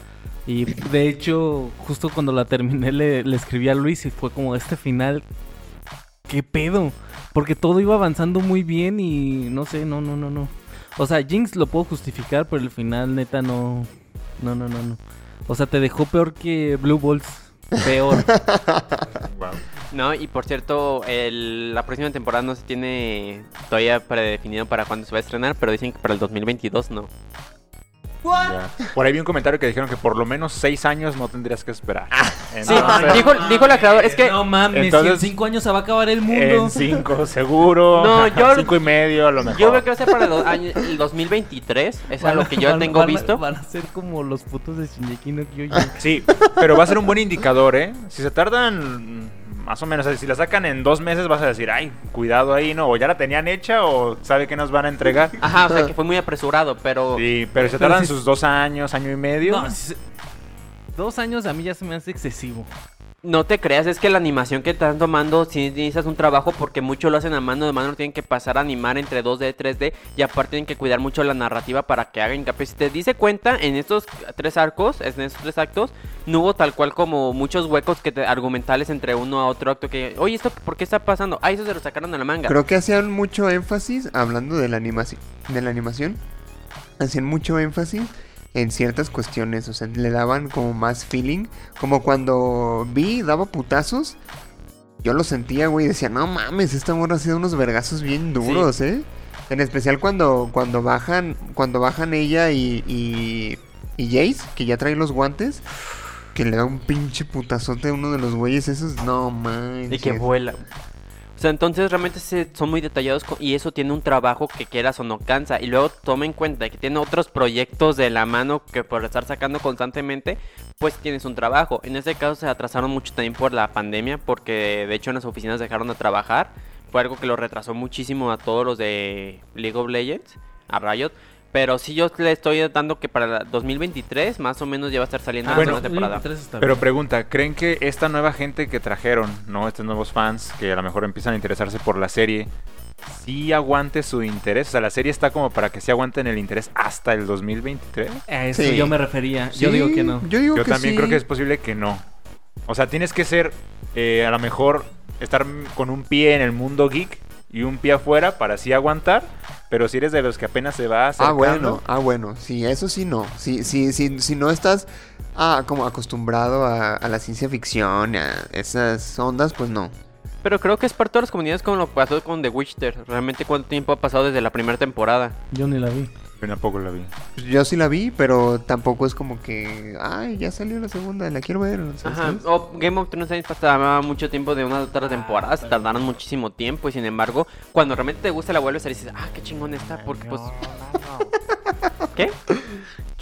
Y de hecho, justo cuando la terminé le, le escribí a Luis y fue como este final, ¿qué pedo? Porque todo iba avanzando muy bien y no sé, no, no, no, no. O sea, Jinx lo puedo justificar, pero el final neta no, no, no, no, no. O sea, te dejó peor que Blue Balls. Peor. Wow. No, y por cierto, el- la próxima temporada no se tiene todavía predefinido para cuándo se va a estrenar, pero dicen que para el 2022 no. Por ahí vi un comentario que dijeron que por lo menos seis años no tendrías que esperar. Sí, Entonces, dijo, dijo la creadora, es que... no mames, entonces- si en cinco años se va a acabar el mundo. En cinco, seguro. No, yo- Cinco y medio, a lo mejor. Yo creo que va a ser para el, do- año- el 2023, es a lo que yo van- tengo van visto. Van a ser como los putos de Shingeki no Kyojin. Sí, pero va a ser un buen indicador, ¿eh? Si se tardan más o menos, o sea, si la sacan en dos meses vas a decir, ay, cuidado ahí, ¿no? O ya la tenían hecha o sabe que nos van a entregar. Ajá, o sea que fue muy apresurado, pero... Sí, pero si se Pero tardan sus dos años, año y medio. No, si se- dos años a mí ya se me hace excesivo. No te creas, es que la animación que están tomando sí necesitas un trabajo porque mucho lo hacen a mano de mano, tienen que pasar a animar entre 2D, 3D y aparte tienen que cuidar mucho la narrativa para que haga hincapié. Si te dice cuenta, en estos tres arcos, en estos tres actos, no hubo tal cual como muchos huecos que te- argumentales entre uno a otro acto que, oye, ¿esto por qué está pasando? Ah, eso se lo sacaron de la manga. Creo que hacían mucho énfasis, hablando de la animación, de la animación, hacían mucho énfasis en ciertas cuestiones, o sea, le daban como más feeling, como cuando vi daba putazos, yo lo sentía, güey, decía, no mames, esta morra ha sido unos vergazos bien duros, ¿eh? En especial cuando, cuando bajan, cuando bajan ella y, y, y Jace, que ya trae los guantes, que le da un pinche putazote a uno de los güeyes esos, no mames. Y que vuela. O sea, entonces realmente son muy detallados y eso tiene un trabajo que quieras o no cansa. Y luego toma en cuenta que tiene otros proyectos de la mano que por estar sacando constantemente, pues tienes un trabajo. En este caso se atrasaron mucho también por la pandemia, porque de hecho en las oficinas dejaron de trabajar. Fue algo que lo retrasó muchísimo a todos los de League of Legends, a Riot. Pero sí yo le estoy dando que para la 2023 más o menos ya va a estar saliendo Ah, la bueno, segunda temporada. 2023 está Pero pregunta, ¿creen que esta nueva gente que trajeron, no, estos nuevos fans que a lo mejor empiezan a interesarse por la serie, sí aguante su interés? O sea, la serie está como para que sí aguanten el interés hasta el 2023. A eso Sí. yo me refería. Yo digo que no. Yo digo Yo que también sí. creo que es posible que no. O sea, tienes que ser, eh, a lo mejor, estar con un pie en el mundo geek y un pie afuera para así aguantar. Pero si eres de los que apenas se va Ah, acercando... bueno, ah, bueno, sí, eso sí no. Sí, sí, sí, si no estás ah, como acostumbrado a, a la ciencia ficción, a esas ondas, pues no. Pero creo que es parte de las comunidades como lo pasó con The Witcher. Realmente cuánto tiempo ha pasado desde la primera temporada. Yo ni la vi. Yo tampoco la vi. Yo sí la vi, pero tampoco es como que, ay, ya salió la segunda, la quiero ver. Ajá. O Game of Thrones pasaba mucho tiempo de una a otra temporada. Se tardaron muchísimo tiempo. Y sin embargo, cuando realmente te gusta la vuelves a ver y dices, ah, qué chingón está. Porque pues. ¿Qué?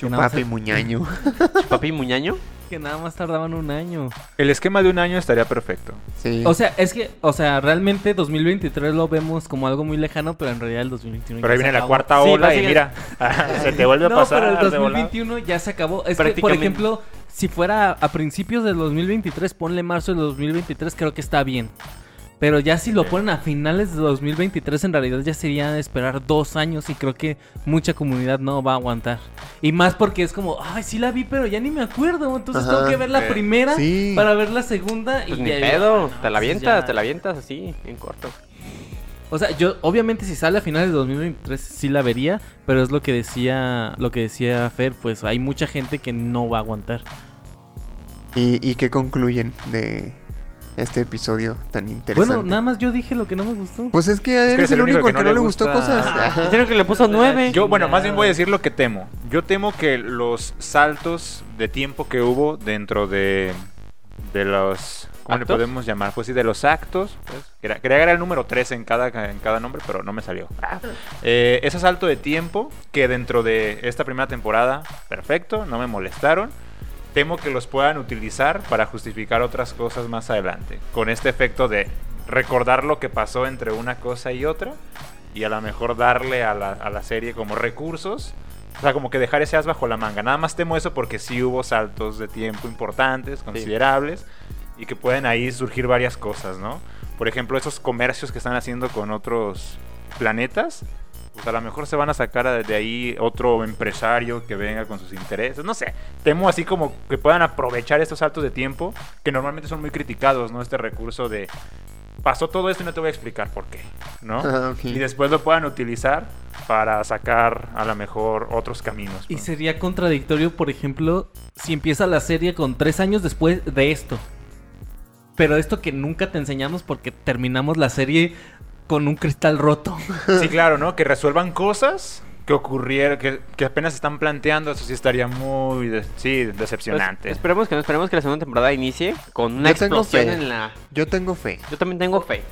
Nada más- Papi muñaño. ¿Papi Muñaño? Que nada más tardaban un año. El esquema de un año estaría perfecto. Sí. O sea, es que, o sea, realmente 2023 lo vemos como algo muy lejano, pero en realidad el 2021 Pero ahí ya se viene la acabó. cuarta Sí, ola y básicamente- mira, se te vuelve a No, pasar. pero el de volada. 2021 ya se acabó. Es que, por ejemplo, si fuera a principios del 2023, ponle marzo del 2023, creo que está bien. Pero ya si lo ponen a finales de 2023, en realidad ya sería esperar dos años y creo que mucha comunidad no va a aguantar. Y más porque es como, ay, sí la vi, pero ya ni me acuerdo. Entonces Ajá. tengo que ver la primera Sí. para ver la segunda. Pues y ni ya- pedo. Ah, te la pues avientas, ya. te la avientas así, en corto. O sea, yo obviamente si sale a finales de 2023 sí la vería, pero es lo que decía, lo que decía Fer, pues hay mucha gente que no va a aguantar. ¿Y, ¿Y qué concluyen de este episodio tan interesante? Bueno, nada más yo dije lo que no me gustó. Pues es que que eres eres el el único que que no no le le gustó gusta. cosas. Ah. Que le puso nueve. Yo, bueno, más bien voy a decir lo que temo. Yo temo que los saltos de tiempo que hubo dentro de, de los... ¿Cómo le ¿Actos? podemos llamar? Pues sí, de los actos. pues, quería, quería agregar el número 3 en cada, en cada nombre, pero no me salió. Ah. Eh, ese salto de tiempo que dentro de esta primera temporada, perfecto, no me molestaron. Temo que los puedan utilizar para justificar otras cosas más adelante. Con este efecto de recordar lo que pasó entre una cosa y otra. Y a lo mejor darle a la, a la serie como recursos. O sea, como que dejar ese as bajo la manga. Nada más temo eso porque sí hubo saltos de tiempo importantes, considerables. Y que pueden ahí surgir varias cosas, ¿no? Por ejemplo, esos comercios que están haciendo con otros planetas. Pues a lo mejor se van a sacar a- de ahí otro empresario que venga con sus intereses. No sé, temo así como que puedan aprovechar estos saltos de tiempo que normalmente son muy criticados, ¿no? Este recurso de pasó todo esto y no te voy a explicar por qué, ¿no? Ah. Y después lo puedan utilizar para sacar a lo mejor otros caminos. Y sería contradictorio, por ejemplo, si empieza la serie con tres años después de esto. Pero esto que nunca te enseñamos porque terminamos la serie con un cristal roto. Sí, claro, ¿no? Que resuelvan cosas que ocurrieron, que, que apenas están planteando, eso sí estaría muy, de- sí, Pues, decepcionante. esperemos que no, esperemos que la segunda temporada inicie con una Yo tengo explosión fe. en la. Yo tengo fe. Yo también tengo fe.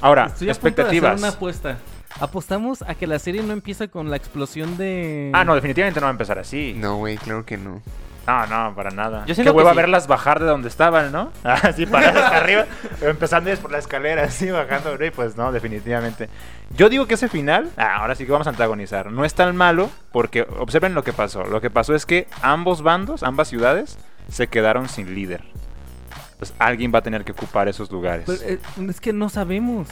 Ahora, Estoy a punto de hacer expectativas. una apuesta. Apostamos a que la serie no empieza con la explosión de... Ah, no, definitivamente no va a empezar así. No, güey, claro que no. No, no, para nada. Yo Qué siento que hueva sí. verlas bajar de donde estaban, ¿no? Así paradas hasta arriba, empezando desde por la escalera, así bajando, y pues no, definitivamente. Yo digo que ese final, ah, ahora sí que vamos a antagonizar, no es tan malo porque observen lo que pasó. Lo que pasó es que ambos bandos, ambas ciudades, se quedaron sin líder. pues alguien va a tener que ocupar esos lugares. Pero, eh, es que no sabemos.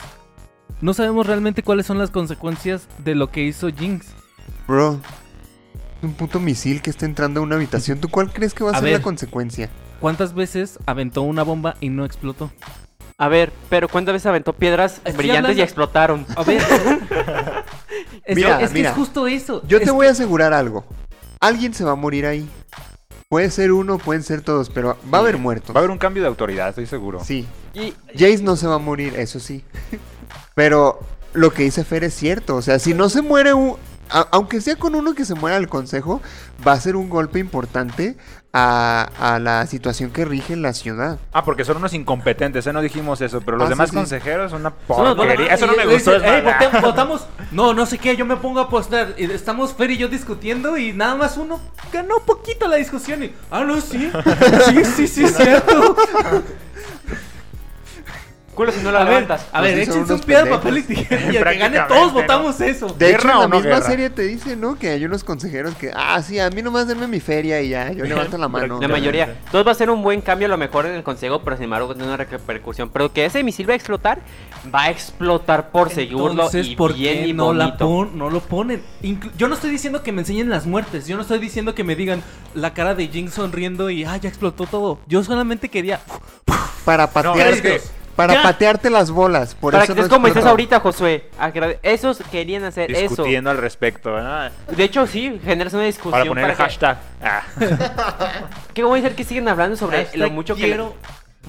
No sabemos realmente cuáles son las consecuencias de lo que hizo Jinx. Bro, un puto misil que está entrando a una habitación. ¿Tú cuál crees que va a, A ser ver. la consecuencia? ¿Cuántas veces aventó una bomba y no explotó? A ver, pero ¿cuántas veces aventó piedras Estoy brillantes hablando- y explotaron? A ver. es, Mira, que, es que mira. es justo eso. Yo te voy a asegurar algo. Alguien se va a morir ahí. Puede ser uno, pueden ser todos, pero va a haber muertos. Va a haber un cambio de autoridad, estoy seguro. Sí. Y, Jace no se va a morir, eso sí. Pero lo que dice Fer es cierto. O sea, si no se muere un. A- aunque sea con uno que se muera del consejo, va a ser un golpe importante a, a la situación que rige la ciudad. Ah, porque son unos incompetentes, ¿eh? No dijimos eso, pero los Ah, demás sí. consejeros son una porquería. Eso no me Y gustó. dice, votamos. No, no sé qué, yo me pongo a apostar. Y estamos Fer y yo discutiendo y nada más uno ganó poquito la discusión. Y, ah, no, sí. Sí, sí, sí, es cierto. culo si no la A ver, levantas. a ver, Pues échense un piedra, papel y tijera. Y el que gane, todos ¿no? votamos eso. De hecho, ¿Guerra en la no misma guerra? serie te dice, ¿no? Que hay unos consejeros que, ah, sí, a mí nomás denme mi feria y ya, yo levanto la mano. La mayoría. Entonces va a ser un buen cambio a lo mejor en el consejo, pero sin embargo tiene una repercusión. Pero que ese misil va a explotar, va a explotar por seguro Entonces, y ¿por bien qué y no, la pon- no lo ponen? Inclu- yo no estoy diciendo que me enseñen las muertes. Yo no estoy diciendo que me digan la cara de Jinx sonriendo y ah, ya explotó todo. Yo solamente quería. Para No, patear, es que- para patearte las bolas. Por Para eso que no estés como estás ahorita, Josué. Agrade- Esos querían hacer eso. Discutiendo al respecto, ¿verdad? De hecho, sí, generas una discusión. Para poner el que- hashtag. Ah. ¿Qué voy a decir que siguen hablando sobre Hashtag lo mucho que... quiero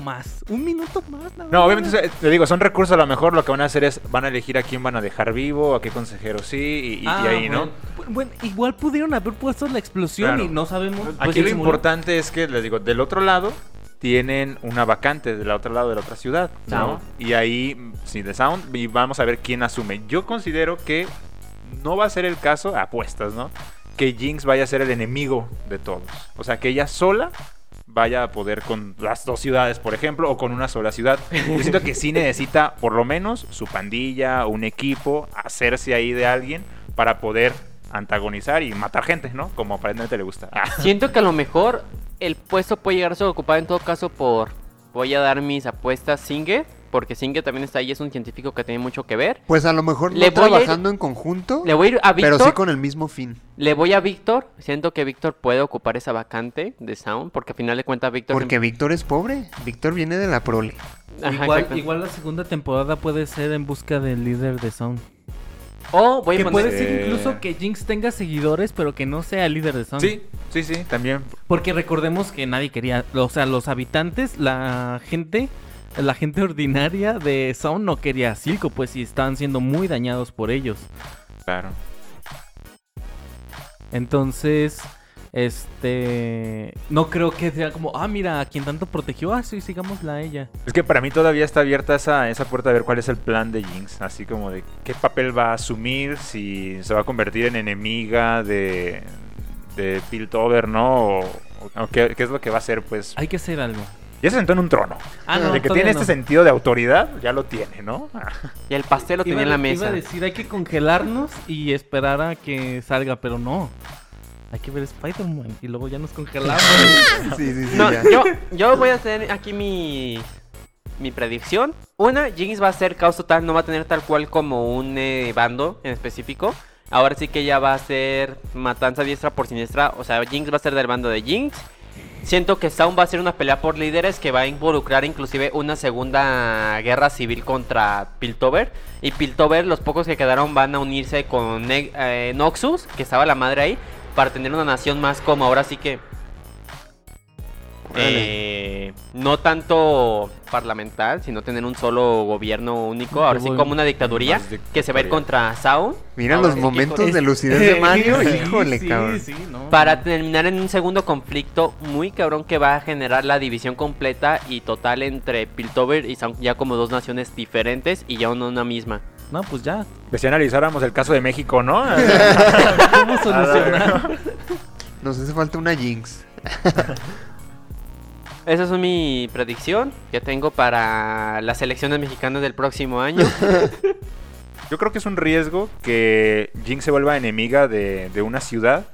más. Un minuto más. nada No, obviamente, te digo, son recursos a lo mejor lo que van a hacer es, van a elegir a quién van a dejar vivo, a qué consejero sí, y, y- y Ah, ahí, ¿no? bueno. Bueno, igual pudieron haber puesto la explosión Claro. y no sabemos. pues, Aquí si lo murió. importante es que, les digo, del otro lado tienen una vacante del otro lado de la otra ciudad, ¿no? Sound. Y ahí, sí, de Sound, y vamos a ver quién asume. Yo considero que no va a ser el caso, apuestas, ¿no? Que Jinx vaya a ser el enemigo de todos. O sea, que ella sola vaya a poder con las dos ciudades, por ejemplo, o con una sola ciudad. Yo siento que sí necesita, por lo menos, su pandilla, un equipo, hacerse ahí de alguien para poder antagonizar y matar gente, ¿no? Como aparentemente le gusta. Siento que a lo mejor el puesto puede llegar a ser ocupado en todo caso por... Voy a dar mis apuestas Singer, porque Singer también está ahí, es un científico que tiene mucho que ver. Pues a lo mejor no Le voy ir- trabajando en conjunto, Le voy a ir a Víctor. pero sí con el mismo fin. Le voy a Víctor. Siento que Víctor puede ocupar esa vacante de Sound, porque al final de cuentas Víctor... Porque Víctor es pobre. Víctor viene de la prole. Ajá, igual, exacto. igual la segunda temporada puede ser en busca del líder de Sound. O voy a Que poner... puede ser incluso que Jinx tenga seguidores, pero que no sea líder de Sound. Sí, sí, sí, también. Porque recordemos que nadie quería, o sea, los habitantes, la gente, la gente ordinaria de Sound no quería a Silco, pues y estaban siendo muy dañados por ellos. Claro. Entonces, este, no creo que sea como, ah, mira, a quien tanto protegió, ah, sí, sigámosla a ella. Es que para mí todavía está abierta esa, esa puerta de ver cuál es el plan de Jinx. Así como de qué papel va a asumir, si se va a convertir en enemiga de, de Piltover, ¿no? O, o qué, qué es lo que va a hacer, pues. Hay que hacer algo. Ya se sentó en un trono. Ah, no, de que tiene no. este sentido de autoridad, ya lo tiene, ¿no? Y el pastel lo Iba tenía en la a- mesa. Iba a decir, hay que congelarnos y esperar a que salga, pero no. Hay que ver Spider-Man y luego ya nos congelamos. Sí, sí, sí. No, yo, yo voy a hacer aquí mi, mi predicción. Una, Jinx va a ser caos total, no va a tener tal cual como un eh, bando en específico. Ahora sí que ya va a ser matanza diestra por siniestra. O sea, Jinx va a ser del bando de Jinx. Siento que Sound va a ser una pelea por líderes que va a involucrar inclusive una segunda guerra civil contra Piltover. Y Piltover, los pocos que quedaron van a unirse con Ne- eh, Noxus, que estaba la madre ahí, para tener una nación más como ahora sí que eh, no tanto parlamentar, sino tener un solo gobierno único, ahora sí Como- una dictaduría que se va a ir contra Sound. Mira Ahora los sí momentos de lucidez de Mario. Sí, Híjole, sí, cabrón. sí, no, Para no. terminar en un segundo conflicto muy cabrón que va a generar la división completa y total entre Piltover y Sound ya como dos naciones diferentes y ya no una misma. No, pues ya. Si analizáramos el caso de México, ¿no? ¿Cómo solucionar? Nos hace falta una Jinx. Esa es mi predicción que tengo para las elecciones mexicanas del próximo año. Yo creo que es un riesgo que Jinx se vuelva enemiga de, de una ciudad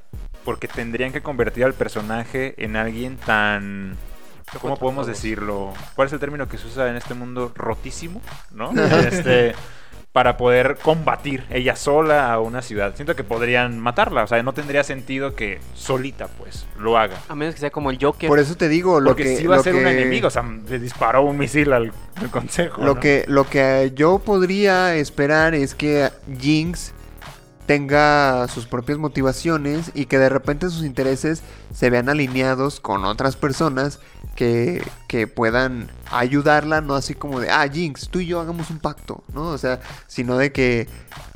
porque tendrían que convertir al personaje en alguien tan ¿cómo podemos decirlo? ¿Cuál es el término que se usa en este mundo? Rotísimo, ¿no? Este, para poder combatir ella sola a una ciudad. Siento que podrían matarla, o sea, no tendría sentido que solita, pues, lo haga. A menos que sea como el Joker. Por eso te digo, lo Porque que... si va a ser un enemigo, o sea, le disparó un misil al, al consejo. Lo ¿no? que, lo que yo podría esperar es que Jinx tenga sus propias motivaciones y que de repente sus intereses se vean alineados con otras personas que, que puedan ayudarla, no así como de, ah, Jinx, tú y yo hagamos un pacto, ¿no? O sea, sino de que,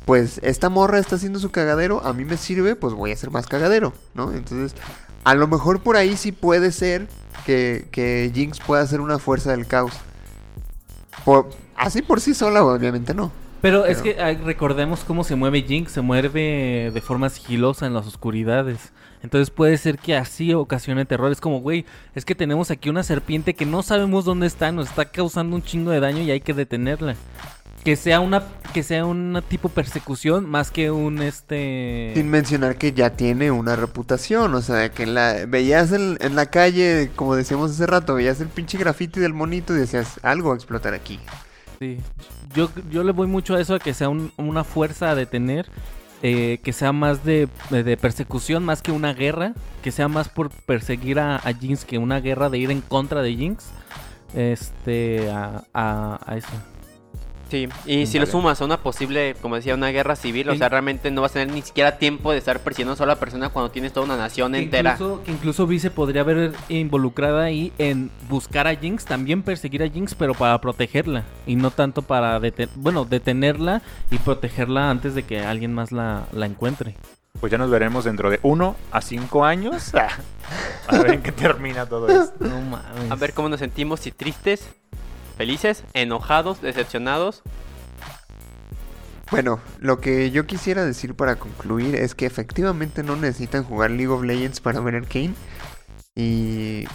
pues, esta morra está haciendo su cagadero, a mí me sirve, pues voy a hacer más cagadero, ¿no? Entonces, a lo mejor por ahí sí puede ser que, que Jinx pueda ser una fuerza del caos. Por- así por sí sola, obviamente no. Pero es que recordemos cómo se mueve Jinx, se mueve de forma sigilosa en las oscuridades. Entonces puede ser que así ocasione terror. Es como, güey, es que tenemos aquí una serpiente que no sabemos dónde está, nos está causando un chingo de daño y hay que detenerla. Que sea una, que sea una tipo persecución más que un este. Sin mencionar que ya tiene una reputación, o sea, que la veías en, en la calle, como decíamos hace rato, veías el pinche graffiti del monito y decías, algo va a explotar aquí. Sí. Yo, yo le voy mucho a eso, a que sea un- una fuerza a detener, eh, que sea más de, de persecución más que una guerra, que sea más por perseguir a, a Jinx que una guerra de ir en contra de Jinx. Este, a, a- a eso. Sí, y si lo sumas a una posible, como decía, una guerra civil, o sea, realmente no vas a tener ni siquiera tiempo de estar persiguiendo a una sola persona cuando tienes toda una nación Que entera. incluso, que incluso Vi se podría ver involucrada ahí en buscar a Jinx, también perseguir a Jinx, pero para protegerla. Y no tanto para deten- bueno, detenerla y protegerla antes de que alguien más la, la encuentre. Pues ya nos veremos dentro de uno a cinco años. a ver en qué termina todo esto. No mames. A ver cómo nos sentimos, si tristes, felices, enojados, decepcionados. Bueno, lo que yo quisiera decir para concluir es que efectivamente no necesitan jugar League of Legends para ver Arcane. Y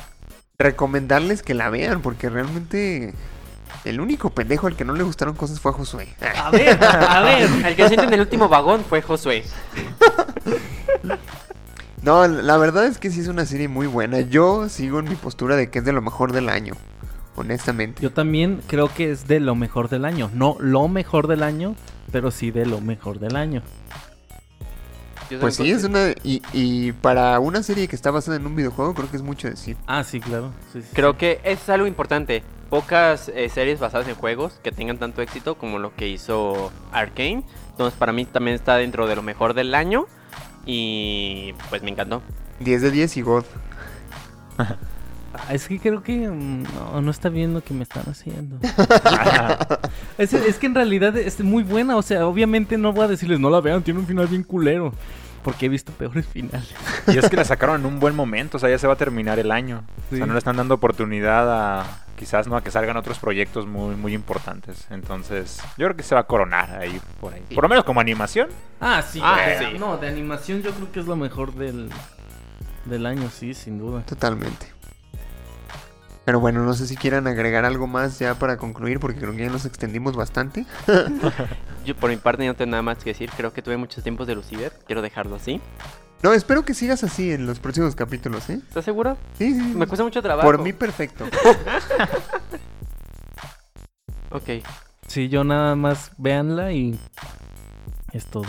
recomendarles que la vean, porque realmente el único pendejo al que no le gustaron cosas fue a Josué. A ver, a ver. El que siente en el último vagón fue Josué. No, la verdad es que sí es una serie muy buena. Yo sigo en mi postura de que es de lo mejor del año, honestamente. Yo también creo que es de lo mejor del año. No lo mejor del año, pero sí de lo mejor del año. Pues sí, es una... Y, y para una serie que está basada en un videojuego, creo que es mucho decir. Ah, sí, claro. Sí, sí, sí. Creo que es algo importante. Pocas eh, series basadas en juegos que tengan tanto éxito como lo que hizo Arkane. Entonces para mí también está dentro de lo mejor del año. Y pues me encantó. 10 de 10 y God. Ah, Es que creo que mm, no, no está bien lo que me están haciendo. es, es que en realidad es muy buena. O sea, obviamente no voy a decirles no la vean, tiene un final bien culero. Porque he visto peores finales. Y es que la sacaron en un buen momento, o sea, ya se va a terminar el año. O sea, no le están dando oportunidad a quizás no a que salgan otros proyectos muy muy importantes. Entonces, yo creo que se va a coronar ahí por ahí. Por lo menos como animación. Ah, sí. Ah, de- sí. No, de animación yo creo que es lo mejor del, del año, sí, sin duda. Totalmente. Pero bueno, no sé si quieran agregar algo más ya para concluir, porque creo que ya nos extendimos bastante. Yo por mi parte no tengo nada más que decir. Creo que tuve muchos tiempos de Lucifer. Quiero dejarlo así. No, espero que sigas así en los próximos capítulos, ¿eh? ¿Estás seguro? Sí, sí. Me cuesta mucho trabajo. Por mí, perfecto. Ok. Sí, yo nada más véanla y es todo.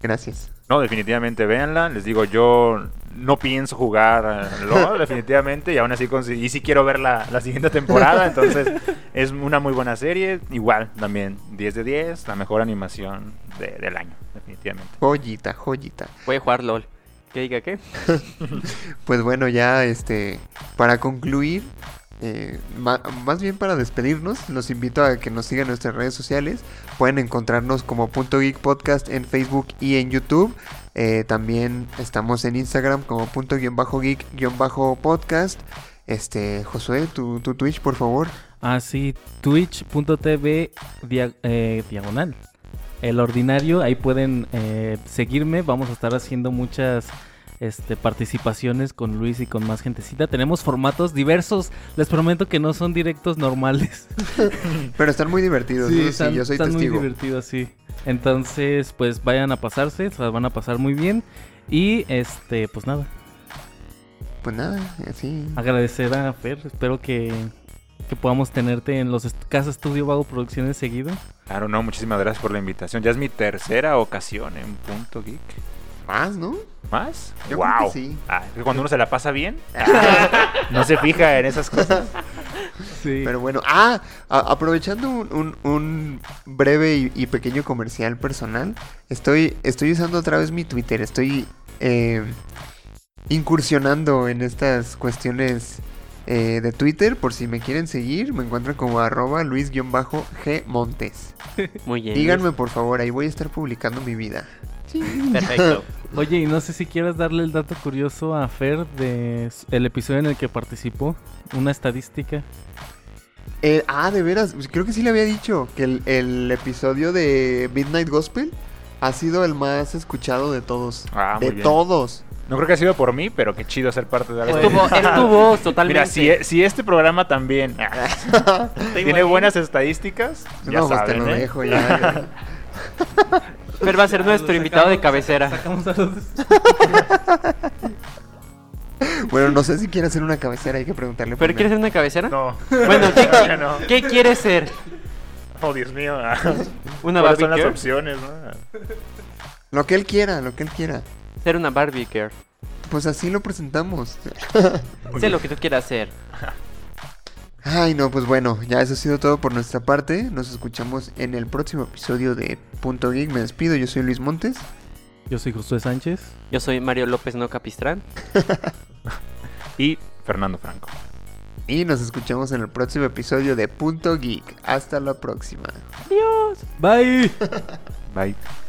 Gracias. No, definitivamente véanla. Les digo, yo no pienso jugar eh, LOL, definitivamente. Y aún así, y sí quiero ver la, la siguiente temporada. Entonces, es una muy buena serie. Igual, también 10 de 10. La mejor animación de- del año, definitivamente. Joyita, joyita. Voy a jugar LOL. ¿Qué diga qué? Pues bueno, ya este, para concluir, eh, ma- más bien para despedirnos, los invito a que nos sigan en nuestras redes sociales. Pueden encontrarnos como Punto Geek Podcast en Facebook y en YouTube. Eh, también estamos en Instagram como punto guion bajo geek guion bajo podcast. Este, Josué, tu, tu Twitch, por favor. Ah, sí, twitch.tv dia- eh, diagonal. El ordinario, ahí pueden eh, seguirme. Vamos a estar haciendo muchas este, participaciones con Luis y con más gentecita. Tenemos formatos diversos. Les prometo que no son directos normales. Pero están muy divertidos, ¿no? Sí, yo soy están testigo. muy divertidos, sí. Entonces, pues vayan a pasarse, se las van a pasar muy bien. Y este, pues nada. pues nada, así. Agradecer a Fer. Espero que, que podamos tenerte en los est- Casa Estudio Vago Producciones seguido. Claro, no, muchísimas gracias por la invitación. Ya es mi tercera ocasión en Punto Geek. Más, ¿no? ¿Más? Yo wow. creo que sí. Ah, es que cuando uno se la pasa bien, no se fija en esas cosas. Sí. Pero bueno, ah, aprovechando un, un- un breve y, y pequeño comercial personal, estoy, estoy usando otra vez mi Twitter, estoy eh, incursionando en estas cuestiones eh, de Twitter, por si me quieren seguir, me encuentran como arroba luis-g montes. Muy bien. Díganme por favor, ahí voy a estar publicando mi vida. Perfecto. Oye, y no sé si quieras darle el dato curioso a Fer de el episodio en el que participó. Una estadística. Eh, ah, de veras, pues creo que sí le había dicho que el, el episodio de Midnight Gospel ha sido el más escuchado de todos. Ah, muy de bien. todos. No creo que ha sido por mí, pero qué chido ser parte de algo. Estuvo, estuvo totalmente. Mira, si, e- si este programa también ah, tiene buenas estadísticas, ya no, pues te lo ¿eh? dejo ya. Fer va a ser nuestro invitado de cabecera. Sacamos a los... bueno, no sé si quiere hacer una cabecera, hay que preguntarle. ¿Pero primero. quieres ser una cabecera? No. Bueno, ¿qué, no. ¿qué quieres ser? Oh, Dios mío. ¿Una ¿Cuáles Barbie son las girl? opciones, no? Lo que él quiera, lo que él quiera. Ser una Barbie girl. Pues así lo presentamos. Sé lo que tú quieras hacer. Ay, no, pues bueno, ya eso ha sido todo por nuestra parte. Nos escuchamos en el próximo episodio de Punto Geek. Me despido, yo soy Luis Montes. Yo soy Josué Sánchez. Yo soy Mario López No Capistrán. Y Fernando Franco. Y nos escuchamos en el próximo episodio de Punto Geek. Hasta la próxima. Bye. Bye.